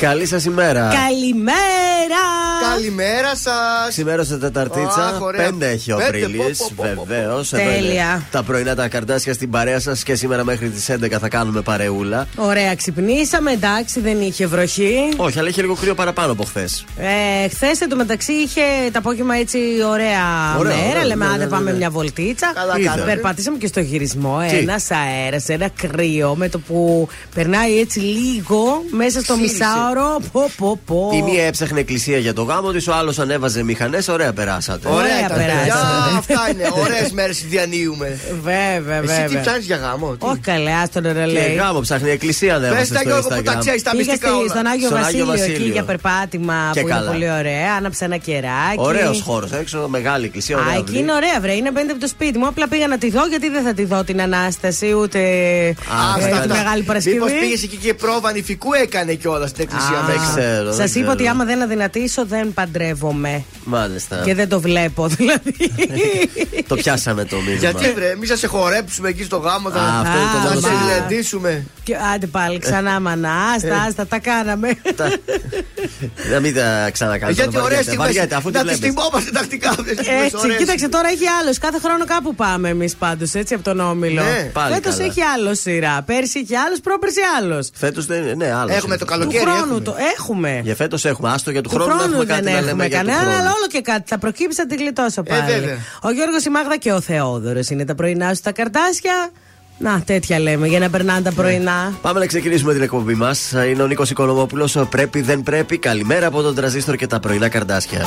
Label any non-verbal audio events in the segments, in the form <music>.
Καλή σας ημέρα. Καλημέρα! Καλημέρα σας. Σήμερα σε Τεταρτίτσα. Πέντε έχει ο Απρίλης. Βεβαίως. Τέλεια. Τα πρωινά τα καρτάσια στην παρέα σας και σήμερα μέχρι τις 11 θα κάνουμε παρεούλα. Ωραία, ξυπνήσαμε. Εντάξει, δεν είχε βροχή. Όχι, αλλά είχε λίγο κρύο παραπάνω από χθες. Ε, χθες εντωμεταξύ είχε τα απόγευμα έτσι ωραία, ωραία μέρα. Ωραία, Λέμε, ναι, άντε ναι, πάμε ναι. μια βολτίτσα. Καλά, Περπατήσαμε και στο γυρισμό. Ένας αέρας, ένα κρύο με το που περνάει έτσι λίγο μέσα στο μισάωρο Μισάωρο. Πω, πω, πω. Η μία έψαχνε εκκλησία για το γάμο της, ο άλλος ανέβαζε μηχανές. Ωραία περάσατε. Ωραία, περάσατε. Αυτά είναι. Ωραίες μέρες διανύουμε. Βέβαια, βέβαια. Εσύ τι ψάχνεις για γάμο. Όχι καλέ, άστον ρε λέει. γάμο ψάχνει εκκλησία δεν Πες τα Γιώργο που τα ξέρεις, τα μυστικά όλα. Στον Άγιο Βασίλειο εκεί για περπάτημα που είναι πολύ ωραία. Άναψε ένα κεράκι. Ωραίος χώρος έξω, μεγάλη εκκλησία. Α, εκεί είναι ωραία, βρε. Είναι πέντε από το σπίτι μου. Απλά πήγα να τη δω γιατί δεν θα τη δω την ανάσταση ούτε τη Μεγάλη Παρασκευή. Μήπως πήγες εκεί και πρόβα νηφικού έκανε κιόλας στην δεν ξέρω. Σας είπα ότι άμα δεν αδυνατήσω, δεν παντρεύομαι. Μάλιστα. Και δεν το βλέπω, <laughs> δηλαδή. το πιάσαμε το μήνυμα. Γιατί βρε, εμεί θα σε χορέψουμε εκεί στο γάμο, θα σε συναντήσουμε. Άντε πάλι, ξανά μανά. Άστα, ε. άστα, τα κάναμε. Να μην τα ξανακάνουμε. Γιατί ωραίες στιγμέ. Να τις θυμόμαστε τακτικά. Έτσι, κοίταξε τώρα έχει άλλο. Κάθε χρόνο κάπου πάμε εμείς πάντως έτσι από τον Όμιλο. Ναι. Φέτος έχει άλλο σειρά. Πέρσι έχει άλλο, πρόπερσι άλλο. Φέτος δεν ναι, άλλο. Έχουμε το καλοκαίρι. Το έχουμε. Για φέτος έχουμε. Άστο για του, του χρόνου, χρόνου δεν έχουμε λέμε κανένα, αλλά όλο και κάτι. Θα προκύψει, θα τη γλιτώσω ε, πάλι. Ε, ο Γιώργος η Μάγδα και ο Θεόδωρος είναι τα πρωινά σου τα καρτάσια. Να, τέτοια λέμε για να περνάνε τα πρωινά. Πάμε να ξεκινήσουμε την εκπομπή μας. Είναι ο Νίκος Οικονομόπουλος. Πρέπει, δεν πρέπει. Καλημέρα από τον Τραζίστορ και τα πρωινά καρτάσια.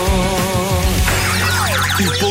η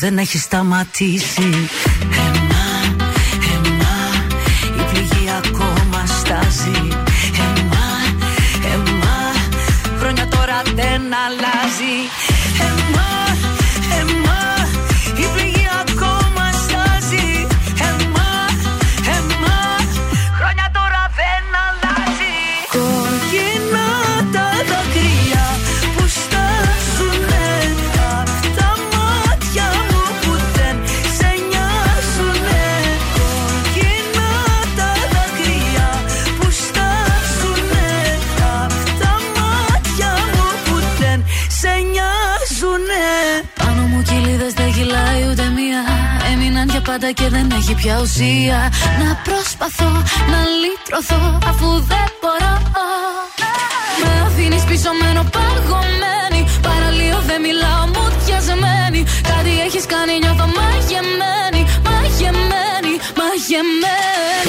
Δεν έχει σταματήσει πάντα και δεν έχει πια ουσία. Να προσπαθώ να λύτρωθω αφού δεν μπορώ. Με αφήνεις πίσω μένω παγωμένη. Παραλίω δεν μιλάω μου διασμένη Κάτι έχεις κάνει νιώθω μαγεμένη Μαγεμένη, μαγεμένη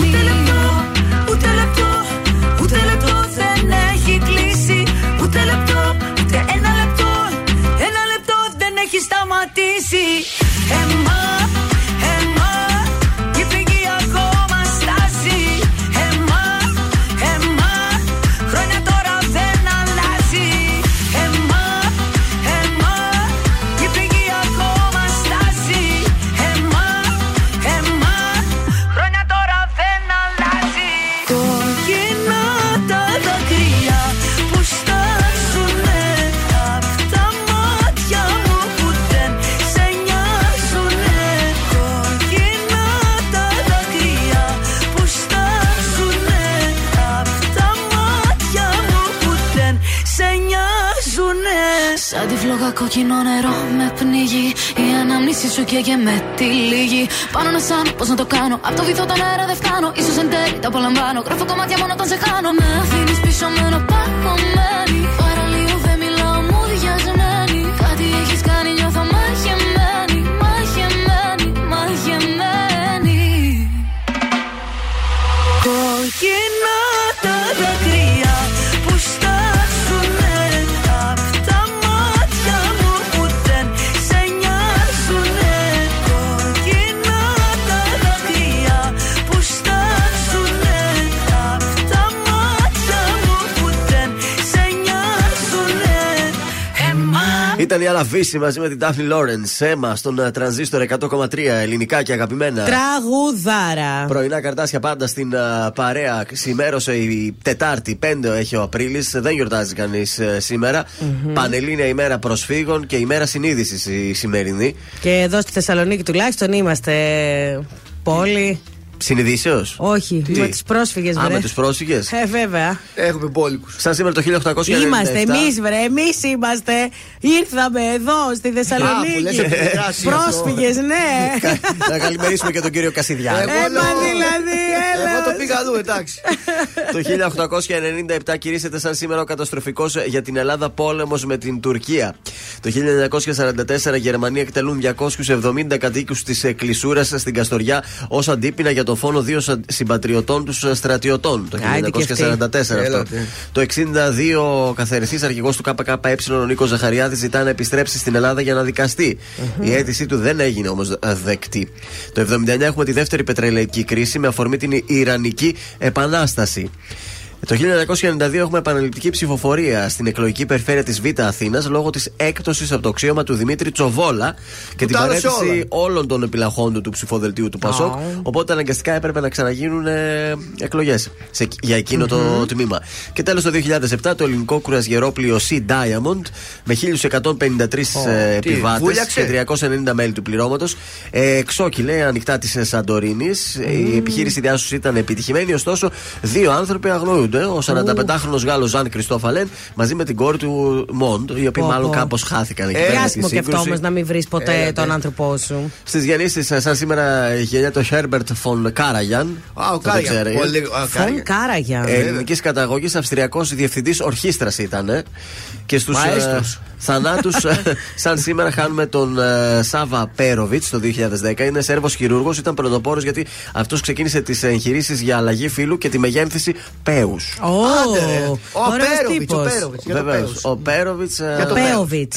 κόκκινο νερό με πνίγει. Η ανάμνηση σου καίγε με τη λίγη. Πάνω να σαν, πώς να το κάνω. Από το βυθό τον αέρα δεν φτάνω. σω εν τέλει τα απολαμβάνω. Γράφω κομμάτια μόνο όταν σε χάνω. Με αφήνεις πίσω μένω παγωμένη. Ήταν η Αλαβίση μαζί με την Τάφνη Λόρεν. Έμα στον ε, τρανζίστορ 100,3 ελληνικά και αγαπημένα. Τραγουδάρα. Πρωινά καρτάσια πάντα στην uh, παρέα. Σημέρωσε η Τετάρτη, 5 έχει ο Απρίλης. Δεν γιορτάζει κανείς uh, ε, σήμερα. Mm-hmm. Πανελλήνια ημέρα προσφύγων και ημέρα συνείδησης η σημερινή. Και εδώ στη Θεσσαλονίκη τουλάχιστον είμαστε πόλη. Συνειδήσεως; Όχι, Τι; με τους πρόσφυγες, Α, με τους πρόσφυγες; Ε, βέβαια. Έχουμε πόλικου. Σαν σήμερα το 1897. Είμαστε, εμείς, βρε, εμείς είμαστε. Ήρθαμε εδώ στη Θεσσαλονίκη. Πρόσφυγες, ναι. Να καλημερίσουμε και τον κύριο Κασιδιά. Έμα δηλαδή, έλα. πήγα αλλού, εντάξει. <laughs> Το 1897 κηρύσσεται σαν σήμερα ο καταστροφικός για την Ελλάδα πόλεμος με την Τουρκία. Το 1944 Γερμανία εκτελούν 270 κατοίκους της Κλεισούρα στην Καστοριά ως αντίπεινα για τον φόνο δύο συμπατριωτών τους στρατιωτών. Το 1944 αυτό. Το 62 ο καθαριστή αρχηγός του ΚΚΕ ο Νίκος Ζαχαριάδης ζητά να επιστρέψει στην Ελλάδα για να δικαστει Η αίτησή του δεν έγινε όμως δεκτή. Το 79 έχουμε τη δεύτερη πετρελαϊκή κρίση με αφορμή την Ιρανική Επανάσταση. Το 1992 έχουμε επαναληπτική ψηφοφορία στην εκλογική περιφέρεια της Β' Αθήνας λόγω της έκπτωσης από το αξίωμα του Δημήτρη Τσοβόλα και την παρέτηση όλων των επιλαχών του, του ψηφοδελτίου του Πασόκ. Οπότε αναγκαστικά έπρεπε να ξαναγίνουν ε, εκλογές για εκεινο το τμήμα. Και τέλος το 2007 το ελληνικό κουρασγερόπλιο Sea Diamond με 1153 ε, επιβάτες και 390 μέλη του πληρώματος ε, εξόκυλε ανοιχτά της Σαντορίνης. Η επιχείρηση διάσωσης ήταν επιτυχημένη, ωστόσο δύο άνθρωποι αγνοούνται ο 45χρονο Γάλλος Ζαν Κριστόφαλεν μαζί με την κόρη του Μοντ, οι οποίοι μάλλον κάπως χάθηκαν εκεί πέρα. Άσχημο και αυτό όμως να μην βρεις ποτέ ε, τον ναι. άνθρωπό σου. Στις γεννήσεις, σαν σήμερα γεννιέται ο Χέρμπερτ Φον Κάραγιαν. Α, ο Κάραγιαν. Φον Κάραγιαν. Ελληνικής καταγωγής, Αυστριακός διευθυντής ορχήστρας ήταν. Και στους θανάτους, <laughs> σαν σήμερα χάνουμε τον Σάβα Πέροβιτς το 2010. Είναι Σέρβος χειρούργος, ήταν πρωτοπόρος γιατί αυτός ξεκίνησε τις εγχειρήσεις για αλλαγή φύλου και τη μεγένθηση πέους. Ο Πέροβιτ. Ο Πέροβιτς. Ο Πέοβιτ.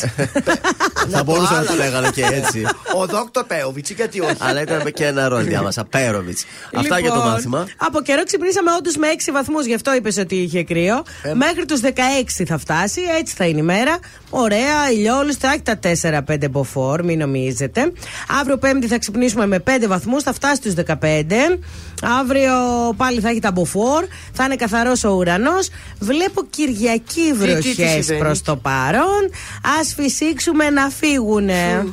<laughs> Θα μπορούσαμε να το λέγανε και έτσι. <laughs> Ο Δόκτωρ Πέοβιτ, γιατί όχι. Αλλά ήταν και ένα ρόλο διάμασα. Πέροβιτς. Αυτά για το λοιπόν, μάθημα. Από καιρό ξυπνήσαμε όντως με 6 βαθμούς, γι' αυτό είπες ότι είχε κρύο. Ε, Μέχρι τους 16 θα φτάσει, έτσι θα είναι η μέρα. Ωραία, ηλιόλουστα, έχει τα 4-5 μποφόρ, μην νομίζετε. Αύριο Πέμπτη θα ξυπνήσουμε με 5 βαθμούς, θα φτάσει στους 15. Αύριο πάλι θα έχει τα μποφόρ, θα είναι καθαρός ο ουρανός. Βλέπω Κυριακή βροχές προς το παρόν. Α φυσήξουμε να φύγουνε.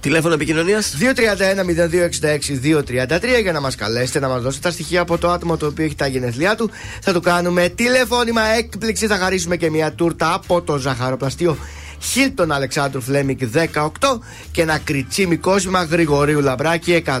Τηλέφωνο επικοινωνίας 231-0266-233 για να μας καλέσετε, να μας δώσετε τα στοιχεία από το άτομο το οποίο έχει τα γενέθλιά του. Θα του κάνουμε τηλεφώνημα έκπληξη. Θα χαρίσουμε και μια τούρτα από το ζαχαροπλαστείο Χίλτον Αλεξάνδρου Φλέμικ 18 και ένα κριτσίμι κόσμημα Γρηγορίου Λαμπράκη 190.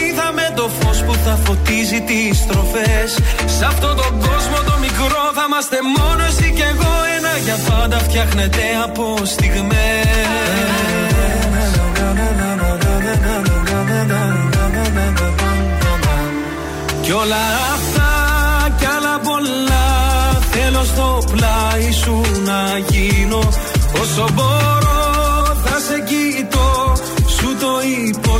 το φως που θα φωτίζει τις στροφές. Σε αυτόν τον κόσμο το μικρό θα είμαστε μόνο εσύ και εγώ. Ένα για πάντα φτιάχνεται από στιγμές. Κι όλα αυτά κι άλλα πολλά Θέλω στο πλάι σου να γίνω Όσο μπορώ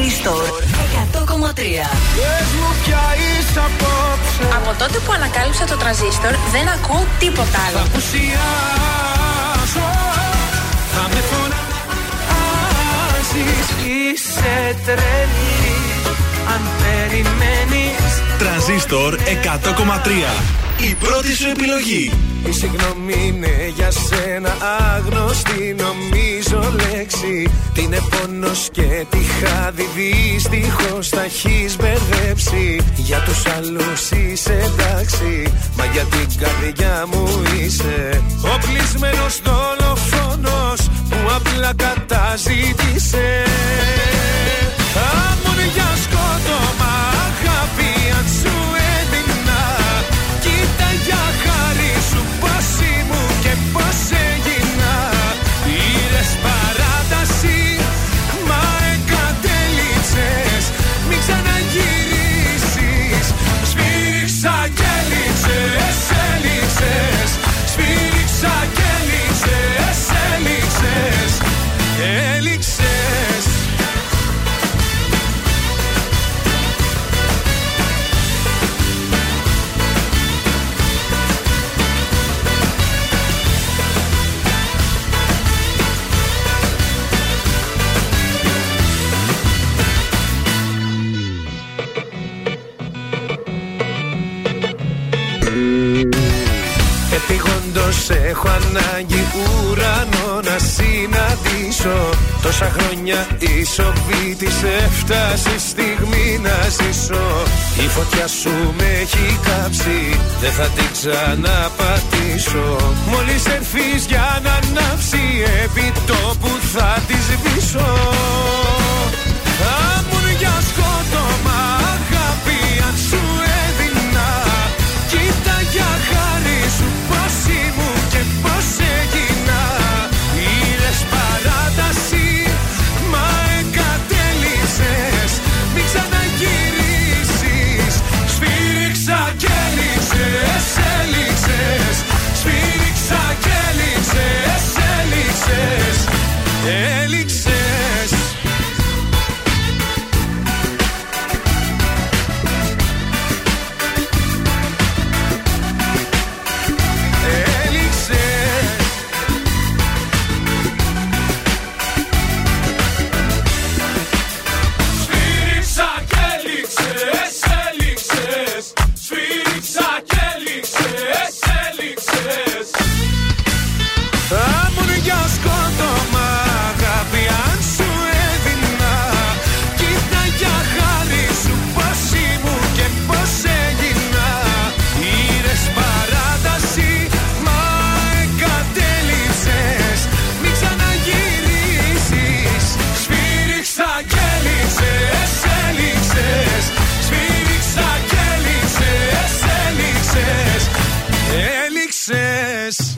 Τρανζίστορ 100,3 Από τότε που ανακάλυψα το τραζίστορ δεν ακούω τίποτα άλλο. Θα απουσιάσω. Θα με φωνάζεις. Είσαι τρελή. Αν περιμένεις. Τρανζίστορ 100,3 η πρώτη σου επιλογή. Η συγγνώμη είναι για σένα άγνωστη νομίζω λέξη. Την είναι πόνος και τη χάδι δυστυχώς τα έχεις μπερδέψει. Για τους άλλους είσαι εντάξει Μα για την καρδιά μου είσαι. Ο πλησμένος δολοφόνος που απλά καταζήτησε. Άμον για σκότωμα αγάπη αν σου ήμουν και πως έγινα Πήρες παράταση μα εγκατέλειψες. Μην ξαναγυρίσεις Σφύριξα και έλειξες, έλειξες Σφύριξα και Επιγόντως έχω ανάγκη ουρανό να συναντήσω. Τόσα χρόνια η σοβή της έφτασε στιγμή να ζήσω. Η φωτιά σου με έχει κάψει Δεν θα την ξαναπατήσω. Μόλις έρθεις για να ανάψει Επί τόπου θα τη σβήσω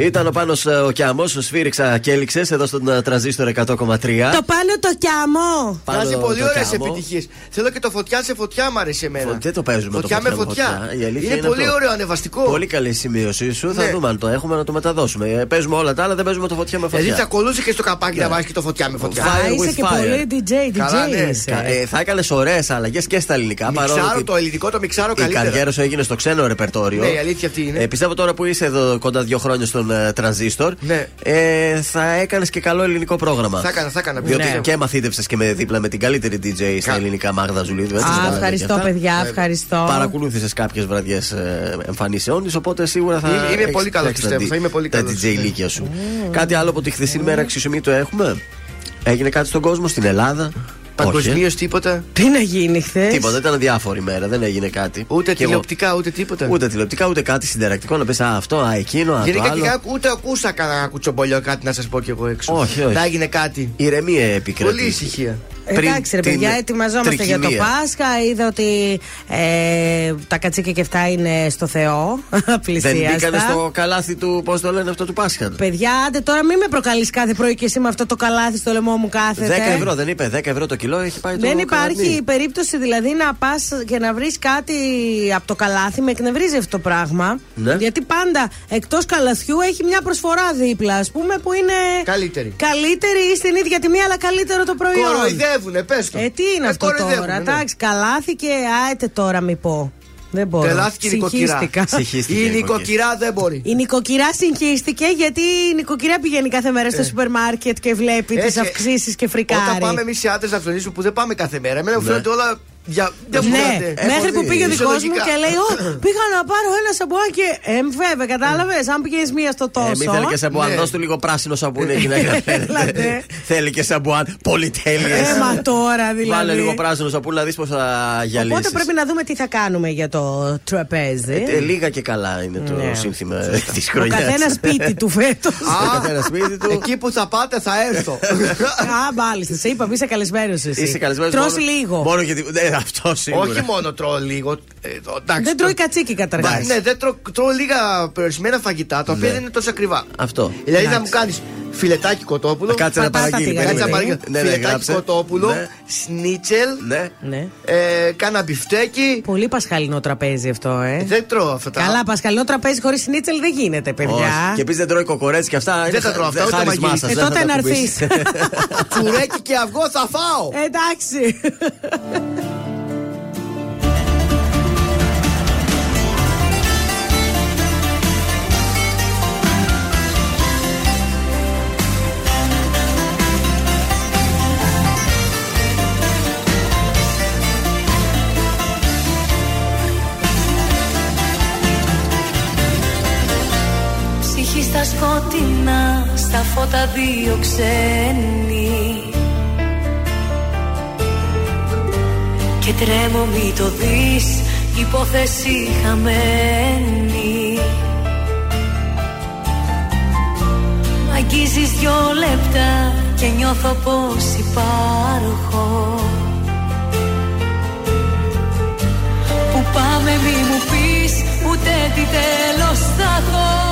Ήταν ο πάνω ο Κιάμο, σφύριξα και έληξε εδώ στον ε, τραζίστορ 100,3. Το πάνω το κιάμο. Πάνω Βγάζει πολύ το ωραίες Κιάμο. επιτυχίες. Θέλω και το φωτιά σε φωτιά μου αρέσει εμένα. Δεν το παίζουμε Φωτιά το με φωτιά φωτιά. Η αλήθεια Είναι πολύ αυτό. ωραίο, ανεβαστικό. Πολύ καλή η σημείωσή σου. Θα Ναι. δούμε αν το έχουμε να το μεταδώσουμε. Ε, Παίζουμε όλα τα άλλα, δεν παίζουμε το φωτιά με Δηλαδή θα φωτιά. ακολούθησε και στο καπάκι Ναι. να βάζει και το φωτιά με φωτιά. Α, Fire είσαι with και fire. πολύ DJ, DJ Καλά, ναι. είσαι. Κα- ε, θα έκανες ωραίες αλλαγές και στα ελληνικά. Μιξάρω παρόλο το ελληνικό, το μιξάρω η καλύτερα. καριέρα σου έγινε στο ξένο ρεπερτόριο. Ναι, η αλήθεια αυτή είναι. Ε, πιστεύω τώρα που είσαι εδώ κοντά δύο χρόνια στον ε, τρανζίστορ, Ναι. ε, θα έκανες και καλό ελληνικό πρόγραμμα. Θα έκανα, θα έκανα. Διότι Ναι. και μαθήτευσε και με δίπλα με την καλύτερη DJ στα Κα- ελληνικά Μάγδα Ζουλίδου. έτσι, Α, στα ευχαριστώ, και αυτά. παιδιά, ευχαριστώ. Παρακολούθησες κάποιες βραδιές εμφανίσεών της, οπότε σίγουρα θα. Είμαι- είμαι έχεις πολύ καλός, φτιάξει τα πιστεύω, ντι- θα είμαι πολύ Τα καλός. DJ ηλίκια σου. Κάτι άλλο από τη χθεσινή μέρα αξιοσημεί το έχουμε. Έγινε κάτι στον κόσμο, στην Ελλάδα. Παγκοσμίως τίποτα. Τι να γίνει χθες; Τίποτα, ήταν διάφορη μέρα, δεν έγινε κάτι. Ούτε τηλεοπτικά, ούτε τίποτα. Ούτε τηλεοπτικά, ούτε κάτι συντερακτικό να πεις Α, αυτό, α, εκείνο, α, Γενικά το άλλο. και κάπου ούτε ακούσα κανένα κουτσομπολιό κάτι να σας πω κι εγώ έξω. Όχι, όχι. Να έγινε κάτι. Ηρεμία επικρατεί. Πολύ ησυχία. Πριν Εντάξει, ρε την παιδιά, ετοιμαζόμαστε για το τρικυμία. Πάσχα. Είδα ότι ε, τα κατσίκια και αυτά είναι στο Θεό. <laughs> Δεν Πλησίαστα. μπήκανε στο καλάθι του, πώς το λένε αυτό του Πάσχα. Παιδιά, άντε τώρα μην με προκαλείς κάθε πρωί και εσύ με αυτό το καλάθι στο λαιμό μου 10 κάθεται. ευρώ δεν είπε, 10 ευρώ το κιλό έχει πάει το Δεν υπάρχει καλαθί. περίπτωση δηλαδή να πας και να βρεις κάτι από το καλάθι. Με εκνευρίζει αυτό το πράγμα. Ναι. Γιατί πάντα εκτός καλαθιού έχει μια προσφορά δίπλα, ας πούμε, που είναι. Καλύτερη. Καλύτερη ή στην ίδια τιμή, αλλά καλύτερο το προϊόν. Κοροϊδεύουνε, πες το. Ε, τι είναι Ε, αυτό κοροϊδεύουνε, τώρα. ναι. Εντάξει, καλάθι και άετε τώρα μη πω. Δεν μπορώ. Τρελάθηκε η νοικοκυρά. Συγχύστηκα. <laughs> Συγχύστηκε Η η νοικοκυρά δεν μπορεί. Η νοικοκυρά συγχύστηκε γιατί η νοικοκυρά πηγαίνει κάθε μέρα στο σούπερ μάρκετ και βλέπει τις Έτσι, αυξήσεις και φρικάρει. Όταν πάμε εμείς οι άντρες να φροντίσουμε που δεν πάμε κάθε μέρα, εμένα μου φαίνονται όλα. Για... Δεν μου Ναι, φαίνονται. μέχρι Έχω που δει. πήγε ο δικός μου Φυσιολογικά. και λέει: Ω, πήγα να πάρω ένα σαμπουάν και. Ε, βέβαια, κατάλαβες. Αν πηγαίνει μία στο Ε, μην τόσο. θέλει και σαμπουάν, Ναι. δώσ' του λίγο πράσινο σαπούνι εκεί να Έλατε. γράφει. Θέλει και σαμπουάν, πολυτέλειες. Ε, μα τώρα Βάλε δηλαδή. λίγο πράσινο σαπούνι να δεις πώς θα γυαλίσεις. Οπότε πρέπει να δούμε τι θα κάνουμε για το τραπέζι. Ε, λίγα και καλά είναι το Ναι. σύνθημα της Ο χρονιάς. καθένα σπίτι του <laughs> φέτος. Ο καθένας σπίτι του. Εκεί που θα πάτε θα έρθω. <laughs> Α, μάλιστα. Σε είπα, είσαι καλεσμένος εσύ. Είσαι καλεσμένος. Τρως λίγο. Μόνο γιατί. Ναι, <laughs> αυτό σίγουρα. Όχι μόνο τρώω λίγο. ε, εντάξει, Δεν το- τρώει κατσίκι καταρχάς. Μα, Ναι, δεν τρώω, τρώω λίγα περιορισμένα φαγητά τα οποία Ναι. δεν είναι τόσο ακριβά. Αυτό. Δηλαδή θα Εντάξει. μου κάνεις φιλετάκι κοτόπουλο. Κάτσε να Πατάτα παραγγείλει. τηγανιτή. Κάτσε να περίμενε. πάρει Ναι, ναι, φιλετάκι γράψε. κοτόπουλο, Ναι. σνίτσελ, Ναι. Ναι. ε, κάνα μπιφτέκι. Πολύ πασχαλινό τραπέζι αυτό, ε. Δεν τρώω αυτά τα. Καλά, πασχαλινό τραπέζι χωρίς σνίτσελ δεν γίνεται, παιδιά. Όχι. Και επίσης δεν τρώει κοκορέτσι και αυτά. είναι θα τρώω αυτά, ούτε χάρισμά μαγειρική. σας, Ε, δεν θα τότε τα να κουμπίσεις. έρθεις. Τσουρέκι και αυγό θα φάω. Εντάξει. Σκοτεινά, στα φώτα δύο ξένοι. Και τρέμω μη το δεις, υπόθεση χαμένη. Μ' αγγίζεις δυο λεπτά και νιώθω πως υπάρχω. Που πάμε μη μου πεις ούτε τι τέλος θα έχω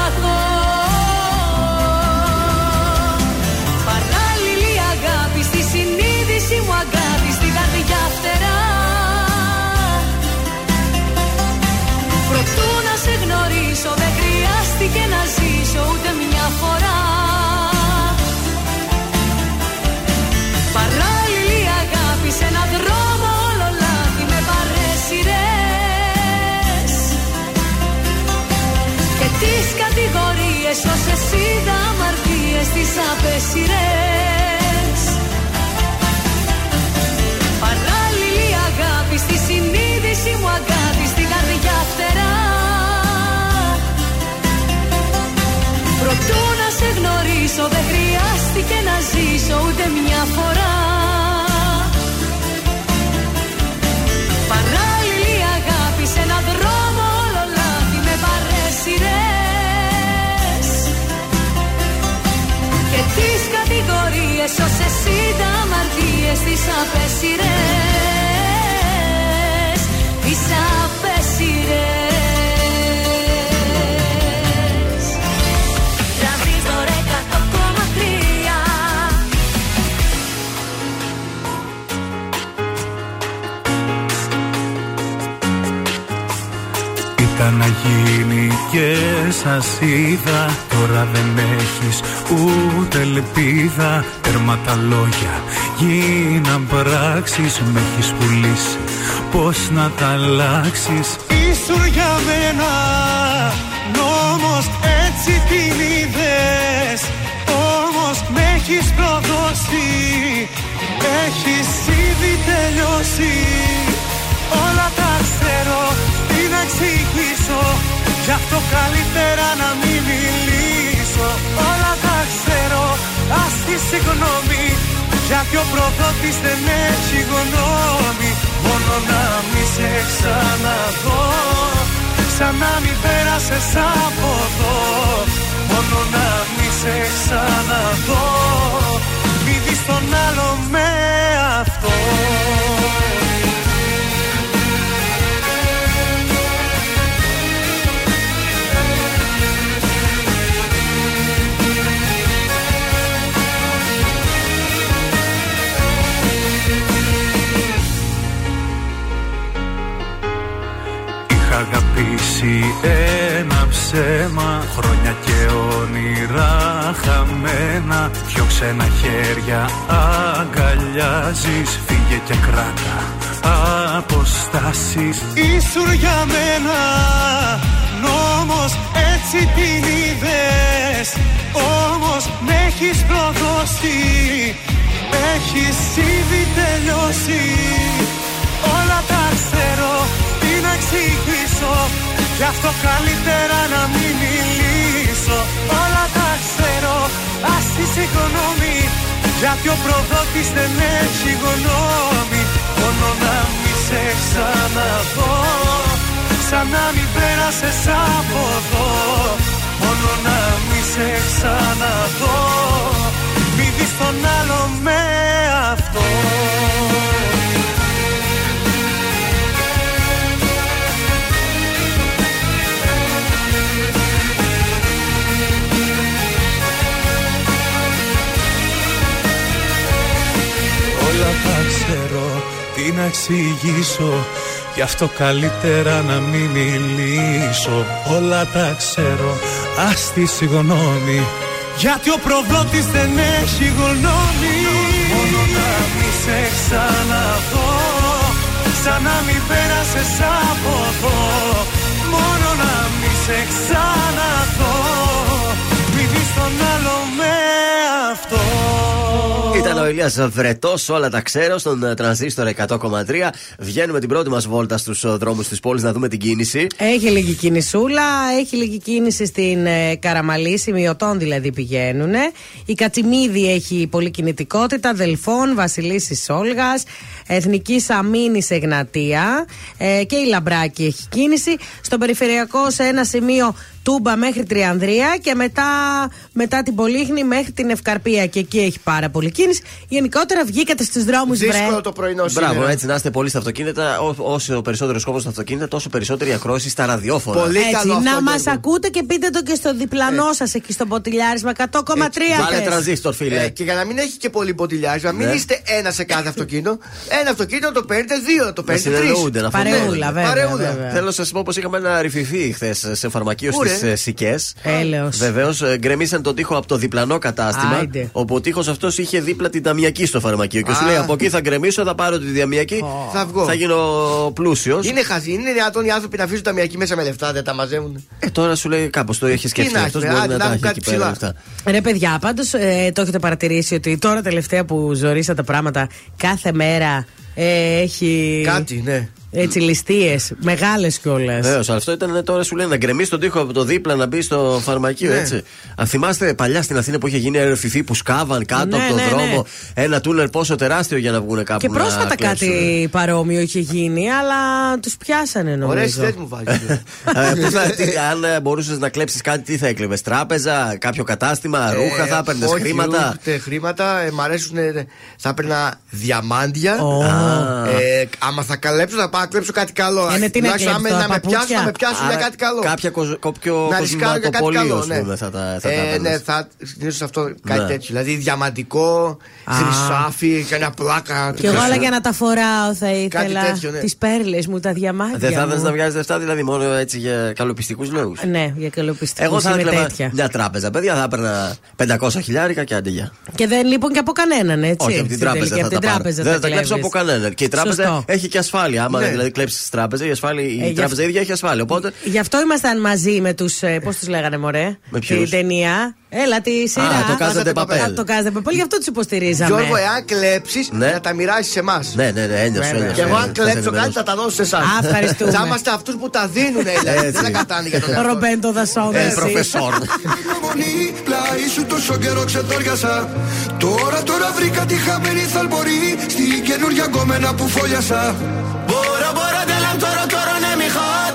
είδα αμαρτίες τις απεσυρές. Παράλληλη αγάπη στη συνείδηση μου αγκάτη στην καρδιά φτερά. Προτού να σε γνωρίσω δεν χρειάστηκε να ζήσω ούτε μια φορά. Στις απέσιρες Τις απέσιρες Τρανζίστορ 100,3 Ήταν να γίνει και σας είδα. Τώρα δεν έχεις ούτε ελπίδα. Τέρμα τα λόγια γίναν πράξεις Με έχεις πουλήσει πως να τα αλλάξεις. Ήσουν για μένα νόμος έτσι την είδες. Όμως με έχεις προδώσει Έχεις ήδη τελειώσει. Όλα τα ξέρω τι να εξηγήσω Γι' αυτό καλύτερα να μην μιλήσω. Όλα τα ξέρω ας τη συγγνώμη. Γιατί ο προδότης δεν έχει γνώμη. Μόνο να μη σε ξαναδώ. Σαν να μην πέρασες από εδώ. Μόνο να μη σε ξαναδώ. Μη δεις τον άλλο με αυτό Είχα αγαπήσει ένα ψέμα Χρόνια και όνειρα χαμένα. Πιο ξένα χέρια αγκαλιάζεις Φύγε και κράτα αποστάσεις. Ήσουν για μένα νόμος έτσι την είδες. Όμως με έχεις προδώσει Έχεις ήδη τελειώσει. Όλα τα ξέρω τι να εξηγήσω Γι' αυτό καλύτερα να μην μιλήσω. Όλα τα ξέρω ας τη συγγνώμη. Γιατί ο προδότης δεν έχει γνώμη. Μόνο να μη σε ξαναδώ Σαν να μην πέρασες από εδώ. Μόνο να μη σε ξαναδώ Μη δεις τον άλλο με αυτό Όλα τα ξέρω, τι να εξηγήσω. Γι' αυτό καλύτερα να μην μιλήσω. Όλα τα ξέρω, ας τη συγγνώμη. Γιατί ο προδότης δεν έχει γνώμη. Μόνο να μη σε ξαναδώ. Σαν να μην πέρασες από εδώ. Μόνο να μη σε ξαναδώ. Μη δεις τον άλλο με αυτό. Ήταν ο Ηλίας Βρετός, όλα τα ξέρω, στον ε, τρανζίστορ 100,3. Βγαίνουμε την πρώτη μας βόλτα στους δρόμους της πόλης να δούμε την κίνηση. Έχει λίγη κινησούλα, έχει λίγη κίνηση στην ε, Καραμαλή, σημειωτών δηλαδή πηγαίνουν. Η Κατσιμίδη έχει πολλή κινητικότητα, Δελφών, Βασιλίση Όλγας, Εθνική Αμήνη Εγνατία ε, και η Λαμπράκη έχει κίνηση. Στο περιφερειακό σε ένα σημείο Τούμπα μέχρι Τριανδρία και μετά, μετά την Πολύχνη μέχρι την Ευκαρπία. Και εκεί έχει πάρα πολύ κίνηση. Γενικότερα βγήκατε στους δρόμους, βρε. Δύσκολο το πρωινό Μπράβο, σήμερα. έτσι να είστε πολύ στα αυτοκίνητα. Ό, όσο περισσότερο κόπο στα αυτοκίνητα, τόσο περισσότερη ακρόαση στα ραδιόφωνα. Πολύ Έτσι, καλό αυτό, να μας Γιώργο. ακούτε και πείτε το και στο διπλανό σας εκεί στο ποτηλιάρισμα 100,3 Βάλε πες. τρανζίστορ, φίλε. Ε, και για να μην έχει και πολύ ποτηλιάρισμα, μην Ναι. είστε ένα σε κάθε αυτοκίνητο. Ένα αυτοκίνητο το παίρνετε, δύο το Να παίρνετε, τρεις. συνεννοούνται, να Παρεούλα, φωνάζουν. βέβαια. Παρεούλα. βέβαια. Θέλω να σας πω πως είχαμε ένα ρηφιφί χθες σε φαρμακείο Πού, στι ρε; Σικές. Έλεος. Βεβαίως, γκρεμίσαν τον τοίχο από το διπλανό κατάστημα. Άιντε. Όπου ο τοίχος αυτός είχε δίπλα την ταμιακή στο φαρμακείο. Και σου Α. λέει: Από εκεί θα γκρεμίσω, θα πάρω τη ταμιακή. Θα βγω. Θα γίνω πλούσιος. Είναι χαζί, είναι δυνατόν οι άνθρωποι να αφήσουν τα μιακή μέσα με λεφτά, δεν τα μαζεύουν. Ε, τώρα σου λέει κάπως το έχει σκεφτεί να αυτός. έχεις, Μπορεί άντε, να να τα έχουν έχει κάτι εκεί πέρα ψηλά. λεφτά. Ρε παιδιά, πάντως το έχετε παρατηρήσει ότι τώρα τελευταία που ζορίσα τα πράγματα κάθε μέρα ε, έχει. Κάτι, ναι. Έτσι, ληστείες. Μεγάλες κιόλας. Βεβαίως, αυτό ήταν τώρα σου λένε να γκρεμίσεις τον τοίχο από το δίπλα να μπεις στο φαρμακείο, ναι. έτσι. Αν θυμάστε παλιά στην Αθήνα που είχε γίνει αεροφυθή που σκάβαν κάτω ναι, από τον ναι, δρόμο ναι. ένα τούνελ πόσο τεράστιο για να βγουν κάπου. Και πρόσφατα κάτι παρόμοιο είχε γίνει, αλλά τους πιάσανε νομίζω. Ωραία, μου βάζει. <laughs> Αν ε, μπορούσες να κλέψεις κάτι, τι θα έκλεβες, τράπεζα, κάποιο κατάστημα, ρούχα, θα έπαιρνες χρήματα; Όχι, χρήματα, ε, μ' αρέσουν. Θα έπαιρνα διαμάντια. Άμα θα καλέψω, θα πάω να κλέψω κάτι καλό. Είναι τι να με πιάσουν, να με πιάσουν για κάτι καλό. Κάποια κοπιο κοσμηματοπολείο, ας πούμε, θα τα ε, Ναι, θα συνήθως αυτό κάτι ναι. τέτοιο. Δηλαδή διαμαντικό, χρυσάφι, μια πλάκα. Και εγώ όλα για να τα φοράω θα ήθελα. Ναι. Τις πέρλες μου, τα διαμάντια. Δεν θα ήθελα να βγάζεις λεφτά, δηλαδή μόνο έτσι για καλοπιστικούς λόγους. Ναι, για καλοπιστικούς Εγώ θα ήθελα μια τράπεζα, παιδιά, θα έπαιρνα 500 χιλιάρικα και αντίγεια. Και δεν λείπουν και από κανέναν, έτσι. Όχι, από την τράπεζα. Δεν θα τα κλέψω από κανέναν. Και η τράπεζα έχει και ασφάλεια. Άμα ναι. Δηλαδή κλέψεις τη τράπεζα, η ε, τράπεζα ίδια έχει ασφάλεια. Οπότε... Γι' αυτό ήμασταν μαζί με τους. Ε, Πώς τους λέγανε, Μωρέ; Με ποιους; Την ταινία. Έλα, τη σειρά. Α, το Κάζατε Παπέλ. Το Κάζατε Παπέλ, γι' αυτό τους υποστηρίζαμε. Γιώργο, εάν κλέψεις, ναι. να τα μοιράσει σε εμάς. Ναι, ναι, ναι, ένιωσε. Και εγώ, αν κλέψω κάτι, θα τα δώσω σε εσάς. Ευχαριστούμε. Θα είμαστε αυτούς που τα δίνουν, Δεν τα κατάνε για τον εαυτό. Ρομπέντο Δασόν. Ε, προφεσόρ. <laughs> Πλάι σου τόσο καιρό ξετόριασα. Τώρα, τώρα βρήκα τη χαμένη θαλπορή. Στην καινούργια γκόμενα που φόλιασα.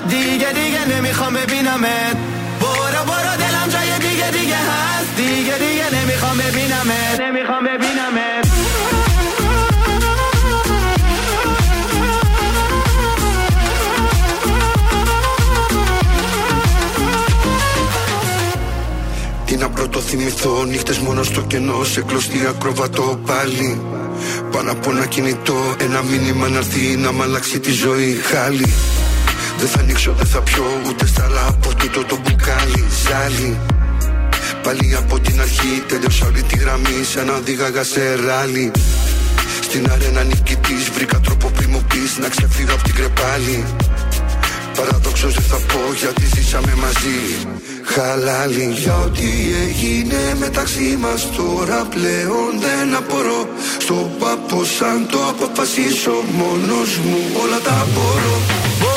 دیگه دیگه نمیخوام ببینمت برو برو دلم جای دیگه دیگه هست دیگه دیگه نمیخوام ببینمت نمیخوام ببینمت Τι να πρώτο θυμηθώ, νύχτες μόνο στο κενό Σε κλωστή ακροβατό πάλι Πάνω από ένα κινητό, ένα μήνυμα να έρθει να μ' αλλάξει τη ζωή. Χάλι. Δεν θα ανοίξω, δεν θα πιω ούτε στάλα από τούτο το μπουκάλι. Ζάλι. Πάλι από την αρχή τέλειωσα όλη τη γραμμή σαν να οδήγαγα σε ράλι. Στην αρένα νικητής βρήκα τρόπο πριν μου πεις να ξεφύγω από την κρεπάλη. Παραδόξως δεν θα πω γιατί ζήσαμε μαζί Χαλάλι για ό,τι έγινε μεταξύ μας Τώρα πλέον δεν απορώ Στο παπό σαν το αποφασίσω Μόνος μου όλα τα μπορώ Μπορώ, μπορώ,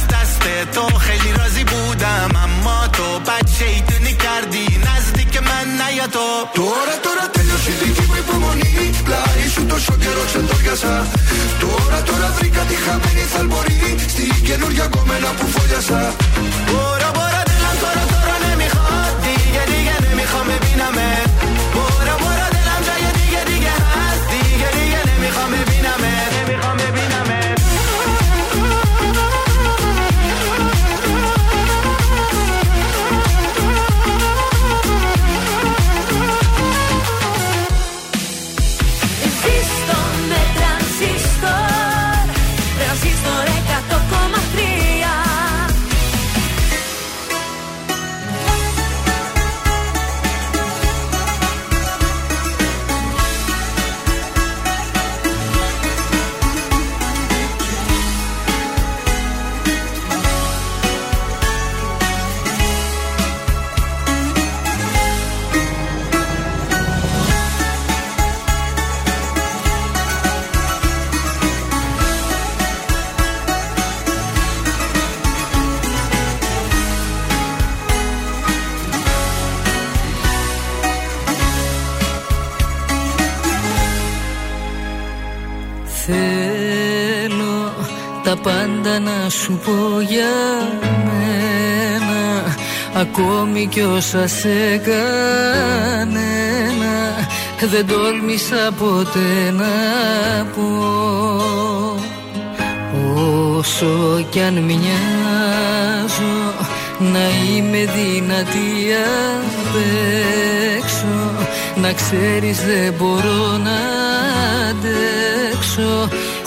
تو خیلی راضی بودم اما تو بد شیطونی کردی نزدیک من نیا تو Τώρα τώρα τέλειωσε η δική μου υπομονή Πλάι σου τόσο καιρό ξεντόριασα Τώρα τώρα βρήκα τη χαμένη θαλμορή Στην καινούργια κομμένα που φόλιασα Μπορώ μπορώ دلم تو رو تو رو نمیخواد دیگه دیگه نمیخوام τα πάντα να σου πω για μένα. Ακόμη κι όσα σε κανένα Δεν τόλμησα ποτέ να πω. Όσο κι αν μοιάζω να είμαι δυνατή απ' έξω. Να ξέρεις δεν μπορώ να αντέξω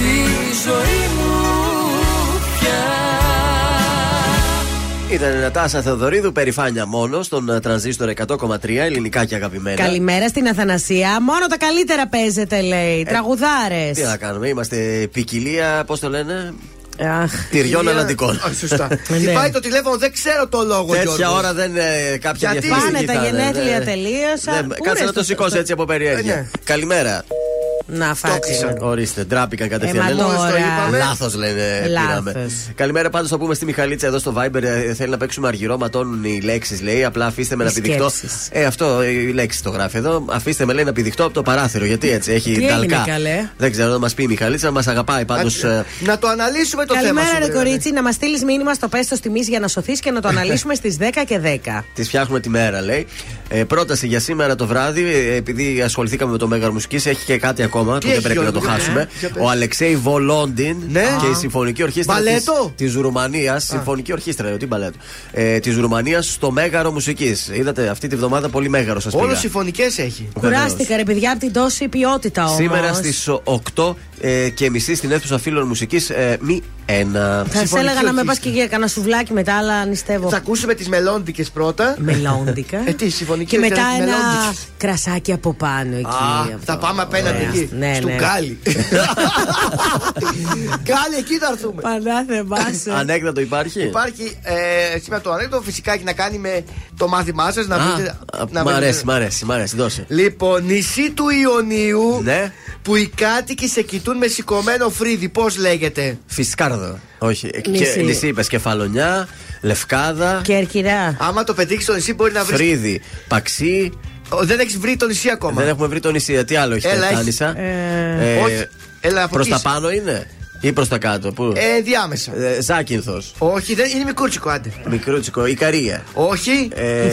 στη ζωή μου πια Ήταν η Νατάσα Θεοδωρίδου, περηφάνεια μόνο, στον ε, τρανζίστορ 100,3, ελληνικά και αγαπημένα. Καλημέρα στην Αθανασία. Μόνο τα καλύτερα παίζετε, λέει. Τραγουδάρες. Ε, Τι να κάνουμε, είμαστε ποικιλία, πώς το λένε, Αχ. τυριών αλλαντικών. Α, Σωστά. Ναι. Χτυπάει το τηλέφωνο, δεν ξέρω το λόγο. Τέτοια Γιώργος. ώρα δεν ε, κάποια Γιατί; διαφήμιση Πάνε τα θα είναι, γενέθλια ναι. τελείωσαν. Ναι, Πού Κάτσε ρε να το στο- σηκώσει έτσι από περιέργεια. Ε, ναι. Καλημέρα. Να φάξει. Ορίστε, ντράπηκαν Ε, κατευθείαν. μα Λένε, τώρα. Λάθος λένε. Λάθος. Πήραμε. Καλημέρα, πάντως θα πούμε στη Μιχαλίτσα εδώ στο Viber. ε, θέλει να παίξουμε αργυρό, ματώνουν οι λέξεις, λέει. Απλά αφήστε με Οι να πηδηχτώ. σκέψεις. Ε, αυτό η λέξη το γράφει εδώ. Αφήστε με, λέει, να πηδηχτώ από το παράθυρο. Γιατί έτσι έχει Τι έγινε, ταλκά. καλέ; Δεν ξέρω να μας πει η Μιχαλίτσα, μας αγαπάει πάντως. Α, Να το αναλύσουμε το θέμα. Καλημέρα, σου, ρε βέβαια. κορίτσι, να μας στείλεις μήνυμα στο πέστο τιμής για να σωθείς και να το <laughs> αναλύσουμε στις 10 και 10. Τη φτιάχνουμε τη μέρα, λέει. Ε, πρόταση για σήμερα το βράδυ, ε, επειδή ασχοληθήκαμε με το Μέγαρο Μουσικής, έχει και κάτι ακόμα που δεν έχει, πρέπει να Γιώργο, το για χάσουμε. πες. Για πες. Ο Αλεξέη Βολόντιν Ναι. και η Α. Συμφωνική Ορχήστρα Μπαλέτο. της Ρουμανίας. Συμφωνική Ορχήστρα, ε, τι μπαλέτο. Ε, της Ρουμανίας στο Μέγαρο Μουσικής. Είδατε αυτή τη βδομάδα πολύ μέγαρο σας Όλο πήγα. συμφωνικές έχει. Κουράστηκα, ρε παιδιά, από την τόση ποιότητα όμως. Σήμερα στις 8 ε, και μισή στην αίθουσα φίλων μουσικής ε, μη ένα. Θα σε Συμφωνική έλεγα να με πας ορχήστρα. και για κανένα σουβλάκι μετά, αλλά νηστεύω. Θα ακούσουμε τις μελόντικε πρώτα. Μελόντικα. Ε, τι, συμφωνική Και μετά ορχήστρα, ένα μελόντικες. κρασάκι από πάνω εκεί. Α, αυτό. θα πάμε απέναντι Ωραία. Εκεί, ναι, ναι. Κάλι. <laughs> Κάλι, εκεί θα έρθουμε. Πανάθεμά Ανέκδοτο υπάρχει; Υπάρχει. Ε, σήμερα το ανέκδοτο φυσικά έχει να κάνει με το μάθημά σας. Να βρείτε. Μ' αρέσει, μ' αρέσει, μ' αρέσει. Δώσε. Λοιπόν, νησί του Ιωνίου ναι. που οι κάτοικοι σε κοιτούν με σηκωμένο φρύδι. Πώς λέγεται; Φισκάρδο. Όχι. Ε, νησί, νησί είπες κεφαλονιά, λευκάδα. Κερκυρά. Άμα το πετύχεις στο νησί μπορεί να βρει. Φρύδι, παξί. Δεν έχεις βρει το νησί ακόμα; Δεν έχουμε βρει το νησί. Ε, τι άλλο έχεις Έλα, στην. Ε... Ε... Όχι. Προς τα πάνω είναι; Ή προς τα κάτω, πού; Ε, διάμεσα. Ε, Ζάκυνθος. Όχι, δεν, είναι μικρούτσικο, άντε. Μικρούτσικο, καρία. Όχι. Ε,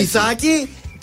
Ιθάκη.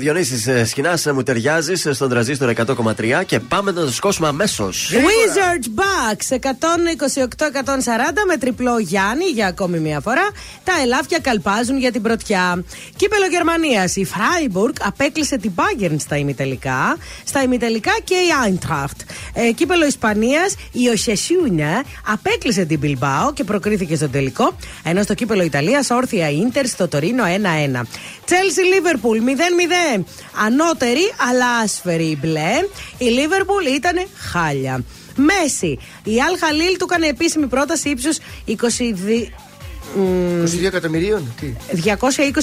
Διονύσης ε, Σκινά, ε, μου ταιριάζεις ε, στον τραζίστρο 100,3 και πάμε να το σκόσουμε αμέσως. Wizards Bucks 128-140 με τριπλό Γιάννη για ακόμη μία φορά. Τα ελάφια καλπάζουν για την πρωτιά. Κύπελο Γερμανίας. Η Freiburg απέκλεισε την Bayern στα ημιτελικά. Στα ημιτελικά και η Eintracht. Ε, κύπελο Ισπανίας. Η Οσεσιούνια απέκλεισε την Bilbao και προκρίθηκε στο τελικό. Ενώ στο κύπελο Ιταλίας όρθια Ίντερ στο Τωρίνο 1-1. Chelsea Liverpool 0-0. Ανώτερη αλλά άσφαιρη μπλε. Η Liverpool ήταν χάλια. Μέση. Η Αλ Χαλίλ του έκανε επίσημη πρόταση ύψους 22. 22 εκατομμυρίων. Τι; 220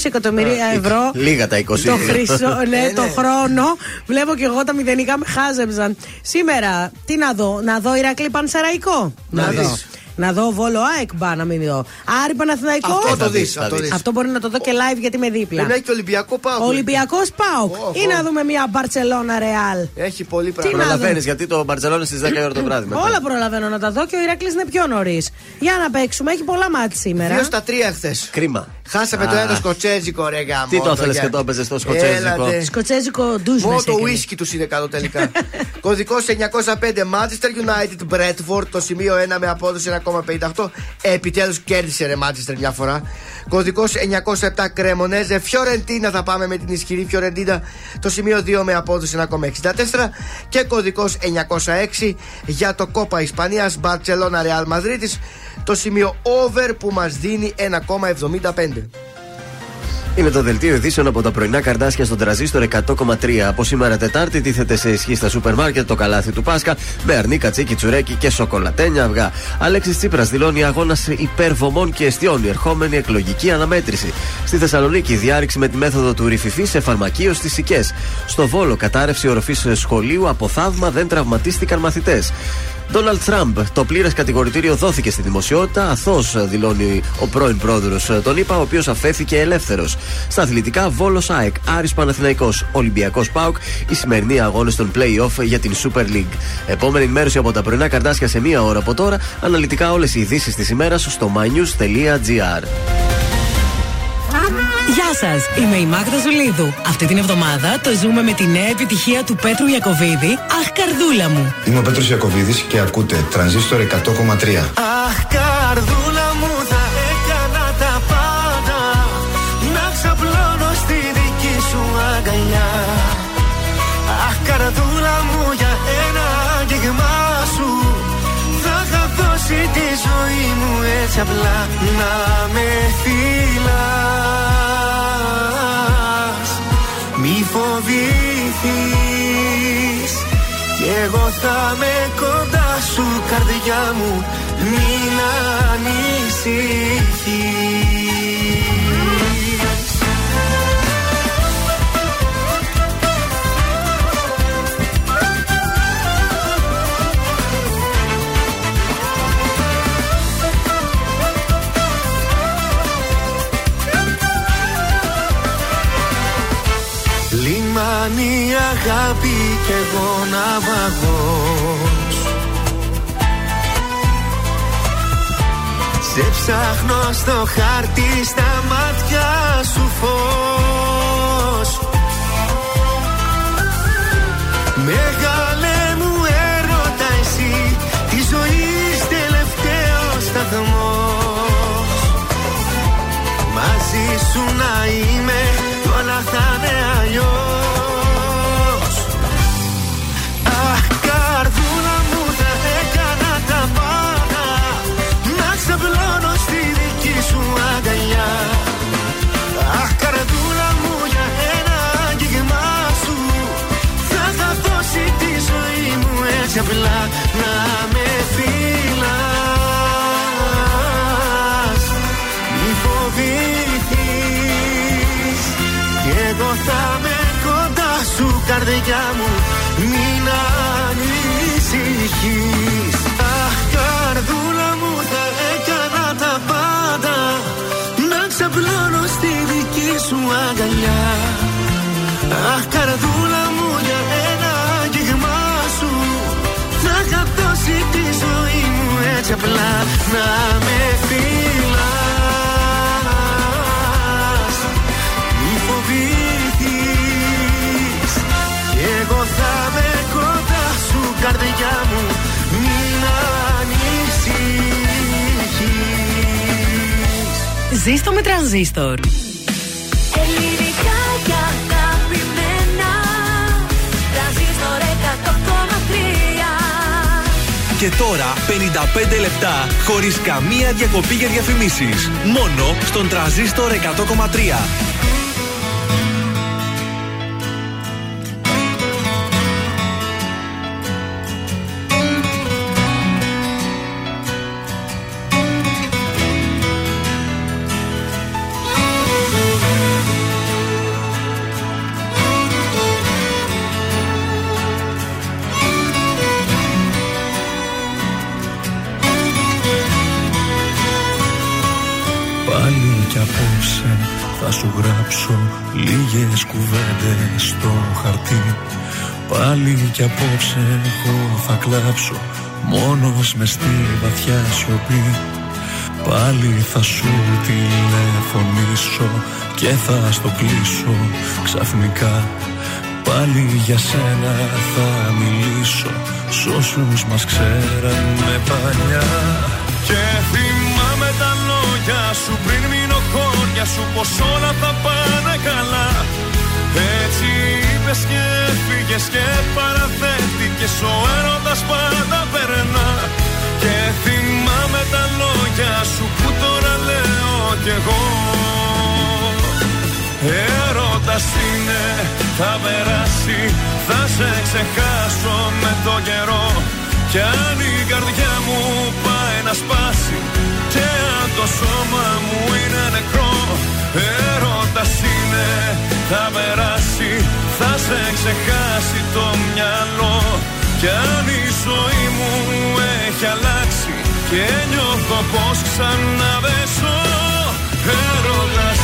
εκατομμύρια ευρώ. Λίγα τα 20. Το χρυσό, <laughs> ναι, το χρόνο. Βλέπω και εγώ τα μηδενικά με χάζεψαν. Σήμερα, τι να δω, να δω Ηρακλή Πανσεραϊκό. Να δεις. Να δω Βόλο ΑΕΚ μπα να μην δω. Άρη Παναθηναϊκό. Αυτό το δεις, θα αυτό δεις. δεις. Αυτό μπορεί να το δω και live γιατί είμαι δίπλα. Μπορεί να έχει και Ολυμπιακό πάω. Ολυμπιακός Πάουκ. Ω, Ή ω. να δούμε μια Μπαρσελόνα Ρεάλ. Έχει πολύ Τι πράγμα. να Προλαβαίνεις δω. γιατί το Μπαρσελόνα στις 10 η ώρα το βράδυ. μετά. Όλα προλαβαίνω να τα δω και ο Ηρακλής είναι πιο νωρίς. Για να παίξουμε, έχει πολλά μάτια σήμερα. Δύο στα τρία χθες. Κρίμα. Χάσαμε το Α. ένα σκοτσέζικο ρε γάμο. Τι το ήθελες και το έπαιζες το σκοτσέζικο; Σκοτσέζικο ντουζ Μόνο μέσα το έκανες. whisky τους είναι καλό τελικά. Κωδικός 905 Manchester United Bradford το σημείο 1 με απόδοση 1,58. Επιτέλους κέρδισε ρε Manchester μια φορά. Κωδικός 907 Κρέμονέζε Φιωρεντίνα θα πάμε με την ισχυρή Φιωρεντίνα το σημείο 2 με απόδοση 1,64. Και κωδικός 906 για το Κόπα Ισπανίας Barcelona Real Madrid το σημείο over που μας δίνει 1,75. Είναι το δελτίο ειδήσεων από τα πρωινά καρδάσια στον τραζίστορ 100,3. Από σήμερα Τετάρτη τίθεται σε ισχύ στα σούπερ μάρκετ το καλάθι του Πάσχα με αρνί, κατσίκι, τσουρέκι και σοκολατένια αυγά. Αλέξης Τσίπρας δηλώνει αγώνας υπερβομών και αιστιών, η ερχόμενη εκλογική αναμέτρηση. Στη Θεσσαλονίκη διάρρηξη με τη μέθοδο του ρηφιφή σε φαρμακείο στις Σικέ. Στο Βόλο κατάρρευση οροφής σχολείου από θαύμα δεν τραυματίστηκαν μαθητές. Ντόναλτ Τραμπ. Το πλήρες κατηγορητήριο δόθηκε στη δημοσιότητα. Αθώο δηλώνει ο πρώην πρόεδρος τον ΗΠΑ, ο οποίος αφέθηκε ελεύθερος. Στα αθλητικά, Βόλος ΑΕΚ, Άρης Παναθηναϊκός, Ολυμπιακός ΠΑΟΚ, οι σημερινοί αγώνες των playoff για την Super League. Επόμενη ενημέρωση από τα πρωινά καρτάσια σε μία ώρα από τώρα. Αναλυτικά όλες οι ειδήσεις της ημέρας στο mynews.gr. Γεια σας, είμαι η Μάγδα Ζουλίδου. Αυτή την εβδομάδα το ζούμε με τη νέα επιτυχία του Πέτρου Ιακοβίδη, Αχ, καρδούλα μου. Είμαι ο Πέτρος Ιακωβίδης και ακούτε Τρανζίστορ 100,3. Αχ, καρδούλα έτσι απλά Να με φυλάς Μη φοβηθείς. Κι εγώ θα με κοντά σου καρδιά μου. Μην ανησυχείς Λιμάνι αγάπη κι εγώ ναυαγός Σε ψάχνω στο χάρτη στα μάτια σου φως. Μεγάλε μου έρωτα εσύ Τη ζωής τελευταίος σταθμός. Μαζί σου να είμαι εγώ θα με κοντά σου καρδιά μου. Μην ανησυχείς. Αχ καρδούλα μου θα έκανα τα πάντα. Να ξαπλώνω στη δική σου αγκαλιά. Αχ καρδούλα μου για ένα άγγιγμά σου. Θα είχα δώσει τη ζωή μου έτσι απλά. Να με φυλάς Ζήστο με τρανζίστορ. Ελληνικά και αγαπημένα. Τρανζίστορ 100,3. Και τώρα 55 λεπτά χωρίς καμία διακοπή για διαφημίσεις. Μόνο στον τραζίστορ 100,3. Κουβέντες στο χαρτί. Πάλι κι απόψε εγώ θα κλάψω Μόνος μες στη βαθιά σιωπή. Πάλι θα σου τηλεφωνήσω Και θα στο κλείσω ξαφνικά. Πάλι για σένα θα μιλήσω Σ' όσους μας ξέρανε παλιά. Και θυμάμαι τα λόγια σου πριν μείνω χώρια σου Πως όλα θα πάνε καλά Έτσι είπες και έφυγες και παραθέτηκες Ο έρωτας πάντα περνά Και θυμάμαι τα λόγια σου που τώρα λέω κι εγώ. Έρωτας είναι, θα περάσει, θα σε ξεχάσω με το καιρό. Κι αν η καρδιά μου πάει να σπάσει Και αν το σώμα μου είναι νεκρό Έρωτας είναι, θα περάσει, θα σε ξεχάσει το μυαλό. Κι αν η ζωή μου έχει αλλάξει Και νιώθω πως ξαναβέσω Έρωτας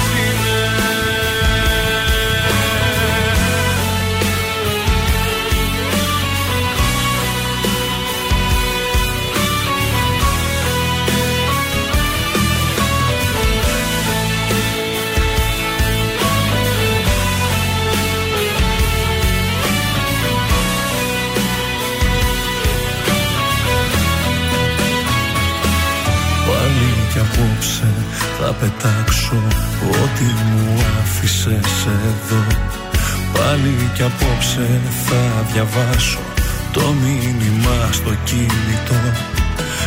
Θα πετάξω ό,τι μου άφησες εδώ. Πάλι κι απόψε θα διαβάσω το μήνυμα στο κινητό.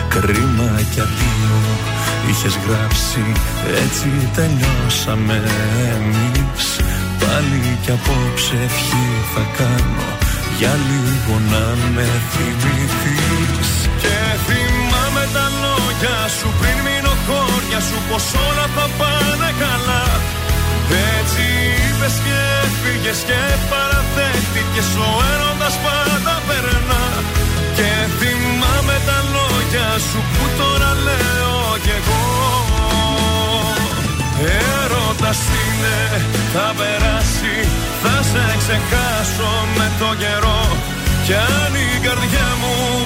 Κρίμα κι αντίο είχες γράψει έτσι τελειώσαμε εμείς. Πάλι κι απόψε ευχή θα κάνω για λίγο να με θυμηθείς. Και θυμάμαι τα λόγια σου πριν μείνω χώρια σου Πως όλα θα πάνε καλά. Έτσι είπες και φύγες και παραθέτηκες Ο έρωτας πάντα περνά. Και θυμάμαι τα λόγια σου που τώρα λέω κι εγώ. Έρωτας είναι, θα περάσει Θα σε ξεχάσω με το καιρό. Κι αν η καρδιά μου πάει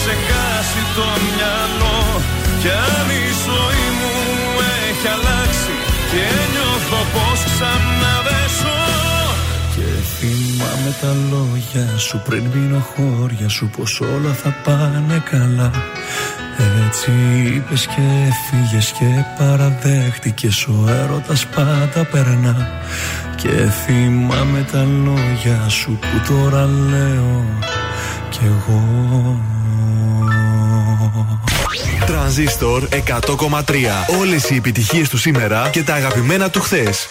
ξεχάσει το μυαλό. Κι αν η ζωή μου έχει αλλάξει και νιώθω πως ξαναδέσω. Και θυμάμαι τα λόγια σου πριν μείνω χώρια σου πως όλα θα πάνε καλά. Έτσι είπες και έφυγες και παραδέχτηκες. Ο έρωτας πάντα περνά. Και θυμάμαι τα λόγια σου που τώρα λέω Κι εγώ Τρανζίστορ 100,3 Όλες οι επιτυχίες του σήμερα και τα αγαπημένα του χθες.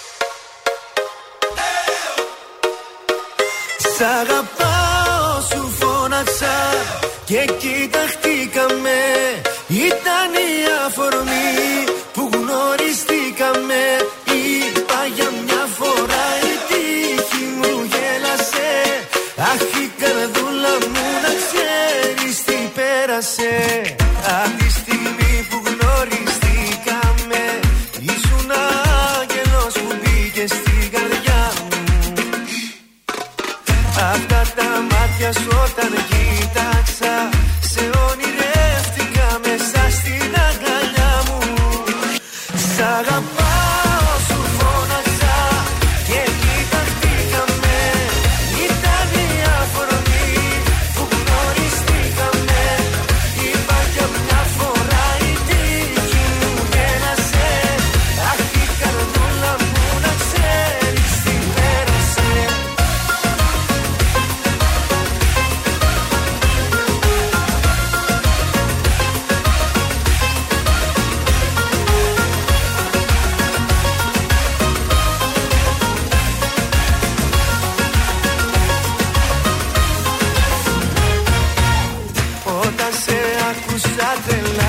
Σ' αγαπάω σου φώναξα και κοιταχτήκαμε. Ήταν η αφορμή που γνωριστήκαμε. Είπα για μια φορά η τύχη μου γέλασε. Αχ η καρδούλα μου να ξέρεις Απ' τη άκουσα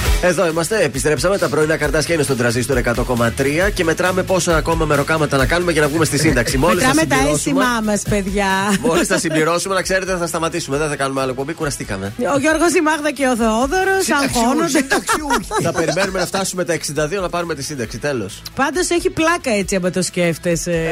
Εδώ είμαστε, επιστρέψαμε. Τα πρωινά καρτάσια είναι στον τραζίστορ 100,3 και μετράμε πόσα ακόμα μεροκάματα να κάνουμε για να βγούμε στη σύνταξη. Μόλις τα Μετράμε τα συμπληρώσουμε. αίσθημά μας, παιδιά. Μόλις τα συμπληρώσουμε, να ξέρετε, θα σταματήσουμε. Δεν θα κάνουμε άλλο εκπομπή, κουραστήκαμε. Ο Γιώργος, η Μάγδα και ο Θεόδωρος αγχώνονται. θα περιμένουμε να φτάσουμε τα 62 να πάρουμε τη σύνταξη. Τέλος. Πάντως έχει πλάκα έτσι άμα το σκέφτεσαι.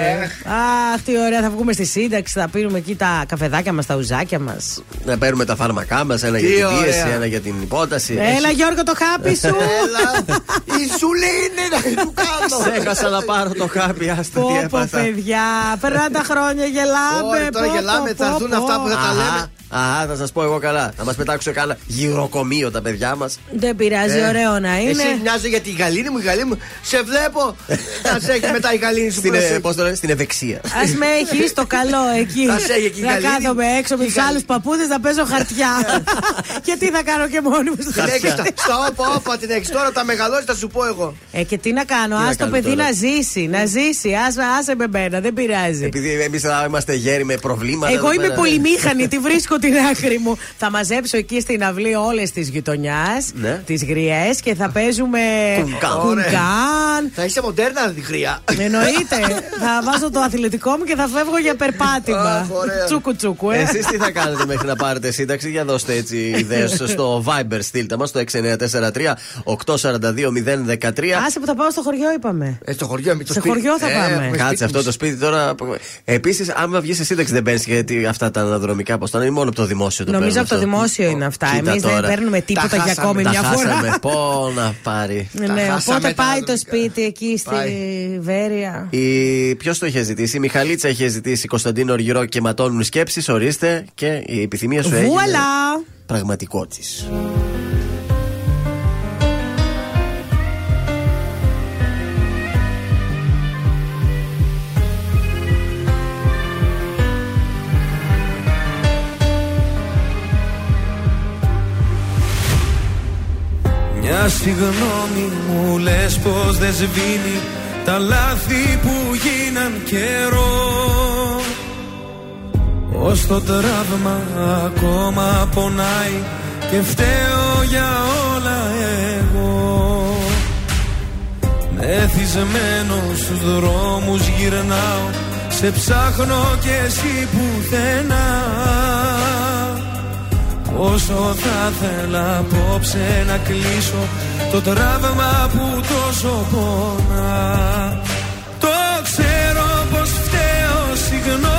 Αχ, τι ωραία, θα βγούμε στη σύνταξη, θα πίνουμε εκεί τα καφεδάκια μας, τα ουζάκια μας. Να παίρνουμε τα φάρμακά μας, ένα Τι για την ωραία. πίεση, ένα για την υπόταση. Έλα, Γιώργο, το χάπι σου. Έλα, Ινσουλίνη να του κάνω. Ξέχασα να πάρω το χάπι, άστα τι Πω, πω, έπαθα. παιδιά, περνάνε τα χρόνια, γελάμε. Ωραία, τώρα πω, γελάμε, πω, θα πω, έρθουν πω. αυτά που θα τα λέμε. Α, θα σας πω εγώ καλά. Θα μας πετάξουν κάνα γυροκομείο τα παιδιά μας. Δεν πειράζει, ωραίο να είναι. Εσύ μοιάζω για τη γαλήνη μου, η γαλήνη μου. Σε βλέπω. <laughs> Θα σε έχει μετά η γαλήνη σου. Στην, ε, προσέχει. πώς το λένε, στην ευεξία. Α με έχει το καλό εκεί. Θα σε έχει εκεί η να γαλήνη. κάθομαι έξω με Η τους γαλήνη. άλλους παππούδες να παίζω χαρτιά. <laughs> <laughs> Και τι θα κάνω και μόνη μου στο Την έχεις χαρτιά. στα- Στα όπα, όπα την έχεις. Τώρα τα μεγαλώσει θα σου πω εγώ. Ε, και τι να κάνω, Τι να ας το κάνω παιδί τώρα. να ζήσει, να ζήσει. Ας, άσε με μένα, δεν πειράζει. Επειδή εμείς θα είμαστε γέροι με προβλήματα. Εγώ εδώ είμαι πέρα. πολυμήχανη, τη βρίσκω την άκρη μου. Θα μαζέψω εκεί στην αυλή όλες τις γειτονιάς, Ναι. τις γριές και θα παίζουμε Κουνκάν. κουνκάν. Θα είσαι μοντέρνα χρειά. Εννοείται. θα βάζω το αθλητικό μου και θα φεύγω για περπάτημα. Αχ, ωραία. τσούκου τσούκου, ε. Εσείς τι θα κάνετε μέχρι να πάρετε σύνταξη, για δώστε έτσι ιδέες στο Viber, στείλτε μας το 6943 842 013. Άσε που θα πάω στο χωριό, είπαμε. Ε, στο χωριό, μην το Σε σπίτι. χωριό θα Ε, πάμε. έχουμε Κάτσε σπίτι αυτό μας. το σπίτι τώρα. Επίσης, άμα βγεις σε σύνταξη δεν παίρνεις γιατί αυτά τα αναδρομικά πώ είναι μόνο από το δημόσιο το Νομίζω παίρνουν από το αυτό. δημόσιο είναι αυτά. Κοίτα Εμείς δεν τώρα. παίρνουμε τίποτα Τα για χάσαμε, ακόμη Τα μια φορά. χάσαμε. <laughs> Πώ να πάρει. Ναι, Τα ναι, χάσαμε οπότε τα πάει το αναδρομικά. σπίτι εκεί στη Πάει. Βέρεια; Η... Ποιος το είχε ζητήσει, η Μιχαλίτσα είχε ζητήσει Κωνσταντίνο Οργυρό και ματώνουν σκέψεις. Ορίστε και η επιθυμία σου έγινε Βουαλά! πραγματικό τη. Συγγνώμη μου λες πως δεν σβήνει τα λάθη που γίναν καιρό. Ως το τραύμα ακόμα πονάει και φταίω για όλα εγώ. Μεθυσμένο στους δρόμους γυρνάω σε ψάχνω και εσύ πουθενά Όσο θα θέλα απόψε να κλείσω το τραύμα που τόσο πονά. Το ξέρω πως φταίω, συγγνώμη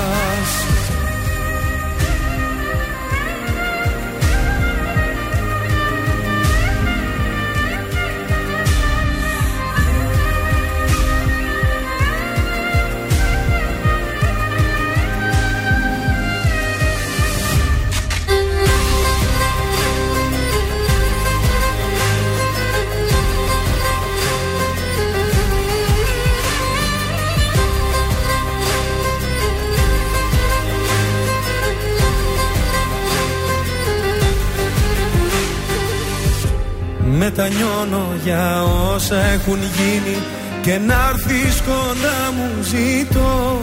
Μετανιώνω για όσα έχουν γίνει και να έρθει κοντά μου ζητώ.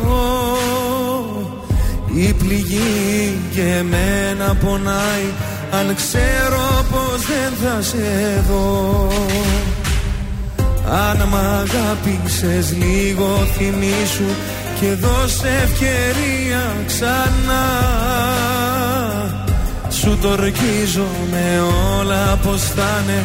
Η πληγή και εμένα πονάει αν ξέρω πως δεν θα σε δω. Αν μ' αγάπησες λίγο θυμίσου και δώσε ευκαιρία ξανά. Σου το με όλα πως θα είναι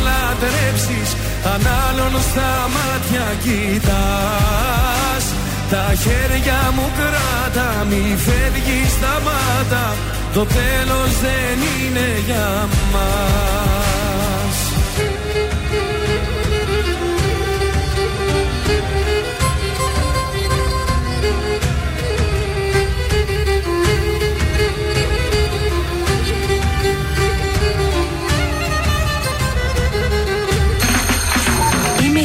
αν άλλον στα μάτια κοιτάς. Τα χέρια μου κράτα Μη φεύγεις σταμάτα. Το τέλος δεν είναι για μας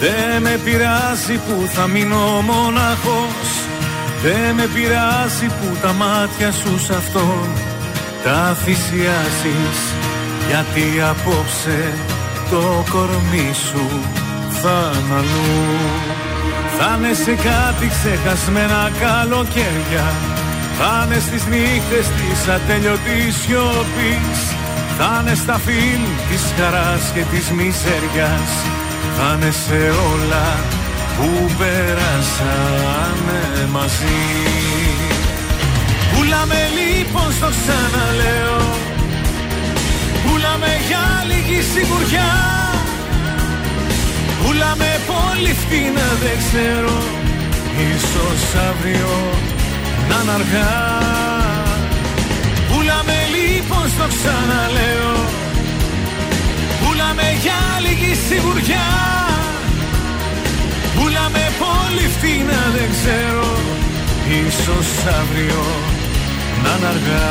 δεν με πειράζει που θα μείνω μοναχός. Δεν με πειράζει που τα μάτια σου σ' αυτόν Τα θυσιάζεις. Γιατί απόψε το κορμί σου θα αλλού. Θα είναι σε κάτι ξεχασμένα καλοκαίρια. Θα είναι στις νύχτες της ατέλειωτης σιωπής. Θα είναι στα φίλ της χαράς και της μιζέριας θα είναι σε όλα που περάσαμε μαζί. Πουλάμε λοιπόν στο ξαναλέω. Πουλάμε για λίγη σιγουριά. Πουλάμε πολύ φτηνά δεν ξέρω. Ίσως αύριο να είναι αργά. Πουλάμε λοιπόν στο ξαναλέω Πουλάμε για λίγη σιγουριά. Πουλάμε πολύ φτηνά δεν ξέρω. Ίσως αύριο να είναι αργά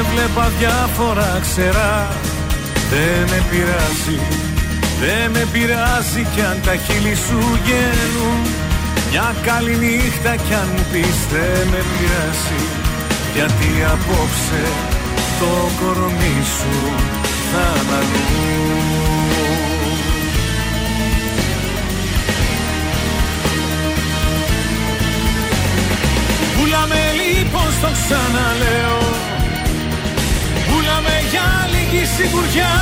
έβλεπα διάφορα ξερά Δεν με πειράζει, δεν με πειράζει κι αν τα χείλη σου γέλουν. Μια καλή νύχτα κι αν μου πεις δεν με πειράζει Γιατί απόψε το κορμί σου θα αναλούν Πουλάμε λοιπόν στο ξαναλέω Πουλάμε για λίγη σιγουριά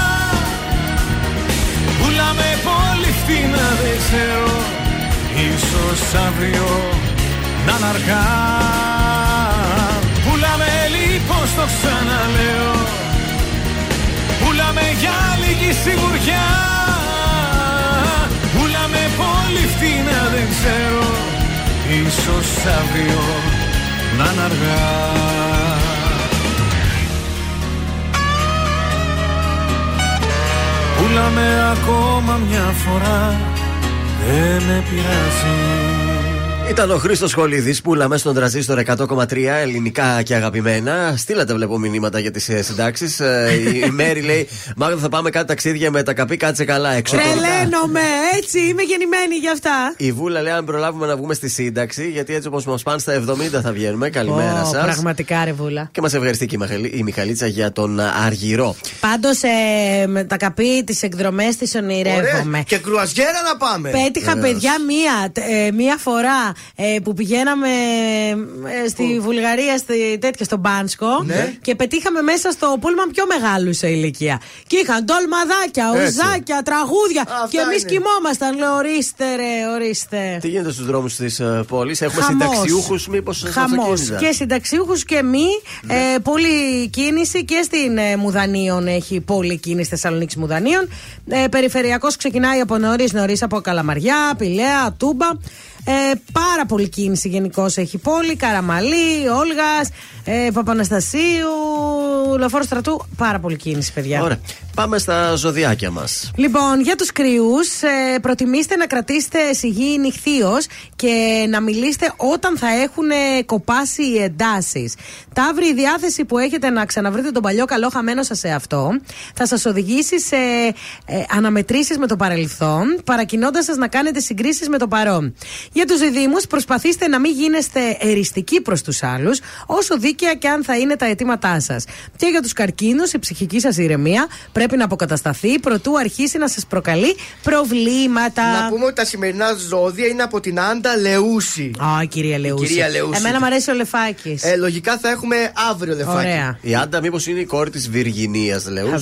Πουλάμε πολύ φθηνά δεν ξέρω. Ίσως αύριο να είναι αργά. Πουλάμε λοιπόν στο ξαναλέω. Πουλάμε για λίγη σιγουριά. Πουλάμε πολύ φθηνά δεν ξέρω. Ίσως αύριο να είναι αργά Πουλάμε ακόμα μια φορά. Δεν με πειράζει Ήταν ο Χρήστος Χολίδης που λαμέ στον τραζίστορ 100,3 ελληνικά και αγαπημένα. Στείλατε βλέπω μηνύματα για τις συντάξεις. Η Μέρη λέει: Μάγδα θα πάμε κάτι ταξίδια με τα καπί, κάτσε καλά. Εξωτερικά. Τρελαίνομαι, έτσι είμαι γεννημένη γι' αυτά. Η Βούλα λέει: Αν προλάβουμε να βγούμε στη σύνταξη, γιατί έτσι όπως μας πάνε στα 70 θα βγαίνουμε. Καλημέρα Ω, σας. Πραγματικά, ρε Βούλα. Και μας ευχαριστεί και η Μιχαλή- η Μιχαλίτσα για τον Αργυρό. Πάντως ε, με τα καπί τις εκδρομές τις ονειρεύομαι. Και κρουαζιέρα να πάμε. Πέτυχα Βεβαίως. παιδιά μία, τ- ε, μία φορά ε, που πηγαίναμε ε, στη Βουλγαρία στη, τέτοια, στο Μπάνσκο Ναι. και πετύχαμε μέσα στο πούλμαν πιο μεγάλου σε ηλικία. Και είχαν ντολμαδάκια, Έτσι. ουζάκια, τραγούδια. Αυτά και εμείς είναι. κοιμόμασταν. Λέω ορίστε ρε, ορίστε. Τι γίνεται στους δρόμους της πόλης, Έχουμε Χαμός. συνταξιούχους, μήπως Χαμός. Και συνταξιούχους και μη. Ναι. Ε, πολλή κίνηση και στην ε, Μουδανίων έχει πολλή κίνηση Θεσσαλονίκης Μουδανίων. Ε, Περιφερειακός ξεκινάει από νωρίς νωρίς από Καλαμαριά, Πηλαία, Τούμπα. Ε, πάρα πολύ κίνηση γενικώ έχει η πόλη. Καραμαλή, Όλγας, ε, Παπαναστασίου, Λεωφόρος Στρατού. Πάρα πολύ κίνηση, παιδιά. Ωραία. Πάμε στα ζωδιάκια μας. Λοιπόν, για τους κρυού, ε, προτιμήστε να κρατήσετε σιγή νυχθείως και να μιλήσετε όταν θα έχουν ε, κοπάσει οι εντάσεις. Ταύρη, η διάθεση που έχετε να ξαναβρείτε τον παλιό καλό χαμένο σας σε αυτό θα σας οδηγήσει σε ε, αναμετρήσεις με το παρελθόν, παρακινώντας σας να κάνετε συγκρίσεις με το παρόν. Για τους διδήμου, προσπαθήστε να μην γίνεστε εριστικοί προς τους άλλους, όσο δίκαια και αν θα είναι τα αιτήματά σας. Και για τους καρκίνους, η ψυχική σας ηρεμία πρέπει να αποκατασταθεί προτού αρχίσει να σας προκαλεί προβλήματα. Να πούμε ότι τα σημερινά ζώδια είναι από την Άντα Λεούση. Α, κυρία Λεούση. κυρία Λεούση. Εμένα μου αρέσει ο Λεφάκης. Ε, λογικά θα έχουμε αύριο λεφάκι. Ωραία. Η Άντα, μήπως είναι η κόρη της Βιργινίας, λέω.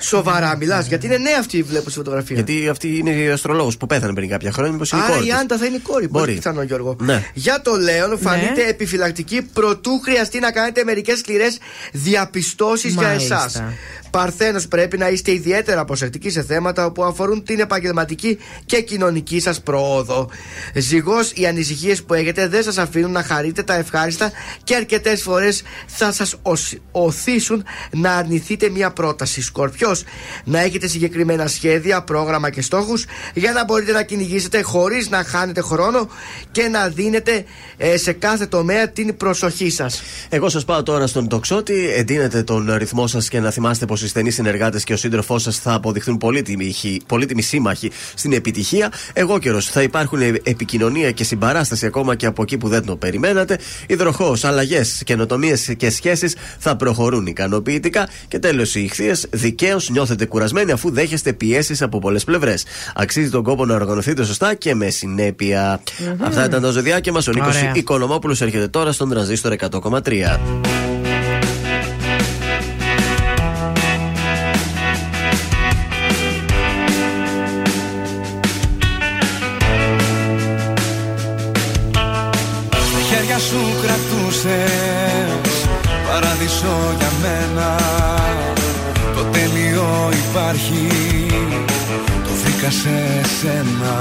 Σοβαρά μιλάς, γιατί είναι νέα αυτή βλέπω στη φωτογραφία. Γιατί αυτή είναι η αστρολόγος που πέθανε πριν κάποια χρόνια. Μήπως είναι η Άρα κόρη. η της; Άντα θα είναι η κόρη. Μπορεί Μπορεί. πιθανό, Γιώργο. Ναι. Για το Λέον, φανείτε επιφυλακτικοί προτού χρειαστεί να κάνετε μερικές σκληρές διαπιστώσεις για Μάλιστα. εσάς. Παρθένος, πρέπει να είστε ιδιαίτερα προσεκτικοί σε θέματα που αφορούν την επαγγελματική και κοινωνική σας πρόοδο. Ζυγός, οι ανησυχίες που έχετε δεν σας αφήνουν να χαρείτε τα ευχάριστα και αρκετές φορές θα σας οθήσουν να αρνηθείτε μια πρόταση. Σκορπιός, να έχετε συγκεκριμένα σχέδια, πρόγραμμα και στόχους για να μπορείτε να κυνηγήσετε χωρίς να χάνετε χρόνο και να δίνετε ε, σε κάθε τομέα την προσοχή σας. Εγώ σας πάω τώρα στον τοξότη. Εντείνετε τον ρυθμό σας και να θυμάστε πως οι στενοί συνεργάτες και ο σύντροφός σας θα αποδειχθούν πολύτιμοι, πολύτιμοι σύμμαχοι στην επιτυχία. Εγώ καιρός θα υπάρχουν επικοινωνία και συμπαράσταση ακόμα και από εκεί που δεν το περιμένατε. Υδροχό, αλλαγές, καινοτομίες και σχέσεις θα προχωρούν ικανοποιητικά. Και τέλος, οι ηχθείες δικαίως νιώθετε κουρασμένοι αφού δέχεστε πιέσεις από πολλές πλευρές. Αξίζει τον κόπο να οργανωθείτε σωστά και με συνέπεια. Μμμ. Αυτά ήταν τα ζωδιάκια μας. Ο Νίκος Ωραία. Οικονομόπουλος έρχεται τώρα στον τραζίστορ 100,3. Στα χέρια σου κρατούσες Παράδεισο για μένα Το τέλειο υπάρχει Το βρήκα σε σένα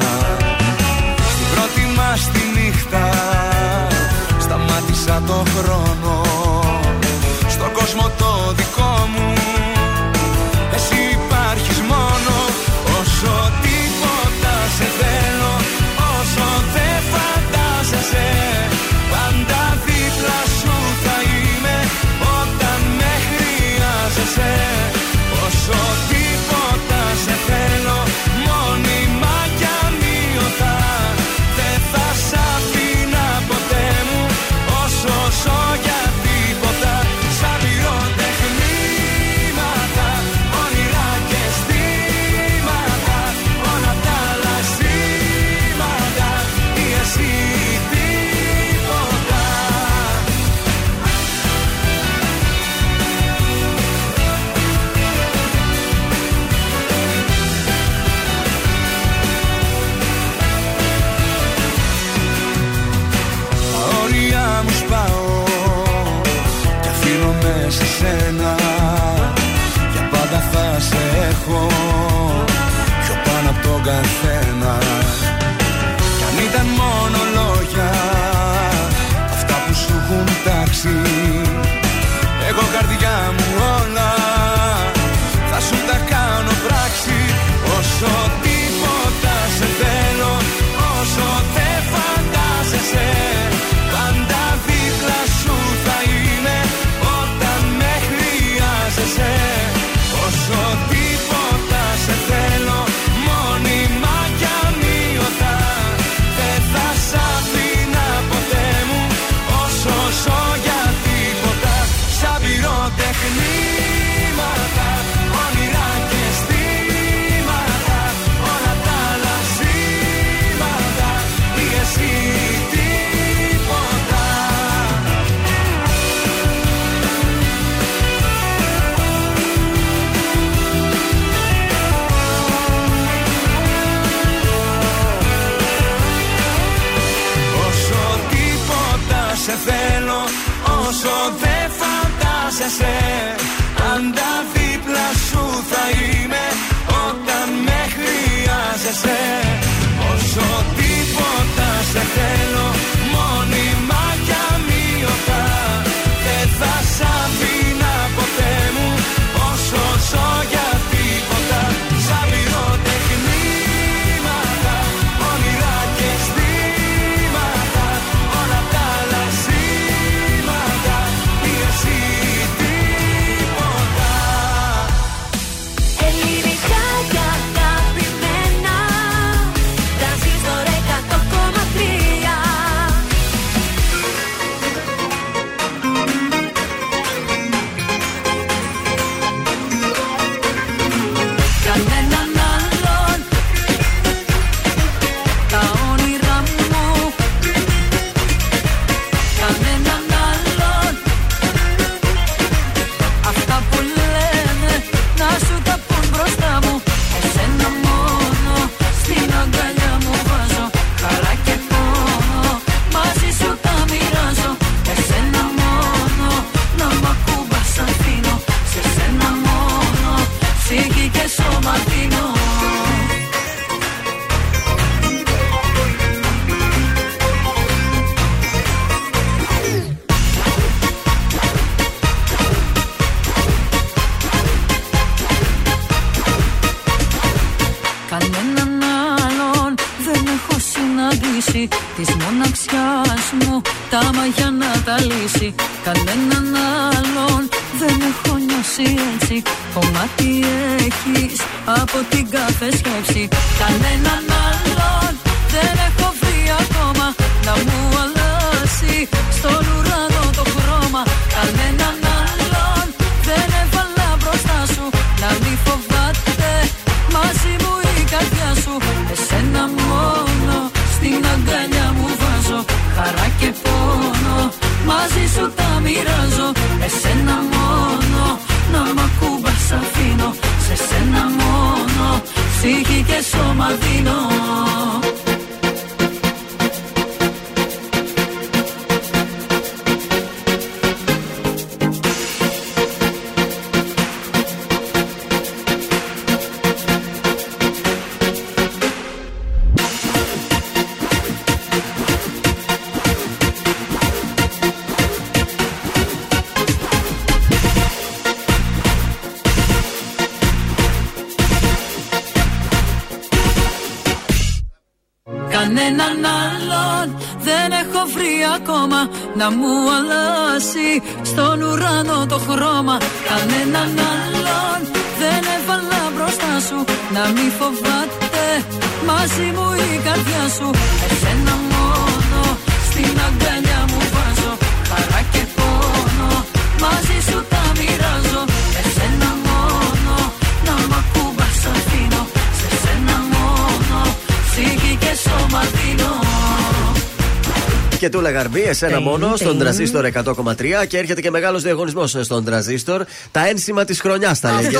Αν Πάντα δίπλα σου θα είμαι Όταν με χρειάζεσαι Όσο τίποτα σε θέλω Μόνιμα κι αμύωτα Δεν θα σ' αφήσω. να μου αλλάσει στον ουρανό το χρώμα. Κανέναν άλλον δεν έβαλα μπροστά σου. Να μη φοβάται μαζί μου η καρδιά σου. Και τούλα γαρμπή, εσένα Τιν, μόνο, στον τιν. τραζίστορ 100,3 και έρχεται και μεγάλος διαγωνισμός στον τραζίστορ. Τα ένσημα της χρονιάς τα λέγεται.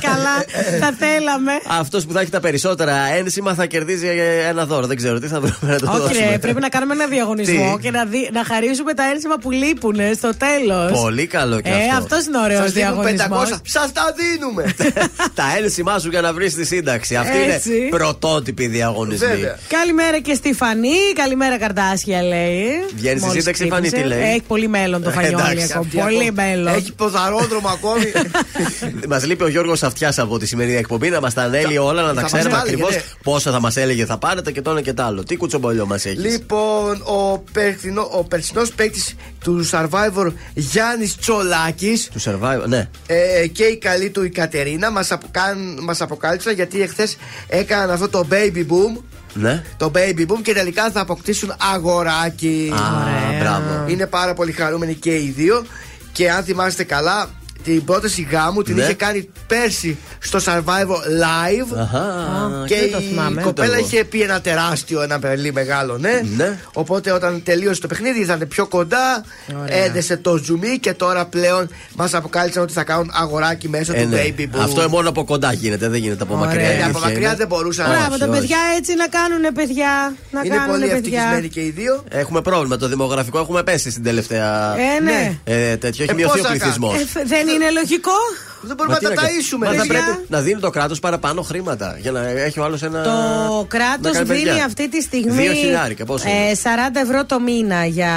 Καλά, θα θέλαμε. Αυτός που θα έχει τα περισσότερα ένσημα θα κερδίζει ένα δώρο. Δεν ξέρω τι θα βρούμε να το Όχι, δώσουμε. ρε, πρέπει να κάνουμε ένα διαγωνισμό Τι; και να, δι- να χαρίσουμε τα ένσημα που λείπουν στο τέλος. Πολύ καλό και Ε, αυτό. αυτός είναι ωραίος Σας δίνουν διαγωνισμός. 500. Σας τα δίνουμε. <laughs> τα ένσημά σου για να βρεις τη σύνταξη. Αυτή Έτσι. είναι πρωτότυπη διαγωνισμή. Βέβαια. Καλημέρα και στη Φανή. Καλημέρα, Καρτάσια, λέει. Βγαίνει στη Μόλις σύνταξη, η Φανή, τι ξύπνησε. λέει; Έχει πολύ μέλλον το Ε, φανιόλι εντάξει, ακόμα. Αυτή Πολύ ακόμα- μέλλον. Έχει ποδαρόδρομο ακόμη. <laughs> Μας λείπει ο Γιώργος Αυτιάς από τη σημερινή εκπομπή να μας τα ανέλει όλα, να τα θα μας ξέρουμε τα έλεγε, ακριβώς ναι. πόσα θα μας έλεγε θα πάρετε και το ένα και το άλλο. Τι κουτσομπολιό μας έχεις; Λοιπόν, ο, περσινό, ο περσινός παίκτης του Survivor Γιάννης Τσολάκης Του survival, ναι. ε, και η καλή του η Κατερίνα μας, αποκάν, μας αποκάλυψαν γιατί εχθές έκαναν αυτό το baby boom Ναι. το baby boom και τελικά θα αποκτήσουν αγοράκι. Α, μπράβο. Είναι πάρα πολύ χαρούμενοι και οι δύο. Και αν θυμάστε καλά, την πρόταση γάμου την Ναι. είχε κάνει πέρσι στο Survivor Live. Αχα. Και δεν το η θυμάμαι. κοπέλα Ούτε εγώ. είχε πει ένα τεράστιο, ένα πολύ μεγάλο, ναι. Ναι. Οπότε όταν τελείωσε το παιχνίδι ήρθαν πιο κοντά, έδεσε το ζουμί και τώρα πλέον μας αποκάλυψαν ότι θα κάνουν αγοράκι μέσω Ε, του ναι. baby boom. Αυτό μόνο από κοντά γίνεται, δεν γίνεται από Ωραία. μακριά. Ε, η Ε, από αλήθεια μακριά είναι. δεν μπορούσαν. Μπράβο, Όχι, τα όχι. παιδιά έτσι να κάνουν παιδιά. Να Είναι κάνουν πολύ παιδιά. ευτυχισμένοι και οι δύο. Έχουμε πρόβλημα. Το δημογραφικό έχουμε πέσει στην τελευταία. Ε, ναι. Ε, τέτοιο. Έχει Ε, μειωθεί ο πόσα πληθυσμός. Ε, φ- δεν είναι λογικό; Δεν μπορούμε να τα ταΐσουμε. Μα θα παιδιά. πρέπει να δίνει το κράτος παραπάνω χρήματα για να έχει ο άλλος ένα. Το να κράτο κάνει παιδιά. δίνει αυτή τη στιγμή Δύο χιλιάρικα, πόσο είναι; ε, 40 ευρώ το μήνα για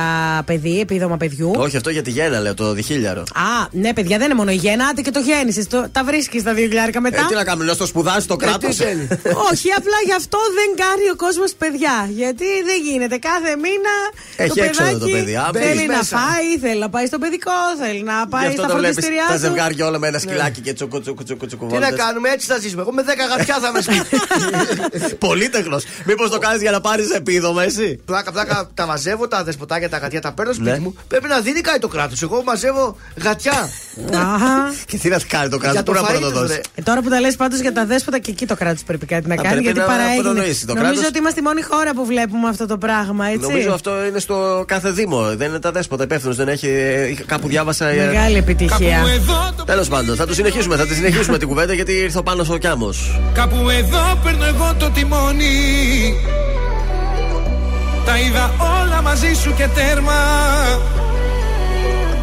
παιδί, επίδομα παιδιού. Όχι, αυτό για τη γέννα, λέω, το διχίλιαρο. Α, ναι, παιδιά, δεν είναι μόνο η γέννα, άντε και το γέννησες. Τα βρίσκεις τα δύο χιλιάρικα μετά. Ε, τι να κάνουμε, λέω, στο σπουδάζει το κράτο. τι θέλει. <laughs> Όχι, απλά γι' αυτό δεν κάνει ο κόσμος παιδιά. Γιατί δεν γίνεται. Κάθε μήνα Έχει το έξοδο παιδάκι το παιδί, α, θέλει μπαίνεις να μέσα. φάει, θέλει να πάει στο παιδικό, θέλει να Γι' πάει αυτό στα το βλέπεις φροντιστήριά τα του. ζευγάρια όλα με ένα σκυλάκι και τσουκου τσουκου τσουκου τσουκου Τι να κάνουμε, έτσι θα ζήσουμε. Εγώ με 10 γατιά θα είμαι σπίτι. <laughs> Πολύτεχνος. Μήπως το κάνεις για να πάρεις επίδομα, εσύ; πλάκα, πλάκα τα μαζεύω, τα δεσποτάκια, τα γατιά τα παίρνω σπίτι Ναι. μου. Πρέπει να δίνει κάτι το κράτος. Εγώ μαζεύω γατιά. Αχα. Και τι να κάνει το κράτος, Για πού το να φαΐ πρώτο τους, δώσει. ρε. Ε, τώρα που τα λες πάντως για τα δέσποτα και εκεί το κράτος πρέπει κάτι να Θα κάνει. πρέπει Γιατί να παραέγινε. προνοήσει το Νομίζω κράτος. ότι είμαστε η μόνη χώρα που βλέπουμε αυτό το πράγμα, έτσι. Νομίζω αυτό είναι στο κάθε Δήμο. Δεν είναι τα δέσποτα υπεύθυνος. Δεν έχει. ε, Κάπου διάβασα. ε, Μεγάλη επιτυχία. εδώ το Τέλος πάντων, θα το συνεχίσουμε. Θα τη συνεχίσουμε την κουβέντα γιατί ήρθε ο πάνω ο Κιάμος. Κάπου εδώ παίρνω εγώ το τιμόνι Τα είδα όλα μαζί σου και τέρμα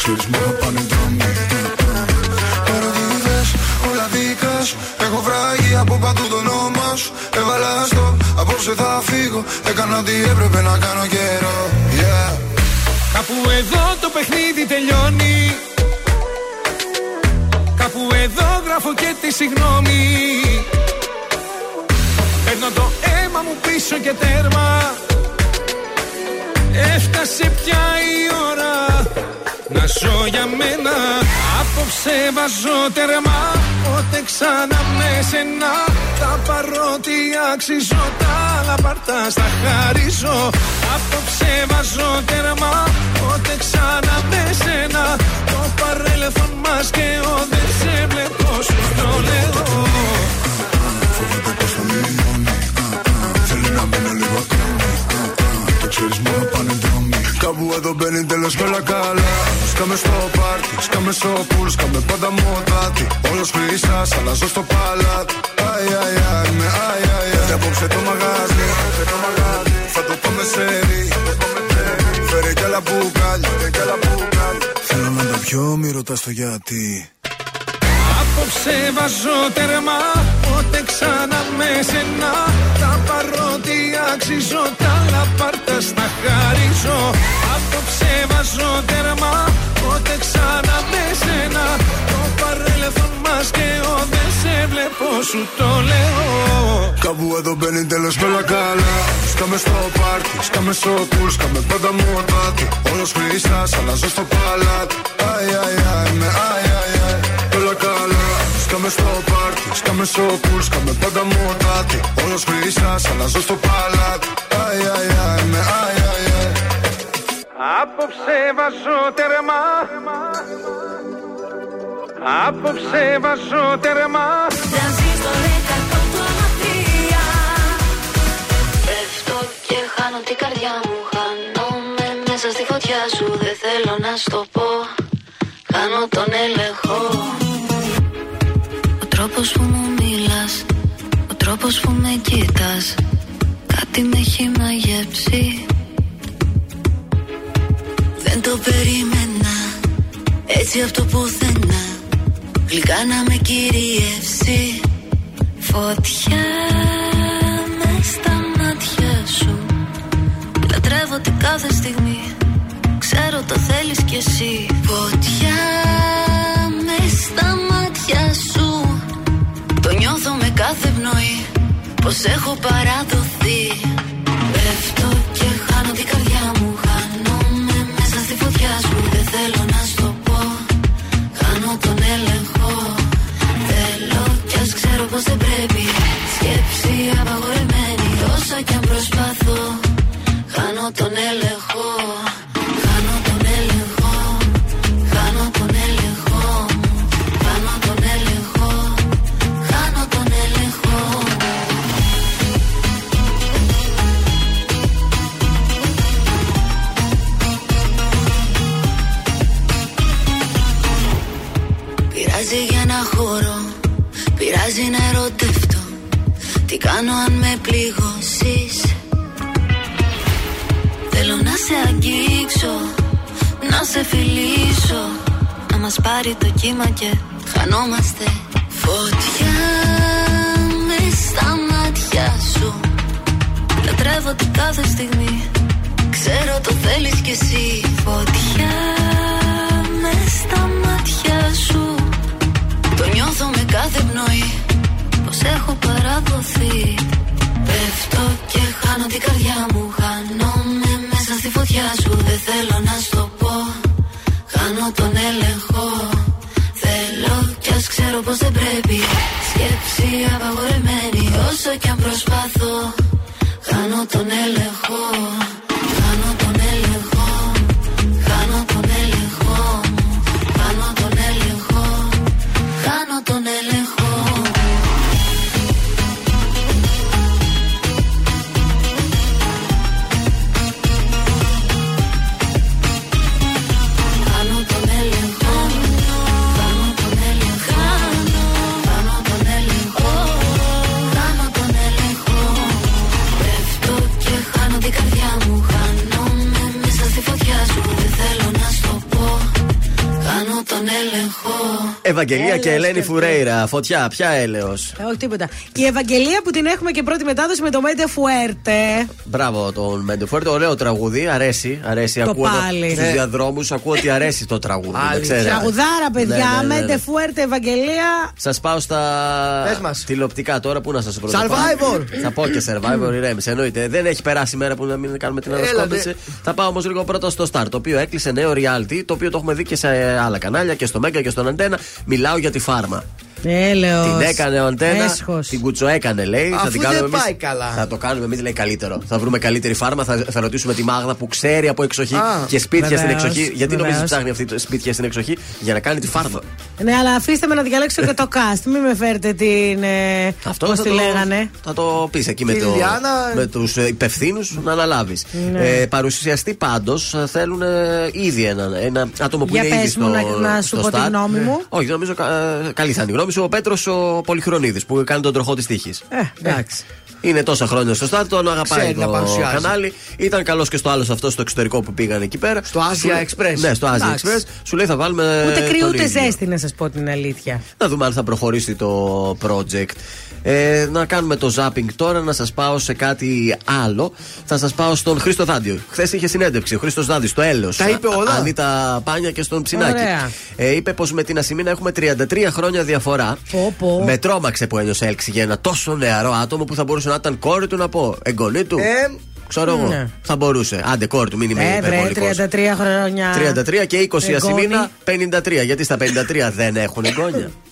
Το ξέρεις μόνο πάνε δρόμοι. Ερωτήτες, όλα δικά σου Έχω βράγει από παντού το όνομα σου. Έβαλα στο, απόψε θα φύγω. Έκανα ό,τι έπρεπε να κάνω καιρό. Yeah. Κάπου εδώ το παιχνίδι τελειώνει. Κάπου εδώ γράφω και τη συγγνώμη. Παίρνω το αίμα μου πίσω και τέρμα. Έφτασε πια η ώρα να ζω για μένα Απόψε βάζω τέρμα. Πότε ξανά με σένα Θα πάρω τι αξίζω Τα άλλα πάρτα στα χαρίζω. Απόψε βάζω τέρμα Πότε ξανά με σένα. Το παρέλθον μας και ο Δεν σε βλέπω σου το λέω. Φοβάται πως θα λιμάνι Θέλει να μείνω λίγο ακόμη Το ξέρεις μόνο πάνε δρόμοι Κάπου εδώ μπαίνει τέλος και όλα καλά. Σκάμε στο πάρτι, σκάμε στο πουλ Σκάμε πάντα μοτάτι. Όλος χρυσάς, αλλάζω στο παλάτι. Αι, αι, αι, με αι, αι, αι. Και απόψε το μαγάζι Θα το πάμε σε ρί. Φέρε κι άλλα μπουκάλια Θέλω να τα πιω, μη ρωτάς το γιατί Απόψε βάζω τέρμα Πότε ξανά με σένα. Τα παρότι αξίζω Τα λαπάρτα στα χαρίζω. Απόψε βάζω τέρμα Πότε ξανά με σένα. Το παρέλθον μας και ο Δεν σε βλέπω σου το λέω. Κάπου εδώ μπαίνει τέλος με όλα καλά. Σκάμε στο πάρτι, σκάμε στο κουλ Σκάμε πάντα μου τάτι. Όλος χρυσάς, αλλάζω στο παλάτι. Αι, αι, αι, με αι, Σκάμε στο πάρτι, σκάμε στο κουλ Σκάμε πάντα μου τάτι Όλος χρυσάς, αλλάζω στο παλάτι. Αι, αι, αι, με αι, αι, αι. Απόψε βάζω τερμά Απόψε βάζω τερμά Τρανζίστορ 100,3 Πέφτω και χάνω την καρδιά μου. Χάνομαι μέσα στη φωτιά σου. Δεν θέλω να στο πω. Χάνω τον έλεγχο. Ο τρόπος που μου μιλάς Ο τρόπος που με κοίτας Κάτι με έχει μαγεύσει Δεν το περίμενα Έτσι από το πουθενά Γλυκά να με κυριεύσει. Φωτιά με στα μάτια σου Λατρεύω την κάθε στιγμή Ξέρω το θέλεις κι εσύ. Φωτιά κάθε πνοή Πως έχω παραδοθεί σε φιλήσω. Να μας πάρει το κύμα και χανόμαστε Φωτιά. Με στα μάτια σου. Λατρεύω την κάθε στιγμή. Ξέρω το θέλεις κι εσύ. Φωτιά. Με στα μάτια σου. Το νιώθω με κάθε πνοή. Πως έχω παραδοθεί. Πέφτω και χάνω την καρδιά μου. Χάνομαι μέσα στη φωτιά σου. Δεν θέλω να στο πω Χάνω τον έλεγχο. Θέλω κι ας ξέρω πως δεν πρέπει. Σκέψη απαγορεμένη Όσο κι αν προσπαθώ. Χάνω τον έλεγχο έλεγχο Ευαγγελία και Έλεος Ελένη και Φουρέιρα. Φωτιά, ποια έλεος. Ε, όχι τίποτα. Και η Ευαγγελία που την έχουμε και πρώτη μετάδοση με το Μέντε Φουέρτε. Μπράβο τον Μέντε Φουέρτε, ωραίο τραγούδι. Αρέσει, αρέσει. Το ακούω πάλι. Στους Ναι. διαδρόμους ακούω ότι αρέσει το τραγούδι. δεν ξέρω. Τραγουδάρα, παιδιά. Ναι, ναι, ναι, ναι. Μέντε Φουέρτε, Ευαγγελία. Σας πάω στα Πες μας. τηλεοπτικά τώρα. Πού να σας πρωτοπάω. Survivor. Θα πω και Survivor, ηρέμησε. Εννοείται. Δεν έχει περάσει η μέρα που να μην κάνουμε την Έλα, ανασκόπηση. ναι. Θα πάω όμως λίγο πρώτα στο Star. Το οποίο έκλεισε νέο reality. Το οποίο το έχουμε δει και σε άλλα κανάλια και στο Μέγκα και στον Αντένα. Μιλάω για τη φάρμα. Έλεος. Την έκανε ο Αντένα. Έσχος. Την κουτσοέκανε, λέει. Αφού θα την δεν κάνουμε εμείς- πάει καλά. Θα το κάνουμε εμείς, λέει καλύτερο. Θα βρούμε καλύτερη φάρμα. Θα, θα ρωτήσουμε τη Μάγδα που ξέρει από εξοχή Α, και σπίτια στην βεβαίως, εξοχή. Γιατί νομίζεις βεβαίως. ψάχνει αυτή το σπίτια στην εξοχή; Για να κάνει τη φάρμα. Ναι, αλλά αφήστε με να διαλέξω και το cast. Μην με φέρετε την. Ε, Αυτό πώς θα τη το, λέγανε. Θα το πεις εκεί με, Τη το, Λιάννα. με τους υπευθύνους να αναλάβεις. Ναι. Ε, παρουσιαστή πάντως θέλουν ε, ήδη ένα, ένα άτομο που Για είναι ήδη πες στο, μου να- να σου στο πω τη Star. γνώμη μου. Όχι, νομίζω κα- ε, καλή θα είναι η γνώμη σου. Ο Πέτρος ο Πολυχρονίδης που κάνει τον τροχό της τύχης. Ε, εντάξει. Είναι τόσα χρόνια στο Star, τον αγαπάει Ξέρει να το παρουσιάζει. κανάλι. Ήταν καλός και στο άλλο αυτό στο εξωτερικό που πήγαν εκεί πέρα. Στο Asia Σου λέει- Express. Ναι, στο Asia Εντάξει. Express. Σου λέει θα βάλουμε. Ούτε κρύο τον ούτε ίδιο. ζέστη, να σας πω την αλήθεια. Να δούμε αν θα προχωρήσει το project. Ε, να κάνουμε το zapping τώρα, να σας πάω σε κάτι άλλο. Θα σας πάω στον Χρήστο Δάντιο. Χθες είχε συνέντευξη ο Χρήστος Δάντη στο Έλεος. Τα είπε όλα. Ανίτα Πάνια και στον Ψινάκη. Ωραία. Ε, είπε πως με την Ασημίνα έχουμε 33 χρόνια διαφορά. Πω, πω. Με τρόμαξε που ένιωσε έλξη για ένα τόσο νεαρό άτομο που θα μπορούσε να ήταν κόρη του να πω. Εγγονή του. Ε, Ξέρω εγώ. ναι. Θα μπορούσε. Άντε, κόρη του, μην είμαι Ε, βρε, υπερβολικός. 33 χρόνια. 33 και 20 Εγγόνη. Ασημίνα 53. Γιατί στα 53 δεν έχουν εγγόνια; <laughs>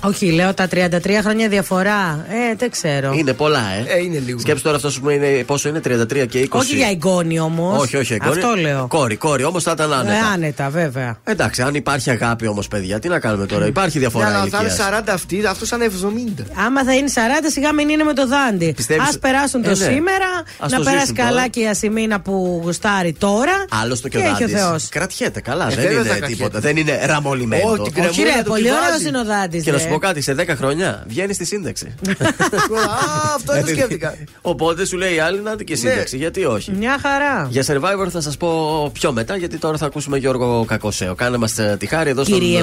Όχι, λέω τα 33 χρόνια διαφορά. Ε, δεν ξέρω. Είναι πολλά, ε. Ε, είναι λίγο. Σκέψτε τώρα αυτός που είναι, πόσο είναι 33 και 20. Όχι για εγγόνι όμως. Όχι, όχι, εγγόνι. Αυτό λέω. Κόρη, κόρη, όμως θα ήταν άνετα. Ε, άνετα, βέβαια. Εντάξει, αν υπάρχει αγάπη όμως, παιδιά, τι να κάνουμε τώρα. Υπάρχει διαφορά Για να θα είναι ηλικίας. 40 αυτοί, αυτό θα είναι 70. Άμα θα είναι 40, σιγά μην είναι με το δάντη. Πιστεύεις- Α περάσουν το Ε, ναι. σήμερα, Ας να το περάσει ζήσουν καλά τώρα. και η Ασημίνα που γουστάρει τώρα. Άλλωστε και ο έχει ο Δάντης. Θεός. Κρατιέται καλά, Ε, δεν βέβαια θα είναι κρατιέται. τίποτα. Δεν είναι ραμολιμένο. Ό,τι Όχι, κρεμούλα ρε, του πολύ τη ωραίος βάζει. είναι ο δάντης. Και να σου πω κάτι, σε 10 χρόνια βγαίνεις στη σύνταξη. <laughs> Α, αυτό δεν το σκέφτηκα. Οπότε σου λέει η άλλη να δει και σύνταξη. Γιατί όχι. Μια χαρά. Για survivor θα σας πω πιο μετά, γιατί τώρα θα ακούσουμε Γιώργο Κακοσέο. Κάνε μας τη χάρη εδώ στον Κύριε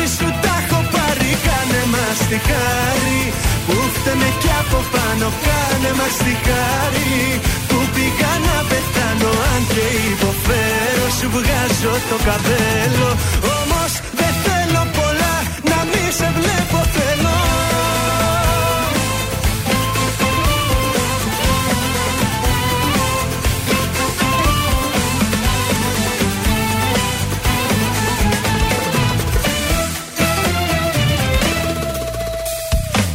Κάνε μας τη χάρη που φταίμε κι από πάνω Κάνε μας τη χάρη που πήγα να πεθάνω Αν και υποφέρω σου βγάζω το καπέλο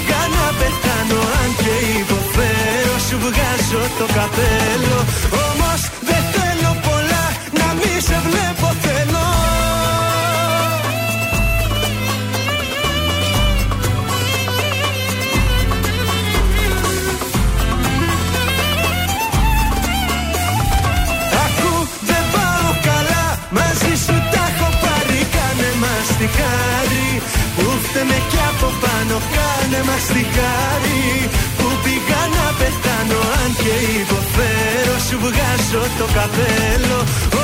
πήγα να πεθάνω Αν και υποφέρω σου βγάζω το καπέλο. Όμως δεν θέλω πολλά να μη σε βλέπω θέλω. Ακού δεν πάω καλά Μαζί σου τα έχω πάρει Κάνε μας τη χάρη Που φταίμε κι από πάνω Κάνε μας τη χάρη. Που πήγα να πεθάνω Αν και υποφέρω Σου βγάζω το καπέλο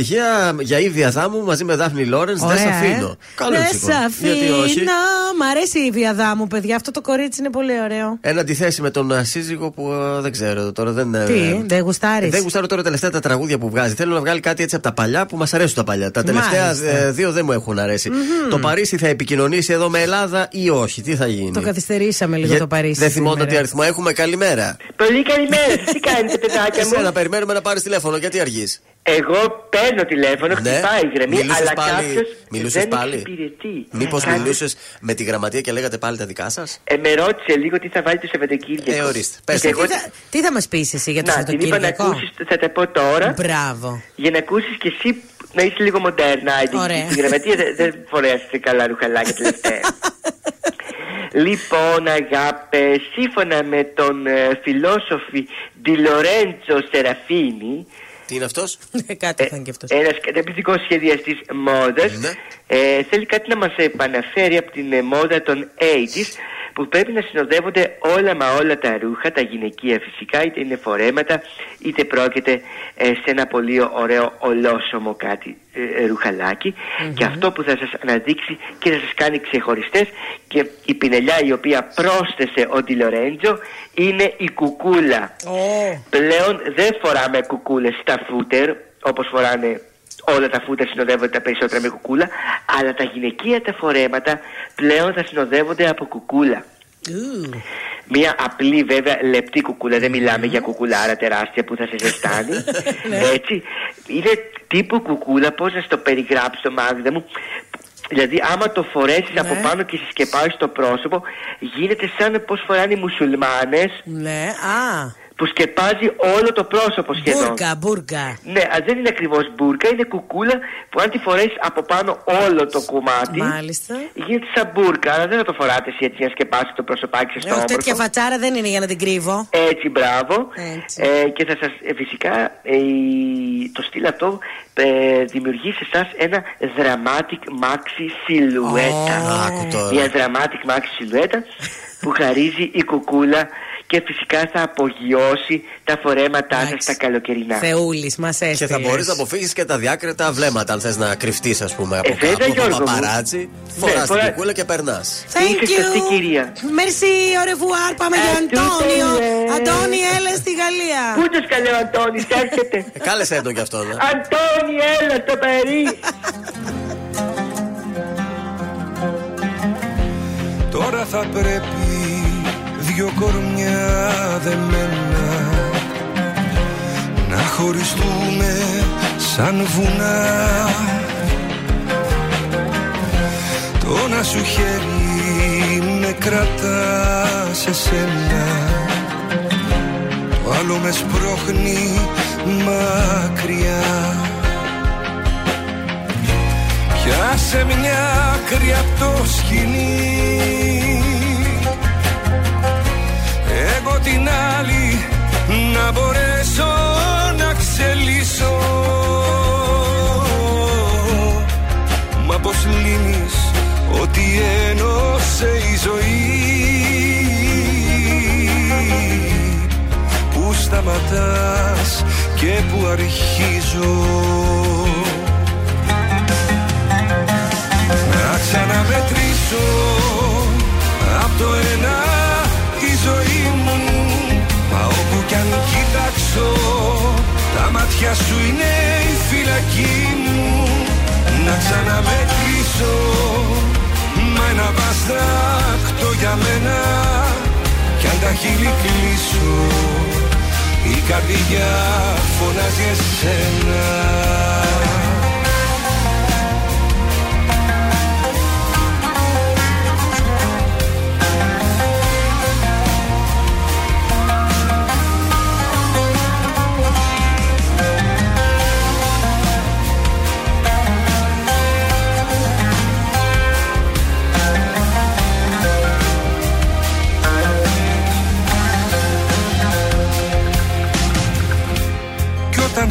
επιτυχία για ίδια δάμου μαζί με Δάφνη Λόρεν. Δεν σε αφήνω. Καλό Δεν λεξικό. σε Γιατί όχι. αφήνω. Μ' αρέσει η Βιαδά μου, παιδιά. Αυτό το κορίτσι είναι πολύ ωραίο. Εν αντιθέσει με τον ε, σύζυγο που ε, δεν ξέρω τώρα. Δεν, ε, Τι, δεν γουστάρεις; Δεν γουστάρω τώρα τελευταία τα τραγούδια που βγάζει. Θέλω να βγάλει κάτι έτσι από τα παλιά που μας αρέσουν τα παλιά. Τα τελευταία Μάλιστα. ε, δύο δεν μου έχουν αρέσει. Το Παρίσι θα επικοινωνήσει εδώ με Ελλάδα ή όχι; Τι θα γίνει; Το καθυστερήσαμε λίγο Για- το Παρίσι. Δεν θυμόνται σήμερα. τι αριθμό έχουμε. Καλημέρα. Πολύ καλημέρα σας, τι κάνετε παιδάκια μου; Εσένα περιμένουμε να πάρεις τηλέφωνο. Γιατί αργείς; Εγώ παίρνω τηλέφωνο, χτυπάει η γραμμή, Μιλούσες αλλά πάλι, κάποιος μιλούσες δεν πάλι. εξυπηρετεί. Μήπως Κάποιος- μιλούσες με τη γραμματεία και λέγατε πάλι τα δικά σας; Ε, με ρώτησε λίγο τι θα βάλει το Σαββατοκύριακο. Ε, ορίστε. Πες Και το. εγώ Τι θα, τι θα μας πεις εσύ για το να, την είπα να Σαββατοκύριακο; ακούσεις, θα τα πω τώρα, Μπράβο. για να ακούσεις και εσύ να είσαι λίγο μοντέρνα. Η- Ωραία. Η γραμματεία δεν, δεν φορέασε καλά ρουχαλάκια τελευταία. <laughs> λοιπόν, αγάπε, σύμφωνα με τον ε, φιλόσοφη Ντιλορέντζο Σεραφίνη, Τι είναι αυτός; Κάτι θα είναι και αυτός. ένας καταπληκτικός σχεδιαστής μόδας, Ναι. ε, θέλει κάτι να μας επαναφέρει από την ε, μόδα των 80s που πρέπει να συνοδεύονται όλα μα όλα τα ρούχα, τα γυναικεία φυσικά, είτε είναι φορέματα, είτε πρόκειται ε, σε ένα πολύ ωραίο ολόσωμο κάτι ε, ε, ρουχαλάκι. Και αυτό που θα σας αναδείξει και θα σας κάνει ξεχωριστές και η πινελιά η οποία πρόσθεσε ο Ντιλορέντζο είναι η κουκούλα. Πλέον δεν φοράμε κουκούλες στα φούτερ όπως φοράνε όλα τα φούτερ συνοδεύονται τα περισσότερα με κουκούλα αλλά τα γυναικεία τα φορέματα πλέον θα συνοδεύονται από κουκούλα. Μία απλή βέβαια λεπτή κουκούλα, δεν μιλάμε για κουκουλάρα τεράστια που θα σε ζεστάνει. <laughs> Έτσι. Είναι τύπου κουκούλα, πώς να στο περιγράψω Μάγδα μου. Δηλαδή άμα το φορέσεις από πάνω και συσκεπάεις στο πρόσωπο γίνεται σαν πως φοράνε οι μουσουλμάνες Ναι, α. Που σκεπάζει όλο το πρόσωπο σχεδόν. Μπούρκα, μπούρκα. Ναι, α, δεν είναι ακριβώς μπουρκα, είναι κουκούλα που αν τη φορέσεις από πάνω όλο το κομμάτι. Μάλιστα. Γίνεται σαν μπουρκα, αλλά δεν θα το φοράτε εσύ έτσι για να σκεπάσει το προσωπάκι σα στο Έχω όμορφο. τέτοια φατσάρα δεν είναι για να την κρύβω. Έτσι, μπράβο. Έτσι. Ε, και θα σας φυσικά ε, η- το στυλ αυτό ε, δημιουργεί σε εσάς ένα dramatic maxi silhouette. Άκου τώρα. Μια dramatic maxi silhouette που χαρίζει η κουκούλα και φυσικά θα απογειώσει τα φορέματά σας τα καλοκαιρινά. Θεούλης, μας έστειλε. Και θα μπορείς να αποφύγεις και τα διάκριτα βλέμματα αν θες να κρυφτείς, ας πούμε, από Ε, βέβαια, κάπου, από Γιώργο μου. παπαράτσι. Φοράς την φορά- κουκούλα και περνάς. Thank Είσαι σωστή, you. κυρία. Merci, au revoir. Πάμε για Αντώνιο. Αντώνη, έλα στη Γαλλία. Πού το καλέ ο Αντώνης, <laughs> έρχεται. Ε, Κάλεσε τον κι αυτόν. ε. Αντώνη, έλα στο Παρί. Τώρα θα πρέπει δυο κορμιά δεμένα να χωριστούμε σαν βουνά. Το να σου χέρι με κρατά σε σένα. Το άλλο με σπρώχνει μακριά. Πιάσε μια άκρη απ' το σκηνή Εγώ την άλλη να μπορέσω να ξελίσω. Μα πως λύνεις ότι ένωσε η ζωή; Πού σταματάς και που αρχίζω; Να ξαναμετρήσω απ' το ένα τη ζωή μου. Μα όπου κι αν κοιτάξω τα μάτια σου είναι η φυλακή μου. Να ξαναμετρήσω Μα ένα βαστάκτο για μένα. Κι αν τα χείλη κλείσω Η καρδιά φωνάζει εσένα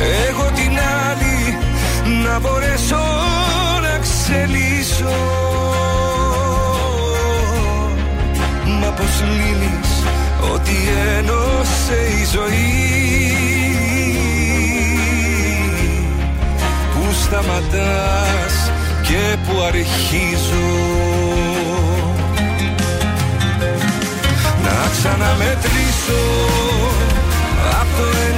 Εγώ την άλλη να μπορέσω να ξελίσω. Μα πως λύνεις ότι ένωσε η ζωή; Πού σταματάς και που αρχίζω; Να ξαναμετρήσω από το ένα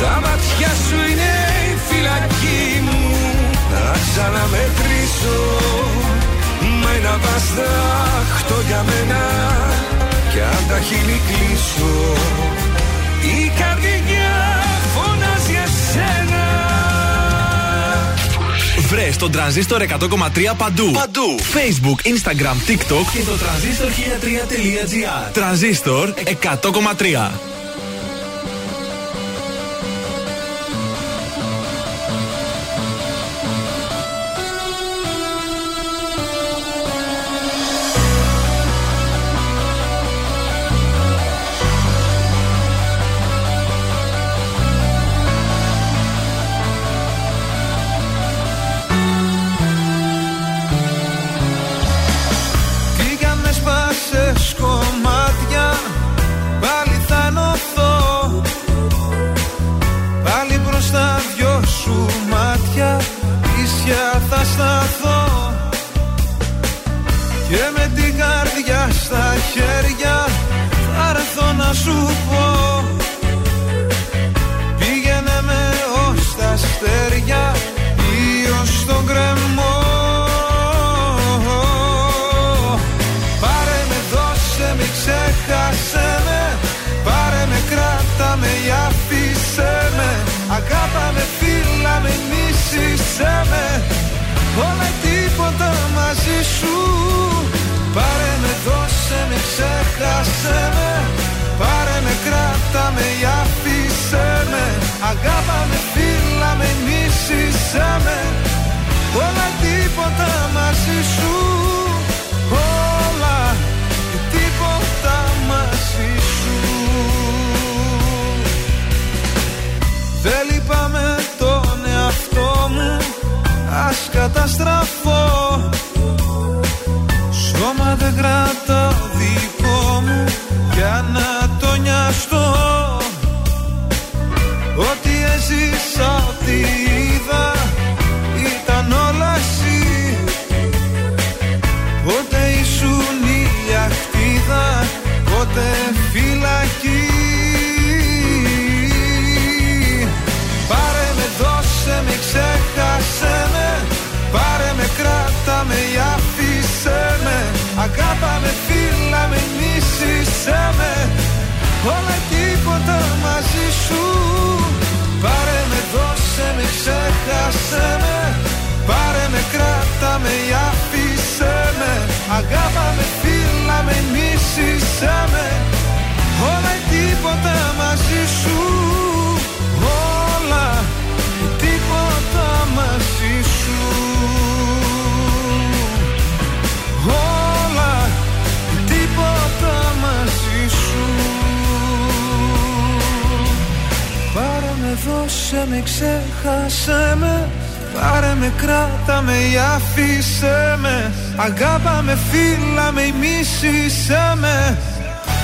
Τα μάτια σου είναι η φυλακή μου Να ξαναμετρήσω Μα ένα βαστάχτο για μένα Κι αν τα χείλη κλείσω Η καρδιά φωνάζει εσένα Βρες τον τρανζίστορ 100,3 παντού. Παντού. Facebook, Instagram, TikTok και το τρανζίστορ 1003.gr. Τρανζίστορ 100,3. Καταστραφώ. Σώμα δεν κρατάω δικό μου για να το νοιαστώ. Ό,τι έζησα, ό,τι ξέχασε με Πάρε με, κράτα με, ή άφησε με. Αγάπα με, φίλα με, μίσησε με. Όλα τίποτα μαζί σου. Όλα ή τίποτα μαζί σου. Όλα ή τίποτα μαζί σου. Πάρε με, δώσε με, ξέχασε με Πάρε με, κράτα με ή άφησε με. Αγάπα με, φίλα με ή μίσησε με.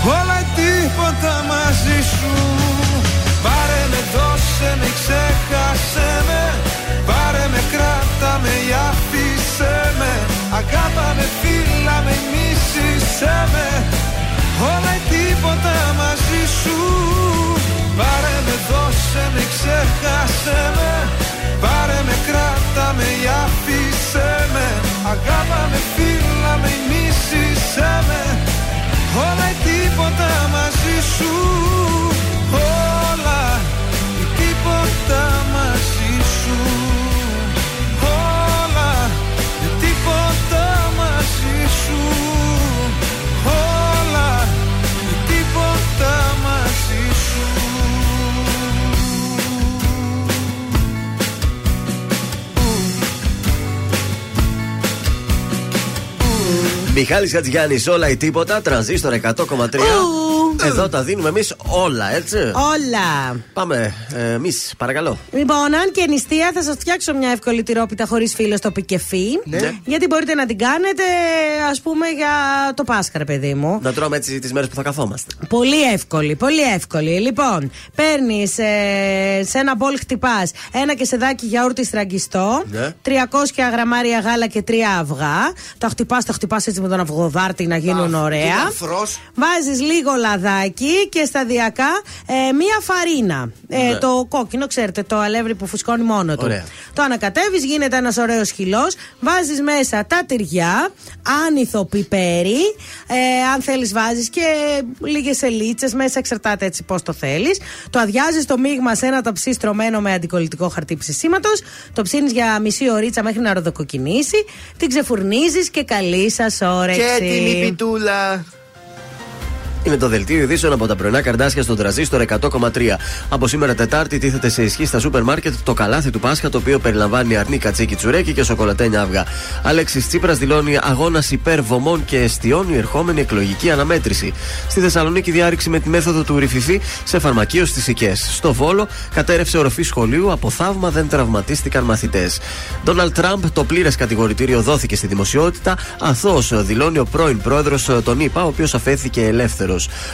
Όλα ή τίποτα μαζί σου. Πάρε με, δώσε με, ξέχασε με. Πάρε με, κράτα με ή άφησε με. Αγάπα με, φίλα με ή μίσησε με. Όλα ή τίποτα μαζί σου. Πάρε με, δώσε με, ξέχασε με. Πάρε με, κράτα με ή άφησε με. Αγάπα με, φίλα με ή μίσησε με. Όλα ή τίποτα μαζί σου Μιχάλης Χατζιάννης, όλα ή τίποτα, τρανζίστορ 100,3. Εδώ τα δίνουμε εμείς όλα, έτσι. Όλα. Πάμε, ε, εμείς, παρακαλώ. Λοιπόν, αν και νηστεία, θα σας φτιάξω μια εύκολη τυρόπιτα χωρίς φίλο στο πικεφί. Ναι. Γιατί μπορείτε να την κάνετε, ας πούμε, για το Πάσχα, ρε παιδί μου. Να τρώμε έτσι τις μέρες που θα καθόμαστε. Πολύ εύκολη, πολύ εύκολη. Λοιπόν, παίρνεις σε ένα μπολ χτυπάς ένα κεσεδάκι γιαούρτι στραγγιστό, Ναι. 300 γραμμάρια γάλα και 3 αυγά. Τα χτυπάς, τα χτυπάς έτσι με τον αυγοδάρτη να γίνουν ωραία. αφρός. Βάζεις λίγο λαδάκι και σταδιακά ε, μία φαρίνα. Ε, Ναι. Το κόκκινο, ξέρετε, το αλεύρι που φουσκώνει μόνο του. Ωραία. Το ανακατεύεις, γίνεται ένας ωραίος χυλός. Βάζεις μέσα τα τυριά, άνηθο πιπέρι. Ε, αν θέλεις, βάζεις και λίγες ελίτσε μέσα, εξαρτάται έτσι πώς το θέλεις. Το αδειάζεις το μείγμα σε ένα ταψί στρωμένο με αντικολλητικό χαρτί ψησίματος. Το ψήνεις για μισή ωρίτσα μέχρι να ροδοκοκινήσει. Την ξεφουρνίζεις και καλή σας όρεξη. Και έτοιμη πιτούλα. Είναι το δελτίο ειδήσεων από τα πρωινά καρδάσια στον τραζίστορ 100,3. Από σήμερα Τετάρτη τίθεται σε ισχύ στα σούπερ μάρκετ το καλάθι του Πάσχα, το οποίο περιλαμβάνει αρνί κατσίκι τσουρέκι και σοκολατένια αυγά. Αλέξης Τσίπρας δηλώνει αγώνας υπέρ βωμών και αιστείων η ερχόμενη εκλογική αναμέτρηση. Στη Θεσσαλονίκη διάρρηξη με τη μέθοδο του ρηφιφή σε φαρμακείο στις Οικές. Στο Βόλο κατέρευσε οροφή σχολείου, από θαύμα δεν τραυματίστηκαν μαθητές. Ντόναλτ Τραμπ, το πλήρες κατηγορητήριο δόθηκε στη δημοσιότητα. Αθώος δηλώνει ο πρώην πρόεδρος των ΗΠΑ, ο οποίος αφέθηκε ελεύθερος.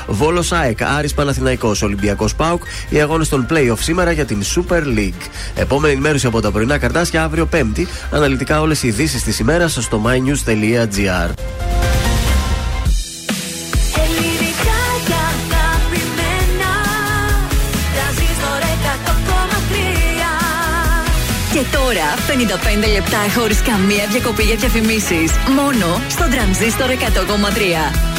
Βόλος ΑΕΚ, Άρης Παναθηναϊκός, Ολυμπιακός Πάουκ, οι αγώνες των playoff σήμερα για την Super League. Επόμενη ενημέρωση από τα πρωινά καρτάσια αύριο Πέμπτη. Αναλυτικά όλες οι ειδήσεις της ημέρας στο mynews.gr. Ελληνικά και αγαπημένα Τρανζίστορ 100,3 Και τώρα 55 λεπτά χωρίς καμία διακοπή για διαφημίσεις. Μόνο στο τρανζίστορ 100,3.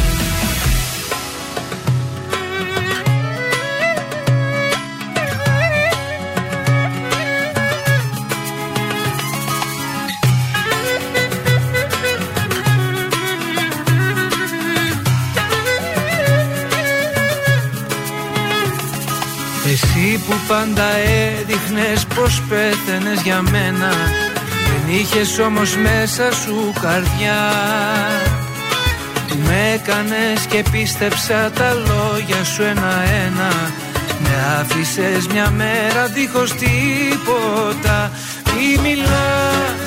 Εσύ που πάντα έδειχνες πως πέθαινες για μένα Δεν είχες όμως μέσα σου καρδιά. Που με έκανες και πίστεψα τα λόγια σου ένα-ένα Με άφησες μια μέρα δίχως τίποτα. Μη μιλάς,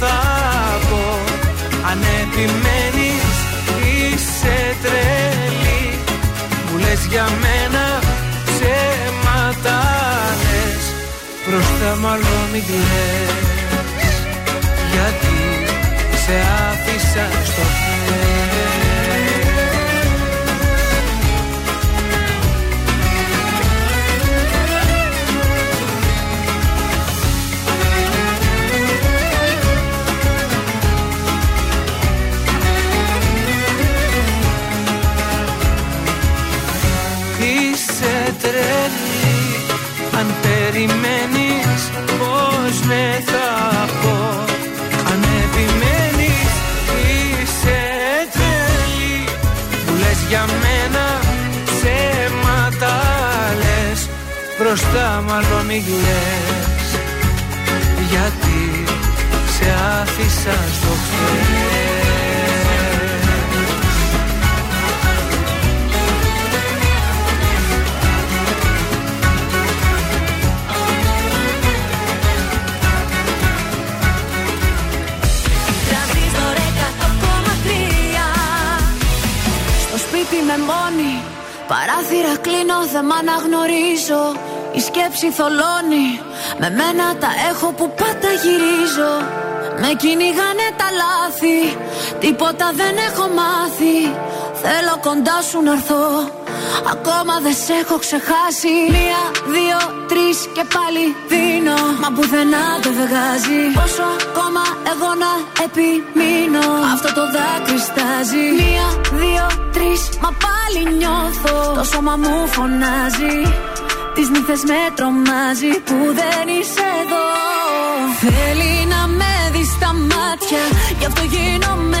θα πω. Αν επιμένεις είσαι τρελή. Μου λες για μένα ψέματα λες Μπροστά μάλλον μην κλαις. Γιατί σε άφησα στο χέρι περιμένεις πως ναι θα πω. Αν επιμένεις είσαι τρελή. Που λες για μένα ψέματα λες. Μπροστά μάλλον μη λες. Γιατί σε άφησα στο χέρι σπίτι με μόνη. Παράθυρα κλείνω δεν μ' αναγνωρίζω. Η σκέψη θολώνει. Με μένα τα έχω που πάντα γυρίζω. Με κυνηγάνε τα λάθη. Τίποτα δεν έχω μάθει. Θέλω κοντά σου να έρθω Ακόμα δεν σε έχω ξεχάσει. Μία, δύο, τρεις και πάλι δίνω. Μα πουθενά δεν βγάζει. Πόσο ακόμα εγώ να επιμείνω. Αυτό το δάκρυ στάζει Μία, δύο, τρεις Μα πάλι νιώθω. Το σώμα μου φωνάζει. Τις νύχτες με τρομάζει Που δεν είσαι εδώ. Θέλει να με δει στα μάτια. Γι' αυτό γίνομαι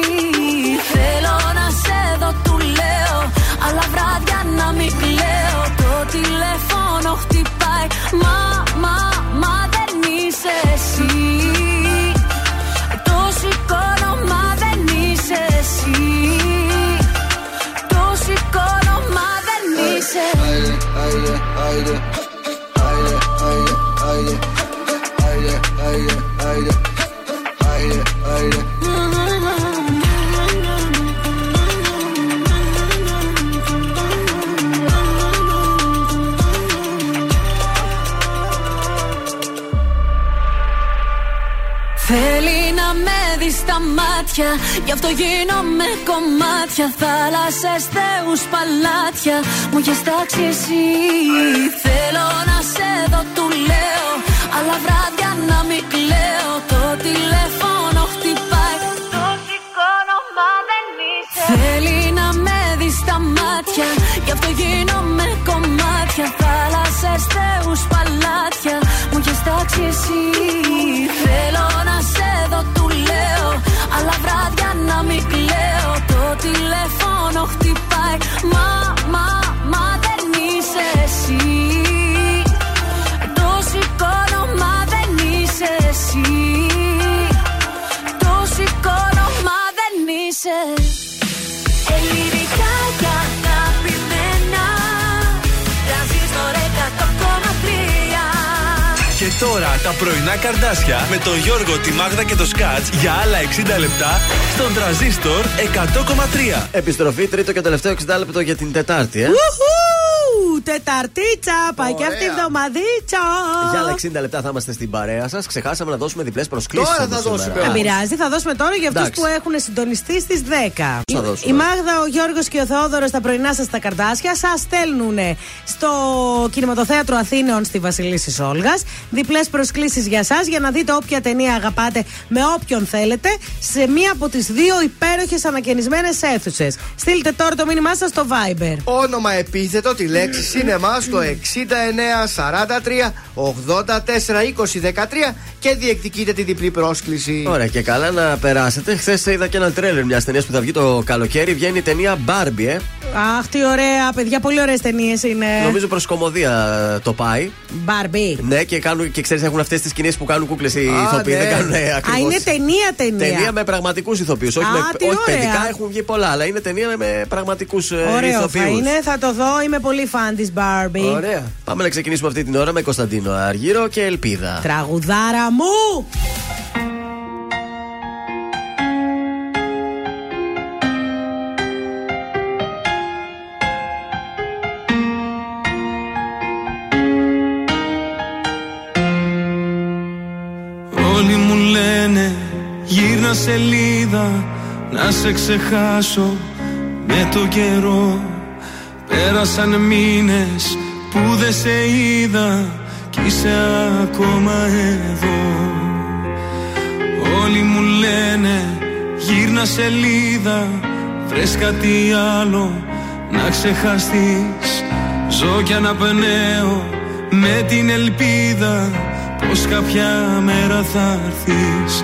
Μα, μα, μα δεν είσαι εσύ. Το σηκώνω, μα δεν είσαι εσύ. Το σηκώνω, μα δεν είσαι Θέλει να με δεις στα μάτια Γι' αυτό γίνομαι κομμάτια. Θάλασσες, θεούς, παλάτια Μου έχεις τάξει εσύ. Θέλω να σε δω, του λέω Αλλά βράδια να μην κλαίω. Το τηλέφωνο τα πρωινά καρδάσια με τον Γιώργο, τη Μάγδα και το Σκάτς για άλλα 60 λεπτά στον τραζίστορ 100,3. Επιστροφή τρίτο και τελευταίο 60 λεπτό για την Τετάρτη, ε. Ουχου! Τεταρτίτσα, πάει και αυτή η εβδομαδίτσα. Για άλλα 60 λεπτά θα είμαστε στην παρέα σας. Ξεχάσαμε να δώσουμε διπλές προσκλήσεις. Τώρα θα δώσουμε. Δεν πειράζει, θα δώσουμε τώρα για αυτούς Εντάξει. που έχουν συντονιστεί στις 10. Πώς θα Η, δώσουμε; η Μάγδα, ο Γιώργος και ο Θεόδωρος στα πρωινά σας τα καρτάσια σας στέλνουν στο κινηματοθέατρο Αθήνεων στη Βασιλίση Όλγας. Διπλές προσκλήσεις για εσά για να δείτε όποια ταινία αγαπάτε με όποιον θέλετε σε μία από τις δύο υπέροχες ανακαινισμένες αίθουσες. Στείλτε τώρα το μήνυμά σας στο Viber. Όνομα επίθετο, τη λέξη σινεμά στο 69 43 84 20 13 και διεκδικείτε τη διπλή πρόσκληση. Ωραία και καλά να περάσετε. Χθες είδα και ένα τρέλερ μιας ταινίας που θα βγει το καλοκαίρι. Βγαίνει η ταινία Barbie, ε. Αχ, τι ωραία, παιδιά, πολύ ωραίες ταινίες είναι. Νομίζω προς κομμωδία το πάει. Barbie. Ναι, και, κάνουν, και ξέρεις, έχουν αυτές τις σκηνές που κάνουν κούκλες οι Α, ηθοποιοί. ναι. Δεν κάνουν Α, ακριβώς. είναι ταινία ταινία. Ταινία με πραγματικούς ηθοποιούς. Όχι, Α, με, τι όχι ωραία. παιδικά έχουν βγει πολλά, αλλά είναι ταινία με πραγματικούς Ωραίο ηθοποιούς. θα είναι, θα το δω, είμαι πολύ φαν της Barbie. Ωραία. Πάμε να ξεκινήσουμε αυτή την ώρα με Κωνσταντίνο Αργύρο και Ελπίδα. Τραγουδάρα μου! Όλοι μου λένε γύρνα σελίδα να σε ξεχάσω με το καιρό Πέρασαν μήνες που δεν σε είδα κι είσαι ακόμα εδώ. Όλοι μου λένε γύρνα σελίδα βρες κάτι άλλο να ξεχαστείς. Ζω κι αναπνέω με την ελπίδα πως κάποια μέρα θα έρθεις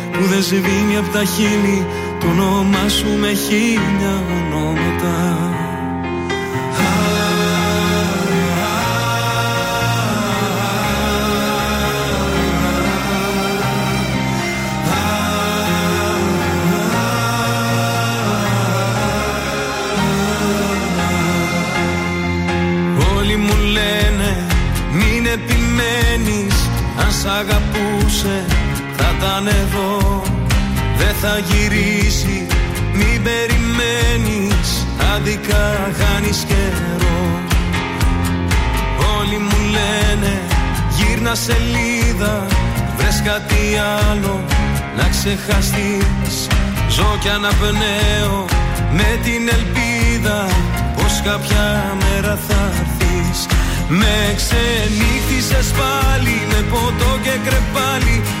που δεν σβήνει από τα χείλη. Το όνομά σου με χίλια ονόματα. Όλοι μου λένε μην επιμένεις Αν σ' αγαπούσες θα ήταν εδώ. Δεν θα γυρίσει μην περιμένεις. Αντικά χάνεις καιρό. Όλοι μου λένε γύρνα σελίδα. Βρες κάτι άλλο να ξεχαστείς. Ζω κι αναπνέω με την ελπίδα Πως κάποια μέρα θα έρθεις. Με ξενύχτησες πάλι με ποτό και κρεπάλι Η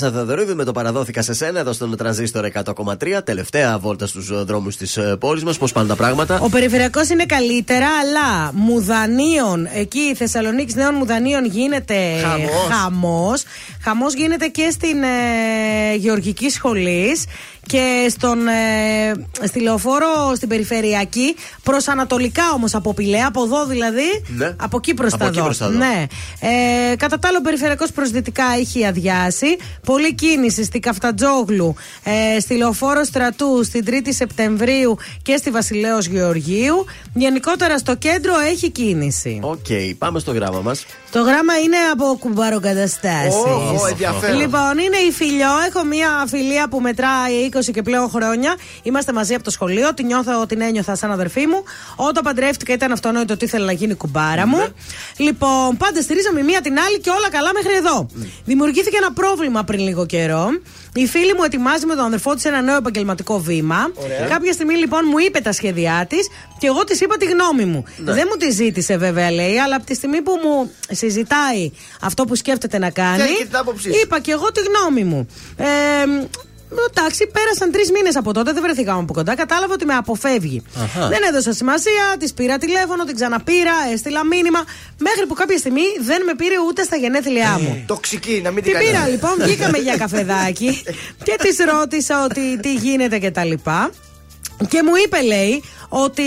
Παραραμπαμ. Ήταν η Νατάσα Θεοδωρίδου με το παραδόθηκα σε σένα εδώ στον τρανζίστορ 100,3. Τελευταία βόλτα στους δρόμους της πόλης μας. Πώς πάνε τα πράγματα. Ο περιφερειακός είναι καλύτερα, αλλά μουδανίων, εκεί Θεσσαλονίκης Νέων Μουδανίων γίνεται Χαμός. χαμός. Χαμός γίνεται και στην ε, Γεωργική Σχολής και στον, ε, στη λεωφόρο στην περιφερειακή, προ ανατολικά όμως από Πηλαία, από εδώ δηλαδή. Ναι. Από εκεί προς Από τα εκεί δω. προς τα δω. Ναι. Ε, κατά τα άλλα, ο περιφερειακός προς δυτικά έχει αδειάσει. Πολλή κίνηση στη Καφτατζόγλου, ε, στη λεωφόρο Στρατού, στην 3η Σεπτεμβρίου και στη Βασιλέως Γεωργίου. Γενικότερα στο κέντρο έχει κίνηση. Οκ, πάμε στο γράμμα μας. Το γράμμα είναι από κουμπαροκαταστάσεις. Ω, ενδιαφέρον. Λοιπόν, είναι η Φιλιώ. Έχω μία φιλία που μετράει 20 και πλέον χρόνια. Είμαστε μαζί από το σχολείο. Την νιώθω, την ένιωθα σαν αδερφή μου. Όταν παντρεύτηκα ήταν αυτονόητο ότι ήθελε να γίνει κουμπάρα μου. Λοιπόν, πάντα στηρίζαμε η μία την άλλη και όλα καλά μέχρι εδώ. Δημιουργήθηκε ένα πρόβλημα πριν λίγο καιρό. Η φίλη μου ετοιμάζει με τον αδερφό της ένα νέο επαγγελματικό βήμα. Ωραία. Κάποια στιγμή λοιπόν μου είπε τα σχέδιά της και εγώ της είπα τη γνώμη μου. Ναι. Δεν μου τη ζήτησε βέβαια, λέει, αλλά από τη στιγμή που μου συζητάει αυτό που σκέφτεται να κάνει. Θέλει και την άποψή σου. είπα και εγώ τη γνώμη μου. Ε, Εντάξει, πέρασαν τρεις μήνες από τότε, δεν βρεθήκαμε από κοντά. Κατάλαβα ότι με αποφεύγει. Αχα. Δεν έδωσα σημασία, της πήρα τηλέφωνο, την ξαναπήρα, έστειλα μήνυμα. Μέχρι που κάποια στιγμή δεν με πήρε ούτε στα γενέθλιά μου. Τοξική, να μην την Την κάνει. πήρα λοιπόν, βγήκαμε για καφεδάκι <laughs> και της ρώτησα ότι τι γίνεται και τα λοιπά. Και μου είπε, λέει, ότι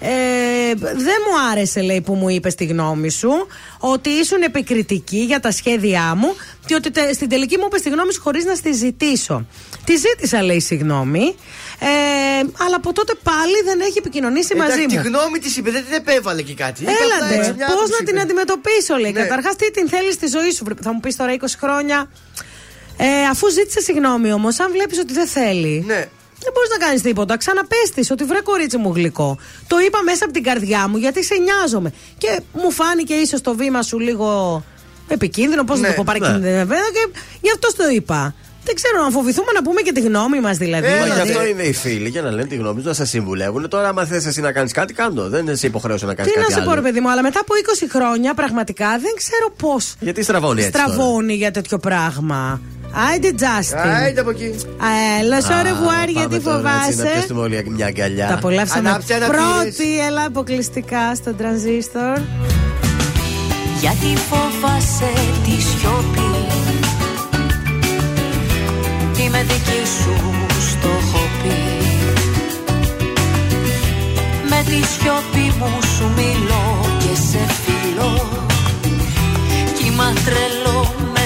ε, δεν μου άρεσε, λέει, που μου είπε τη γνώμη σου, ότι ήσουν επικριτική για τα σχέδιά μου και ότι τε- στην τελική μου είπε τη γνώμη σου χωρίς να στη ζητήσω. Τη ζήτησα, λέει, συγγνώμη, ε, αλλά από τότε πάλι δεν έχει επικοινωνήσει μαζί Εντάξει, μου. Τη γνώμη της είπε, δεν την επέβαλε και κάτι. Είπε απλά έτσι, Έλατε, μια πώς άποψη να την είπε. αντιμετωπίσω, λέει. Ναι. Καταρχάς, τι την θέλεις στη ζωή σου. Θα μου πεις τώρα 20 χρόνια. Ε, αφού ζήτησε συγγνώμη όμως, αν βλέπεις ότι δεν θέλει. Ναι. Δεν μπορείς να κάνεις τίποτα. Ξαναπέστης ότι βρε κορίτσι μου γλυκό. Το είπα μέσα από την καρδιά μου γιατί σε νοιάζομαι. Και μου φάνηκε ίσως το βήμα σου λίγο επικίνδυνο. Πώς να Ναι, το πω, παρακίνδυνο βέβαια. Και γι' αυτό το είπα. Δεν ξέρω, να φοβηθούμε να πούμε και τη γνώμη μας δηλαδή. Μας γι' Δηλαδή, αυτό είναι οι φίλοι για να λένε τη γνώμη τους, να σα συμβουλεύουν. Τώρα, άμα θες εσύ να κάνεις κάτι, κάντο. Δεν είσαι υποχρέωση να κάνεις Τι κάτι να σε άλλο. πω, ρε παιδί μου, αλλά μετά από 20 χρόνια πραγματικά δεν ξέρω πώς. Γιατί στραβώνει έτσι. τώρα; Στραβώνει για τέτοιο πράγμα. Άιντε, Τζάστιν. Άιντε από εκεί. Έλα, σε Α, ρεβουάρ, γιατί πάμε τώρα έτσι Να φοβάσαι; πιέσουμε όλοι μια αγκαλιά. Τα απολαύσαμε Ανάψε ένα πύρες. πρώτη, έλα αποκλειστικά στο τρανζίστορ. Γιατί φοβάσαι τη σιωπή; Είμαι δική σου στο έχω πει Με τη σιωπή μου σου μιλώ και σε φιλώ Κύμα τρελό μες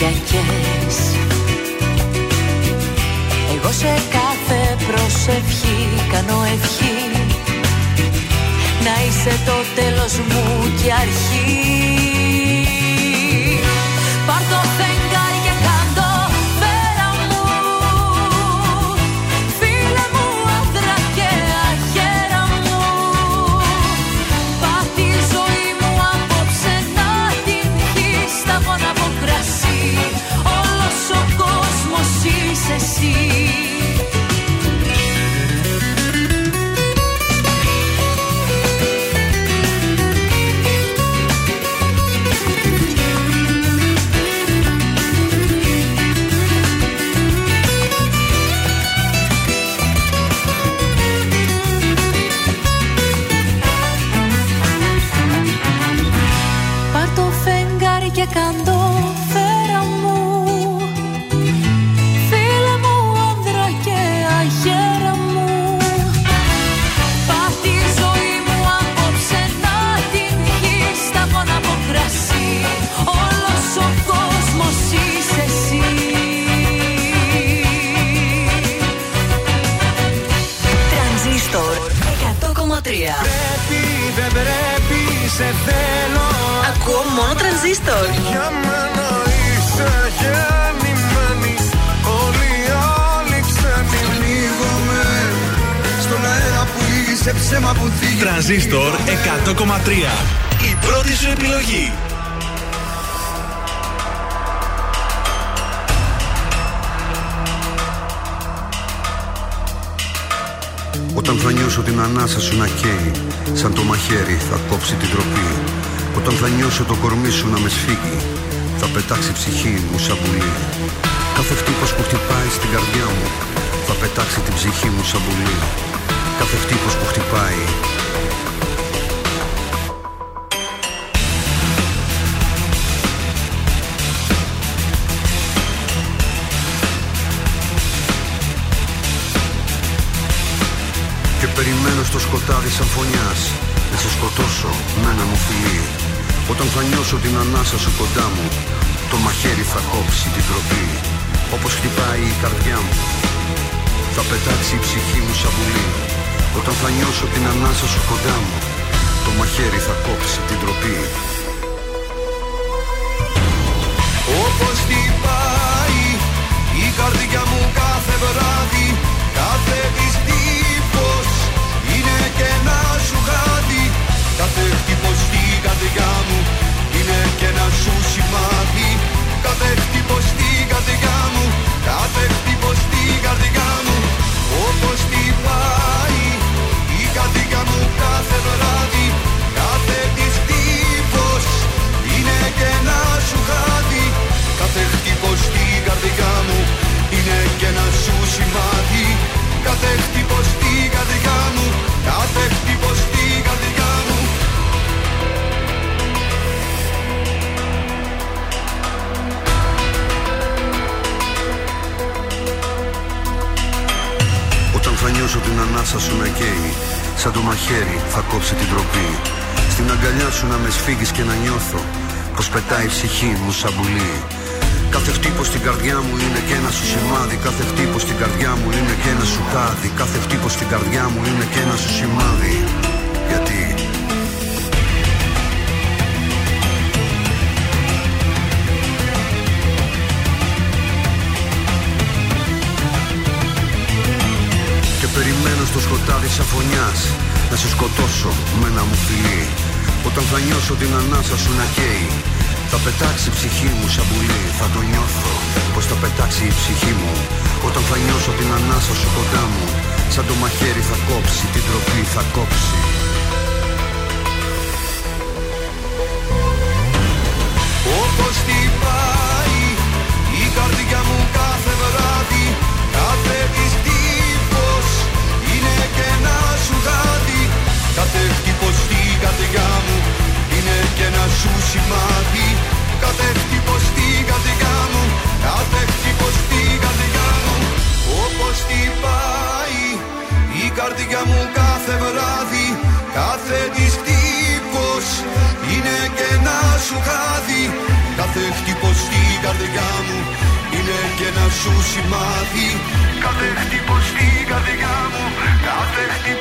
Κυριακές Εγώ σε κάθε προσευχή κάνω ευχή. Να είσαι το τέλος μου και αρχή τρανζίστορ Για μένα είσαι γεννημένη. Όλοι οι άλλοι ξένοι Πνίγομαι. Στον αέρα που είσαι ψέμα που θίγει. Τρανζίστορ 100,3. Η πρώτη σου επιλογή. Όταν θα νιώσω την ανάσα σου να καίει Σαν το μαχαίρι θα κόψει την τροπή Όταν θα νιώσω το κορμί σου να με σφίγγει Θα πετάξει η ψυχή μου σαν πουλί. Κάθε χτύπος που χτυπάει στην καρδιά μου Θα πετάξει την ψυχή μου σαν πουλί. Κάθε χτύπος που χτυπάει. Και περιμένω στο σκοτάδι σαν φωνιάς. Να σε σκοτώσω με ένα μου φιλί Όταν θα νιώσω την ανάσα σου κοντά μου Το μαχαίρι θα κόψει την τροπή. Όπως χτυπάει η καρδιά μου Θα πετάξει η ψυχή μου σαν πουλί Όταν θα νιώσω την ανάσα σου κοντά μου Το μαχαίρι θα κόψει την τροπή. Όπως πάει η καρδιά μου κάθε βράδυ Κάθε χτύπος στην καρδιά μου είναι και ένα σου σημάδι. Κάθε χτύπος στην καρδιά μου Κάθε χτύπος στην καρδιά μου. Όπως πάει η καρδιά μου κάθε βράδυ Κάθε της τύπος είναι και ένα σου χάδι. Κάθε χτύπος στην καρδιά μου είναι και ένα σου σημάδι. Κάθε χτύπος στην καρδιά μου Κάθε θα νιώσω την ανάσα σου να καίει Σαν το μαχαίρι θα κόψει την τροπή. Στην αγκαλιά σου να με σφίγγεις και να νιώθω Πως πετάει η ψυχή μου σαν πουλί. Κάθε χτύπος στην καρδιά μου είναι και ένα σου σημάδι Κάθε χτύπος στην καρδιά μου είναι και ένα σου χάδι Κάθε χτύπος στην καρδιά μου είναι και ένα σου σημάδι περιμένω στο σκοτάδι σαν φωνιάς Να σε σκοτώσω με ένα μου φιλί. Όταν θα νιώσω την ανάσα σου να καίει Θα πετάξει η ψυχή μου σαν πουλί. Θα το νιώθω πως θα πετάξει η ψυχή μου. Όταν θα νιώσω την ανάσα σου κοντά μου Σαν το μαχαίρι θα κόψει Την τροπή θα κόψει Κάθε χτύπος στην καρδιά μου είναι και ένα σου σημάδι. Κάθε χτύπος στην καρδιά μου Κάθε χτύπος στην καρδιά μου. Όπως πάει η καρδιά μου κάθε βράδυ Κάθε της χτύπος είναι και ένα σου χάδι. Κάθε χτύπος στην καρδιά μου είναι και ένα σου σημάδι. Κάθε χτύπος στην καρδιά μου Κάθε χτύπος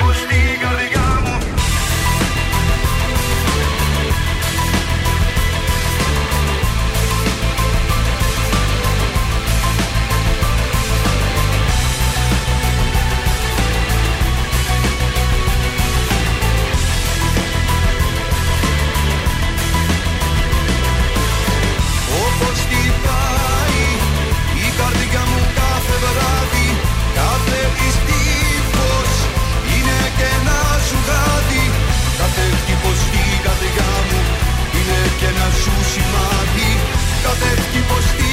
Κάθε χτύπος στην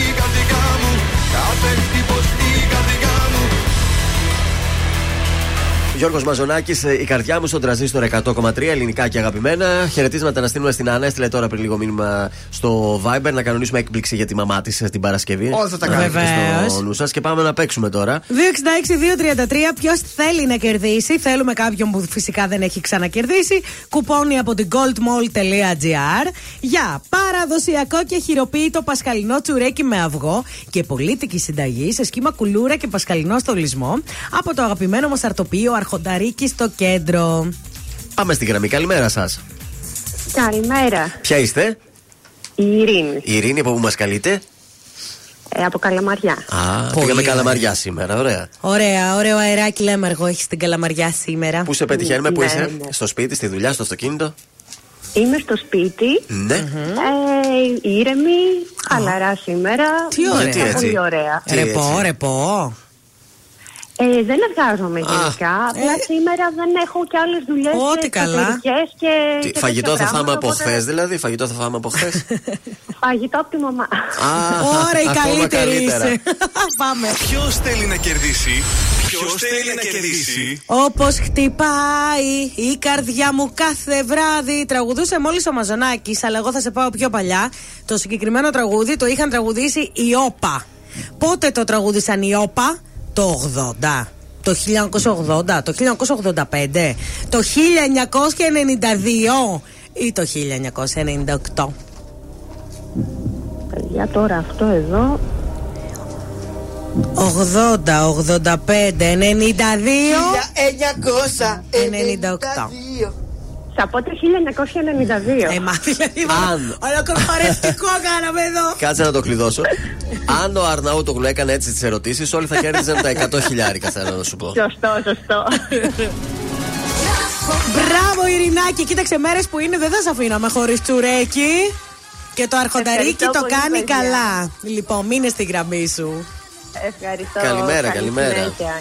Γιώργος Μαζονάκης, η καρδιά μου στον τραζίστορ 100,3 ελληνικά και αγαπημένα. Χαιρετίσματα να στείλουμε στην Άννα. Έστειλε τώρα πριν λίγο μήνυμα στο Viber να κανονίσουμε έκπληξη για τη μαμά της την Παρασκευή. Όλα θα τα κάνουμε. Βεβαίως. Στο νου σας και πάμε να παίξουμε τώρα. 266-233. Ποιος θέλει να κερδίσει. Θέλουμε κάποιον που φυσικά δεν έχει ξανακερδίσει. Κουπόνι από την goldmall.gr για παραδοσιακό και χειροποίητο πασχαλινό τσουρέκι με αυγό και πολίτικη συνταγή σε σχήμα κουλούρα και πασχαλινό στολισμό από το αγαπημένο μας αρτοπείο Αρχονταρίκη στο κέντρο. Πάμε στη γραμμή. Καλημέρα σας. Καλημέρα. Ποια είστε, Η Ειρήνη. η Ειρήνη από που μας καλείτε; Ε, από Καλαμαριά. Α, Πολύ πήγαμε ωραία. καλαμαριά σήμερα. Ωραία. Ωραία, ωραίο αεράκι λέμαργο έχεις στην Καλαμαριά σήμερα. Πού σε πετυχαίνουμε, πού Ναι, είσαι, ναι. στο σπίτι, στη δουλειά, στο αυτοκίνητο; Είμαι στο σπίτι. Ναι. Ε, ήρεμη, χαλαρά σήμερα. Τι ωραία. Γιατί έτσι; Πολύ ωραία. Τι Ρεπό, έτσι; ρεπό. Ε, δεν εργάζομαι γενικά. Απλά ε. σήμερα δεν έχω και άλλες δουλειές. Ό,τι καλά. Και, Τι, και φαγητό τέτοια θα φάμε πράγματα, από οπότε χθες, δηλαδή. Φαγητό θα φάμε από χθες; <laughs> Φαγητό από τη μαμά. Ωραία, η ακόμα καλύτερη καλύτερα. είσαι. <laughs> Πάμε. Ποιος θέλει να κερδίσει; Ποιος θέλει να κερδίσει; Όπως χτυπάει η καρδιά μου κάθε βράδυ. Τραγουδούσε μόλις ο Μαζονάκη, αλλά εγώ θα σε πάω πιο παλιά. Το συγκεκριμένο τραγούδι το είχαν τραγουδήσει οι Όπα. Πότε το τραγούδισαν οι Όπα, το 80. Το 1980, το 1985, το 1992 ή το 1998. Παιδιά, τώρα αυτό εδώ. 80, 85, 92. 98. Θα πω το 1992. Ε, μα δηλαδή. Αν. Ολόκληρο χορευτικό <laughs> κάναμε εδώ. Κάτσε να το κλειδώσω. Αν ο Αρναούτογλου έκανε έτσι τις ερωτήσεις, όλοι θα κέρδιζαν τα 100 χιλιάρικα, θέλω να σου πω. Σωστό, σωστό. Μπράβο, Ειρηνάκη. Κοίταξε μέρες που είναι, δεν θα σε αφήναμε χωρίς τσουρέκι. Και το αρχονταρίκι Ευχαριστώ το πολύ, κάνει παιδιά. καλά. Λοιπόν, μείνε στη γραμμή σου. Ευχαριστώ. Καλημέρα, Καλή καλημέρα. συνέχεια.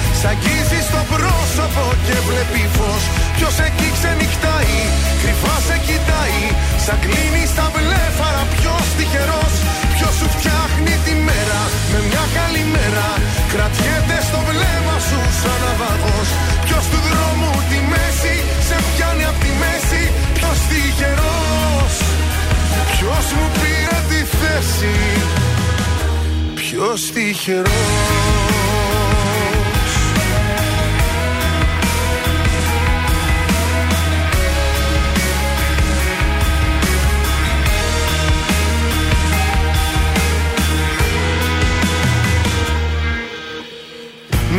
Σ' αγγίζει στο πρόσωπο και βλέπει φως. Ποιος εκεί ξενυχτάει, κρυφά σε κοιτάει. Σαν κλείνει στα βλέφαρα ποιος τυχερός. Ποιος σου φτιάχνει τη μέρα με μια καλή μέρα. Κρατιέται στο βλέμμα σου σαν ναυαγός Ποιος του δρόμου τη μέση σε πιάνει απ' τη μέση. Ποιος τυχερός. Ποιος μου πήρε τη θέση. Ποιος τυχερός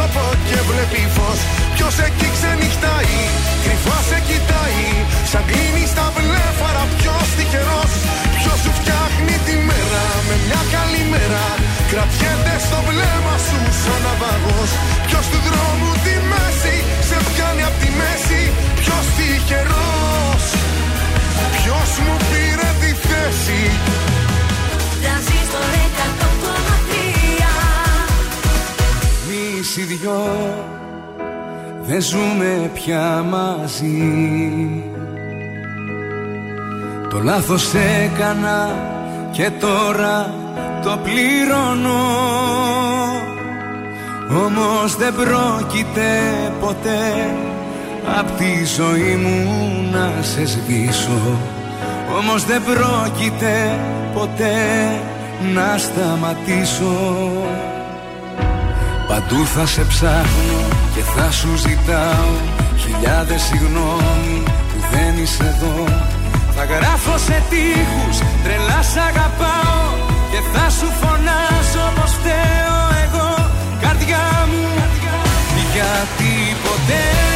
πρόσωπο και βλέπει φως. Ποιος εκεί ξενυχτάει, κρυφά σε κοιτάει. Σαν κλείνει στα βλέφαρα ποιος τυχερός. Ποιος σου φτιάχνει τη μέρα με μια καλή μέρα. Κρατιέται στο βλέμμα σου σαν ναυαγός. Ποιος του δρόμου τη μέση σε πιάνει απ' τη μέση. Ποιος τυχερός. Ποιος μου πήρε τη θέση. Τρανζίστορ 100,3 Εμείς οι δυο δεν ζούμε πια μαζί. Το λάθος έκανα και τώρα το πληρώνω. Όμως δεν πρόκειται ποτέ Απ' τη ζωή μου να σε σβήσω. Όμως δεν πρόκειται ποτέ να σταματήσω Παντού θα σε ψάχνω και θα σου ζητάω Χιλιάδες συγγνώμη που δεν είσαι εδώ. Θα γράφω σε τείχους τρελά σ' αγαπάω Και θα σου φωνάζω πως φταίω εγώ. Καρδιά μου Γιατί ποτέ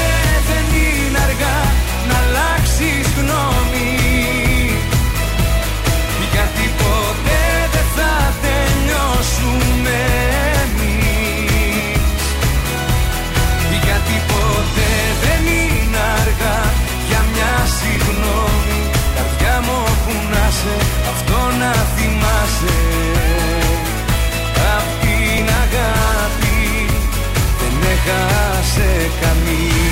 συγγνώμη Καρδιά μου όπου να σε αυτό να θυμάσαι. Απ' την αγάπη δεν έχασε κανείς.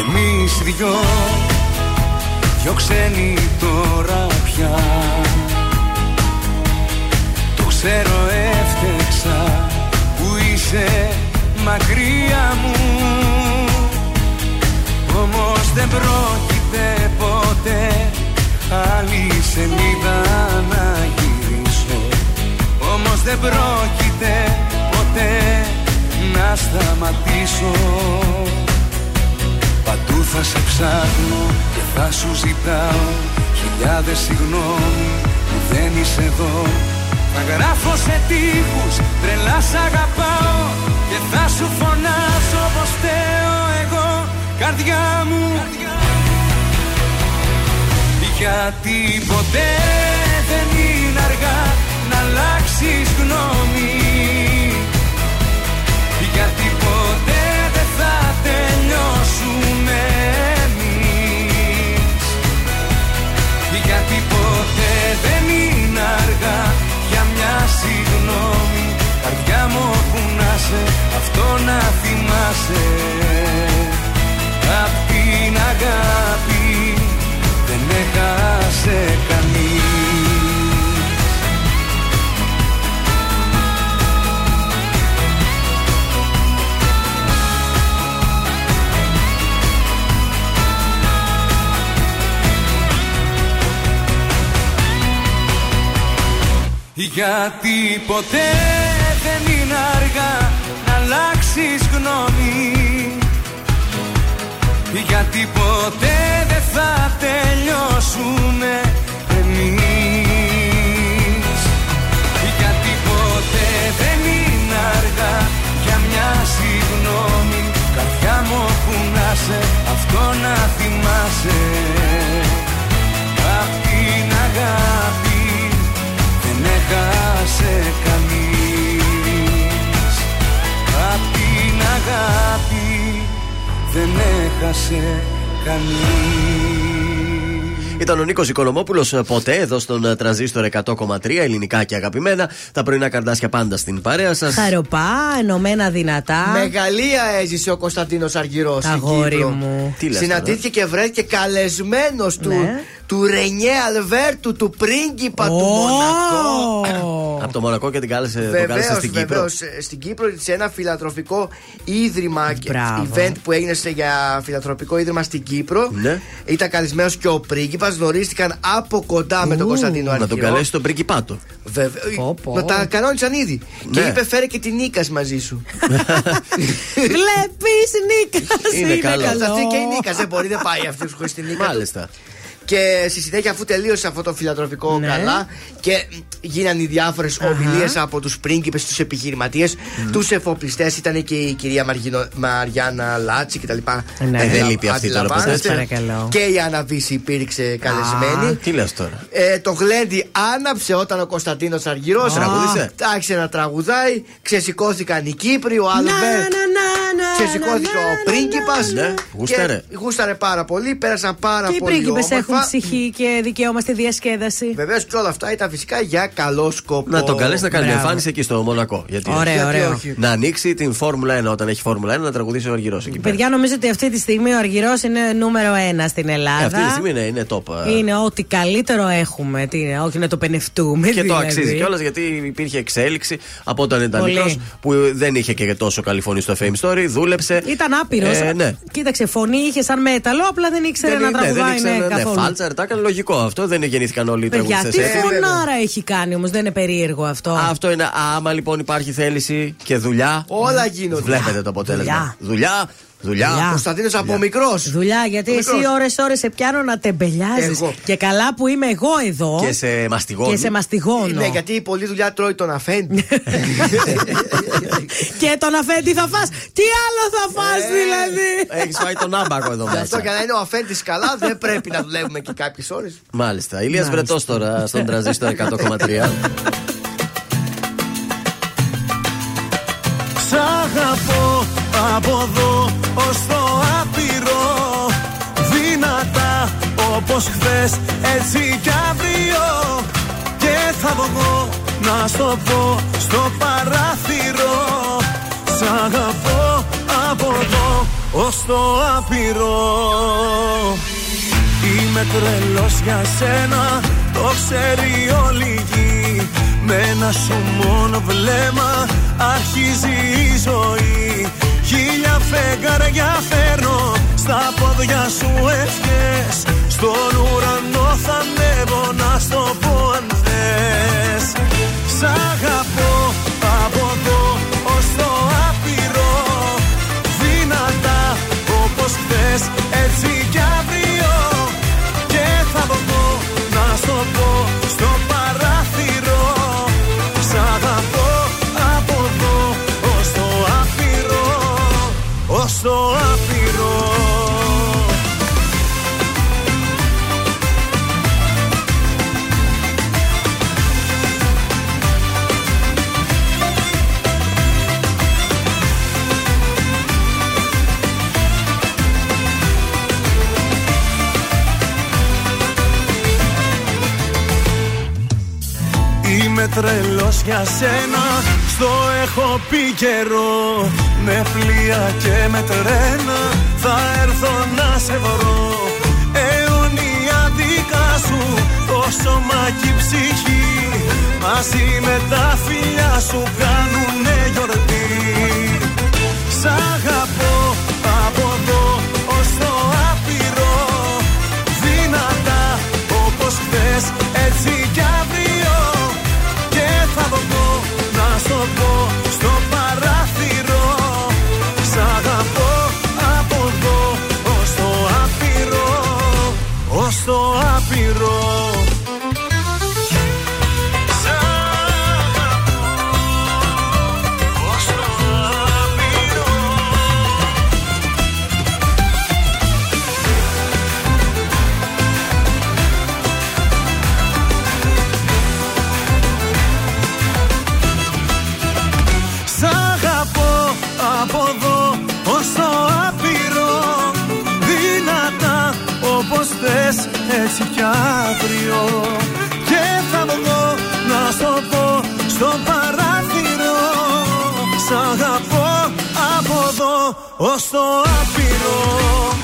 Εμείς δυο, δυο ξένοι τώρα πια. Το ξέρω έφτεξα που είσαι μακριά μου. Όμως δεν πρόκειται ποτέ. Άλλη σελίδα να γυρίσω. Όμως δεν πρόκειται ποτέ να σταματήσω. Παντού θα σε ψάχνω και θα σου ζητάω Χιλιάδες συγγνώμη που δεν είσαι εδώ. Θα γράφω σε τείχους τρελά σ' αγαπάω Και θα σου φωνάζω πως φταίω εγώ Καρδιά μου. Γιατί ποτέ δεν είναι αργά να αλλάξεις γνώμη. Γιατί ποτέ δεν θα τελειώσουμε εμείς. Γιατί ποτέ δεν είναι αργά για μια συγγνώμη Καρδιά μου όπου να σε, αυτό να θυμάσαι. Απ' την αγάπη δεν έχασε κανείς. Γιατί ποτέ δεν είναι αργά να αλλάξεις γνώμη. Γιατί ποτέ δεν θα τελειώσουμε εμείς. Γιατί ποτέ δεν είναι αργά για μια συγγνώμη. Καρδιά μου όπου να σε, αυτό να θυμάσαι. Απ' την αγάπη δεν έχασε κανείς αγάπη δεν έχασε κανείς Ήταν ο Νίκος Οικονομόπουλος ποτέ εδώ στον ε, τραζίστορ 100,3 ελληνικά και αγαπημένα. Τα πρωινά καρδάσια πάντα στην παρέα σας. Χαροπά, ενωμένα δυνατά. Μεγαλεία έζησε ο Κωνσταντίνος Αργυρός. Αγόρι μου. Τι λες Συναντήθηκε και βρέθηκε καλεσμένος του, Ναι. Του Ρενιέ Αλβέρτου, του πρίγκιπα του Μονακό. Από το Μονακό και την κάλεσε, το κάλεσε Βεβαίως, στην Κύπρο. βεβαίως. Στην Κύπρο σε ένα φιλατροφικό ίδρυμα και Μπράβο. event που έγινε σε- για φιλατροφικό ίδρυμα στην Κύπρο. Ναι. Ήταν καλεσμένος και ο πρίγκιπας. Γνωρίστηκαν από κοντά με τον Κωνσταντίνο Να Αργυρό. τον καλέσει τον πρίγκιπάτο. Βέβαια. Να τα κανόνισαν ήδη. Και Ναι. είπε φέρε και την Νίκα μαζί σου. <laughs> Βλέπεις Νίκας. Είναι καλό. Αυτή και η Νίκας δεν μπορεί, δεν πάει αυτή χωρίς την Νίκα. Μάλιστα. Και στη συνέχεια, αφού τελείωσε αυτό το φιλανθρωπικό Ναι. καλά και γίνανε οι διάφορες ομιλίες από τους πρίγκιπες, τους επιχειρηματίες, τους εφοπλιστές, ήταν και η κυρία Μαργινο- Μαριάννα Λάτση κτλ. Ναι. Ε, δεν λείπει αυτή τώρα, Αντιλαμβάνεστε. σας παρακαλώ. Και η Άννα Βίσση υπήρξε καλεσμένη. Τι λες τώρα. Ε, το γλέντι άναψε όταν ο Κωνσταντίνος Αργυρός Τραγούδισε; άρχισε να τραγουδάει. Ξεσηκώθηκαν οι Κύπροι, ο Άλμπερτ. Ξεσηκώθηκε ο πρίγκιπας. Ναι, γούσταρε. Γούσταρε πάρα πολύ, πέρασαν πάρα Και οι πολύ. πρίγκιπες όμορφα. Έχουν ψυχή και δικαίωμα στη διασκέδαση. Βεβαίως και όλα αυτά ήταν φυσικά για καλό σκοπό. Να τον καλέσει να κάνει Μπράβο. εμφάνιση εκεί στο Μονακό. Γιατί Ωραίο, γιατί ωραίο. όχι. Να ανοίξει την Φόρμουλα 1 όταν έχει Φόρμουλα 1 να τραγουδήσει ο Αργυρός εκεί πέρα. Παιδιά, νομίζω ότι αυτή τη στιγμή ο Αργυρός είναι νούμερο ένα στην Ε, Ελλάδα. Αυτή τη στιγμή είναι, είναι top. ε. Είναι ό,τι καλύτερο έχουμε. Τι είναι, όχι να το πενευτούμε. Και το δηλαδή. αξίζει κιόλας γιατί υπήρχε εξέλιξη από όταν ήταν Πολύ. μικρός που δεν είχε και τόσο καλή φωνή στο Fame Story. Δούλεψε. Ήταν άπειρος. Ε, ναι. Κοίταξε, φωνή είχε σαν μέταλλο, απλά δεν ήξερε Δεν, να ναι, δεν τραγουδάει ήξερε, ναι, ναι, καθόλου. Φάλτσαρ, τα έκανε λογικό αυτό. Δεν γεννήθηκαν όλοι οι Παιδιά, τι τραγουδιστέ έτσι. φωνάρα έχει κάνει όμως, δεν είναι περίεργο αυτό. Αυτό είναι άμα λοιπόν υπάρχει θέληση και δουλειά. Όλα γίνονται. Βλέπετε το αποτέλεσμα. Δουλειά, δουλειά. Δουλειά. Κωνσταντίνος από μικρός. Δουλειά, γιατί Ο εσύ μικρός. ώρε-ώρε σε πιάνω να τεμπελιάζεις. Εγώ. Και καλά που είμαι εγώ εδώ. Και σε μαστιγώνει. Και σε μαστιγώνω. Ναι, γιατί η πολλή δουλειά τρώει τον αφέντη. <laughs> Και τον αφέντη θα φας Τι άλλο θα φας Ε, δηλαδή; Έχεις φάει τον άμπακο εδώ Γι' αυτό μέσα. για να είναι ο αφέντης καλά, δεν πρέπει να δουλεύουμε και κάποιες ώρες. Μάλιστα. Ηλίας Βρετός τώρα στον τραζίστρο 100,3. Σ' αγαπώ Από εδώ ως το άπειρο. Δυνατά όπως χθες έτσι κι αύριο. Και θα βγω να στο πω στο παράθυρο. Σ' αγαπώ από εδώ ως το άπειρο. Είμαι τρελός για σένα, το ξέρει όλη η γη. Με ένα σου μόνο βλέμμα αρχίζει η ζωή Χίλια φεγγάρια φέρνω στα πόδια σου ευχές. Στον ουρανό θα ανέβω να στο πω αν θες. Σ' αγαπώ τρελός για σένα. Στο έχω πει καιρό Με πλοία και με τρένα. Θα έρθω να σε βρω. Αιωνία δικά σου Το σώμα και η ψυχή. Μαζί με τα φιλιά σου Κάνουνε γιορτή. Σ' αγαπώ εδώ ως το άπειρο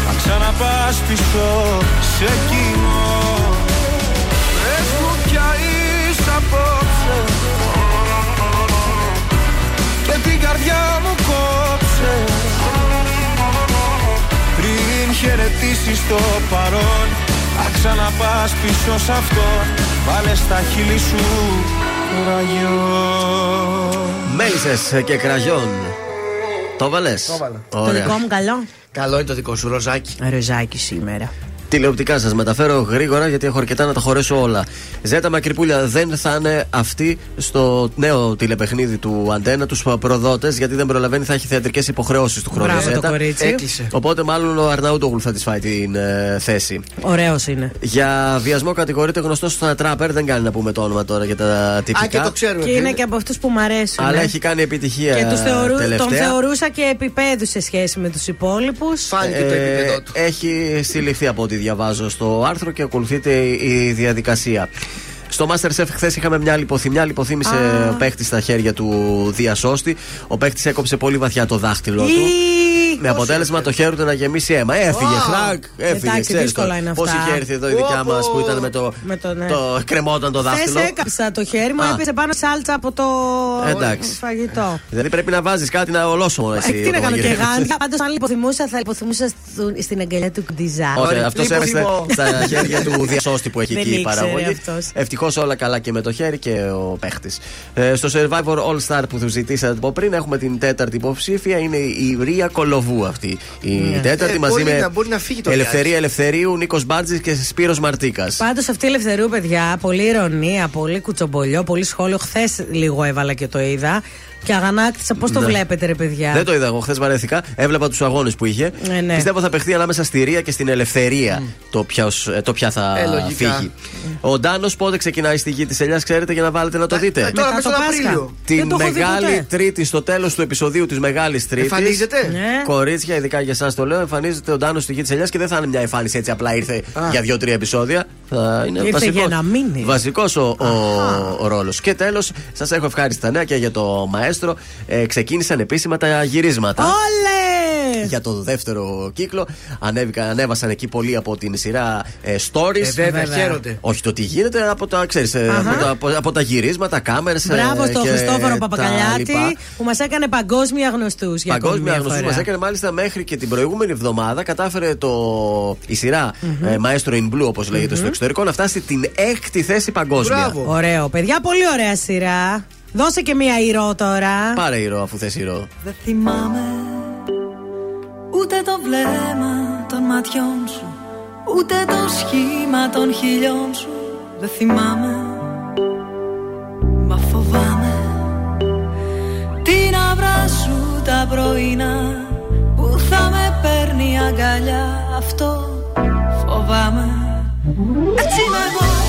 Να ξαναπάς πίσω σε κοινό. Πες μου πια είσαι απόψε. Και την καρδιά μου κόψε. Πριν χαιρετήσεις το παρόν Να ξαναπάς πίσω σ' αυτό Βάλε στα χείλη σου κραγιόν Μέλισσες και κραγιόν. Το βάλε. Το βάλα. Το δικό μου καλό. Καλό είναι το δικό σου, ροζάκι. Ροζάκι σήμερα. Τηλεοπτικά σας μεταφέρω γρήγορα γιατί έχω αρκετά να τα χωρέσω όλα. Ζέτα Μακρυπούλια δεν θα είναι αυτή στο νέο τηλεπαιχνίδι του Αντένα, τους προδότες, γιατί δεν προλαβαίνει, θα έχει θεατρικές υποχρεώσεις του χρόνου. Μπράβο το Ζέτα. κορίτσι. Έκλεισε. Οπότε μάλλον ο Αρναούτογλου θα της φάει την ε, θέση. Ωραίος είναι. Για βιασμό κατηγορείται γνωστός στα τράπερ, δεν κάνει να πούμε το όνομα τώρα για τα τυπικά. Α, και το ξέρουμε. Και ποιο είναι και από αυτούς που μ' αρέσουν. Αλλά ε. έχει κάνει επιτυχία Και τους θεωρού, τελευταία. τον θεωρούσα και επίπεδου σε σχέση με τους υπόλοιπους. Φάνηκε το Ε, επίπεδο του. Έχει συλληφθεί από ό,τι διαβάζω στο άρθρο και ακολουθείται η διαδικασία. Στο Masterchef χθες είχαμε μια λιποθυμιά. Λιποθύμησε ο παίχτη στα χέρια του διασώστη. Ο παίχτης έκοψε πολύ βαθιά το δάχτυλό του. Με αποτέλεσμα το χέρι του να γεμίσει αίμα. Έφυγε, Wow. χρακ, έφυγε. Εντάξει, ξέρεις δύσκολα το. είναι Πώς αυτά. είχε έρθει εδώ η δικιά μας που ήταν με το. Με το, ναι. το κρεμόταν το δάχτυλο. Χθε έκαψα το χέρι μου, Α. έπεσε πάνω σάλτσα από το Εντάξει. φαγητό. Δηλαδή πρέπει να βάζεις κάτι να ολόσωμο εσύ. Ε, τι να όταν κάνω και γυρίζεις. γάντια. Πάντως, αν λιποθυμούσα, θα λιποθυμούσα στο- στην αγκαλιά του Κτιζά. Όχι, αυτός έπεσε Λιποθυμώ. στα χέρια του διασώστη που έχει Δεν εκεί η ήξερε παραγωγή. Αυτός. Ευτυχώ όλα καλά και με το χέρι και ο παίχτης. Ε, στο Survivor All Star που τους ζητήσατε από πριν, έχουμε την τέταρτη υποψήφια. Είναι η Ρία Κολοβού αυτή. Η Ναι. τέταρτη Ε, μαζί μπορεί με να- μπορεί να φύγει το Ελευθερία Ελευθερίου, Νίκος Μπάρτζης και Σπύρος Μαρτίκας. Πάντως αυτή η ελευθερίου, παιδιά, πολύ ηρωνία, πολύ κουτσομπολιό, πολύ σχόλιο. Χθες λίγο έβαλα και το είδα. Και αγανάκτησα. Πώς το Ναι. βλέπετε, ρε παιδιά; Δεν το είδα εγώ, χθες βαρέθηκα. Έβλεπα τους αγώνες που είχε. Ναι, ναι. Πιστεύω θα παιχτεί ανάμεσα στη Ρία και στην Ελευθερία το, ποιος, ε, το ποια θα Ε, λογικά. φύγει. Ο Ντάνος πότε ξεκινάει στη γη της Ελιάς, ξέρετε, για να βάλετε να το δείτε; Ε, τώρα Μετά μέσα το τον Πάσχα. Απρίλιο. Δεν Την το έχω δει Μεγάλη ποτέ. Τρίτη, στο τέλος του επεισοδίου της Μεγάλης Τρίτης. Εμφανίζεται. Ναι. Κορίτσια, ειδικά για εσάς το λέω, εμφανίζεται ο Ντάνος στη γη της Ελιάς και δεν θα είναι μια εμφάνιση έτσι απλά ήρθε για δύο-τρία επεισόδια. Θα είναι Ήρθε βασικός, για να μείνει. Βασικός ο, ο, ο ρόλος. Και τέλος, σας έχω ευχάριστα νέα και για το μαέστρο. Ε, ξεκίνησαν επίσημα τα γυρίσματα. Όλε! Για το δεύτερο κύκλο ανέβηκαν, ανέβασαν εκεί πολλοί από την σειρά ε, stories. Ε, βέβαια, Βέβαια. χαίρονται. Όχι το τι γίνεται από τα, ξέρεις, ε, από τα, από, από τα γυρίσματα, κάμερες. Μπράβο στον Χριστόφορο Παπακαλιάτη που μας έκανε παγκόσμια γνωστούς. Παγκόσμια γνωστούς μας έκανε μάλιστα μέχρι και την προηγούμενη εβδομάδα. Κατάφερε το, η σειρά ε, Maestro in Blue, όπως λέγεται στο εξωτερικό, να φτάσει στην έκτη θέση παγκόσμια. Μπράβο. Ωραίο, παιδιά, πολύ ωραία σειρά. Δώσε και μία ηρώ τώρα. Πάρε ηρώα αφού θες ηρώα. Δεν θυμάμαι ούτε το βλέμμα των ματιών σου Ούτε το σχήμα των χιλιών σου Δεν θυμάμαι Μα φοβάμαι Την αυρά σου τα πρωινά Που θα με παίρνει αγκαλιά Αυτό φοβάμαι Έτσι είμαι εγώ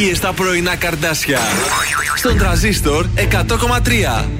Οι επιτυχίες στα πρωινά καρδάσια. Στον τραζίστορ 100,3.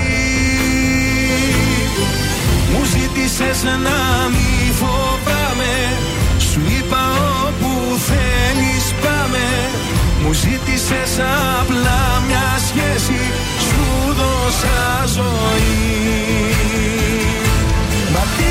μου ζήτησες να μη φοβάμαι. Σου είπα όπου θέλεις πάμε. Μου ζήτησες απλά μια σχέση. Σου δώσα ζωή. Μα τίποτα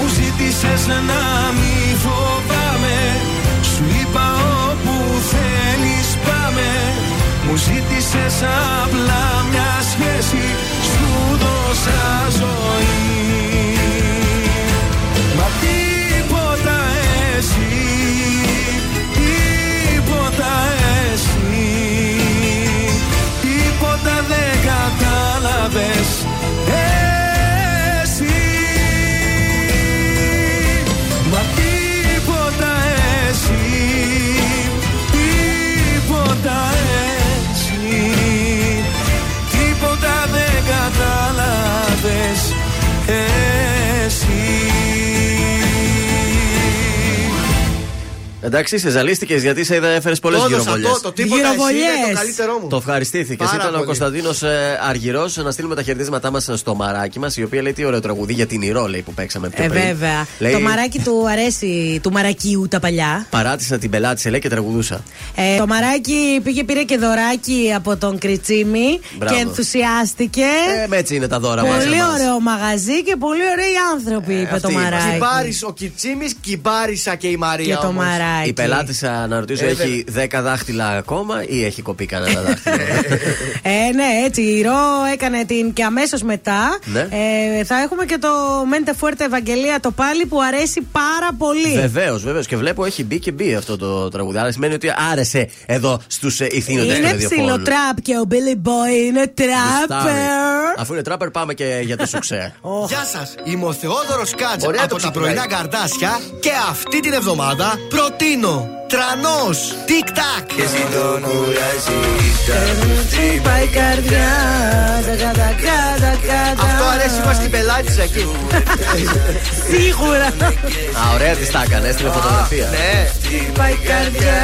μου ζήτησες να μη φοβάμαι. Σου είπα όπου θέλεις πάμε. Μου ζήτησες απλά μια σχέση. Σου δώσα ζωή. Μα τίποτα εσύ Τίποτα εσύ Τίποτα δεν κατάλαβες Εσύ Εντάξει, σε ζαλίστηκες γιατί σε είδα έφερες πολλές Το έδωσα γυροβολιές. το, το τίποτα εσύ είναι το καλύτερό μου. Το ευχαριστήθηκες. Πάρα Ήταν ο πολύ. Κωνσταντίνος Αργυρός. Να στείλουμε τα χαιρετίσματά μας στο μαράκι μας, η οποία λέει τι ωραίο τραγουδί για την Ηρώ, λέει που παίξαμε πιο Ε, πριν. βέβαια. Λέει, Το μαράκι του αρέσει, του μαρακίου τα παλιά. Παράτησα την πελάτησε, λέει και τραγουδούσα. Ε, το μαράκι πήγε, πήρε και δωράκι από τον Κριτσίμη Μπράβο. και ενθουσιάστηκε. Ε, έτσι είναι τα δώρα μας. πολύ ωραίο μαγαζί και πολύ ωραίοι άνθρωποι, είπε το αυτοί είμαστε. μαράκι. Κυμπάρης ο Κιτσίμης, κυμπάρισα και η Μαρία Και το όμως. μαράκι. Η πελάτησα να ρωτήσω, Ε, έχει 10 δάχτυλα ακόμα ή έχει κοπεί κανένα δάχτυλο; Ε, ναι, έτσι. Η Ρο έκανε την και αμέσως μετά. Ναι. Ε, θα έχουμε και το Μέντε Φουέρτε Ευαγγελία το πάλι που αρέσει πάρα πολύ. Βεβαίως, βεβαίως. Και βλέπω έχει μπει και μπει αυτό το τραγούδι. Άρα σημαίνει ότι άρεσε εδώ στους ηθήνοντες του Είναι ραδιοφώνου. ψηλό τραπ και ο Billy Boy είναι τράπερ. Αφού είναι τράπερ, πάμε και για το σουξέ. <laughs> Γεια σας, είμαι ο Θεόδωρος Κάτζ Ωραία από το τα ξεκινάει. πρωινά καρτάσια και αυτή την εβδομάδα προτείνω τρανός TikTok. Και εσύ τον Πάει η καρδιά. τακα, τακα, τακα, Αυτό τακα. αρέσει μας την πελάτησα εκεί. Σίγουρα. Α, ωραία τη τα έκανε, έστειλε φωτογραφία. Ναι. Πάει η καρδιά.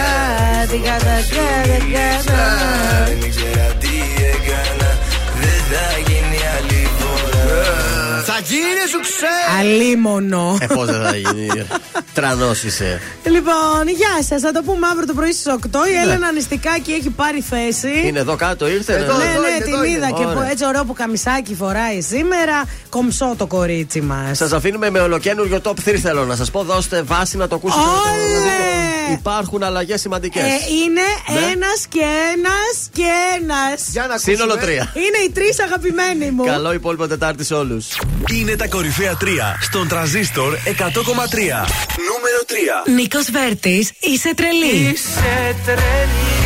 Γίνει σου ξέρεις. Αλίμονο. Ε, πώς δεν θα γίνει. Τρανός είσαι. Λοιπόν, γεια σας. Θα το πούμε αύριο το πρωί στις 8. Η Έλενα Νηστικάκη έχει πάρει θέση. Ναι. Είναι εδώ κάτω, ήρθε. Εδώ, ναι, εδώ ναι, είναι, την εδώ είδα είναι. και Ωραία. που- έτσι ωραίο που καμισάκι φοράει σήμερα. Κομψό το κορίτσι μας. Σας αφήνουμε με ολοκένουργιο top 3 θέλω να σας πω. Δώστε βάση να το ακούσετε. Όλε! Υπάρχουν αλλαγές σημαντικές. Ε, είναι Ναι. ένας και ένας και ένας. Για να ακούσουμε. Σύνολο 3. Είναι οι τρεις αγαπημένοι μου. Καλό υπόλοιπο Τετάρτη σε όλους. Είναι τα κορυφαία 3 στον τραζίστορ 100,3. Νούμερο 3. Νίκος Βέρτης, είσαι τρελή. Είσαι τρελή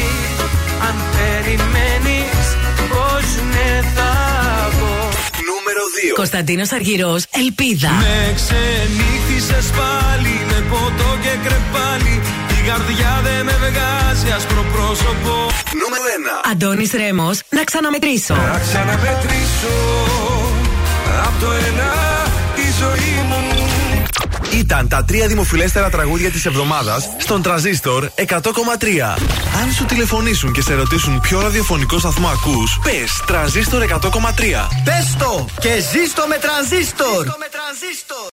Αν περιμένεις πως ναι θα πω Νούμερο 2. Κωνσταντίνος Αργυρός, Ελπίδα. Με ξενύχτησες πάλι με ποτό και κρεπάλι Η καρδιά δεν με βγάζει άσπρο πρόσωπο Νούμερο 1. Αντώνης Ρέμος, να ξαναμετρήσω. Να ξαναμετρήσω Απ' το ένα τη ζωή μου Ήταν τα τρία δημοφιλέστερα τραγούδια της εβδομάδας στον Τραζίστορ 100,3. Αν σου τηλεφωνήσουν και σε ρωτήσουν ποιο ραδιοφωνικό σταθμό ακούς, πες Τραζίστορ 100,3. Πες το και ζήστο με τρανζίστορ.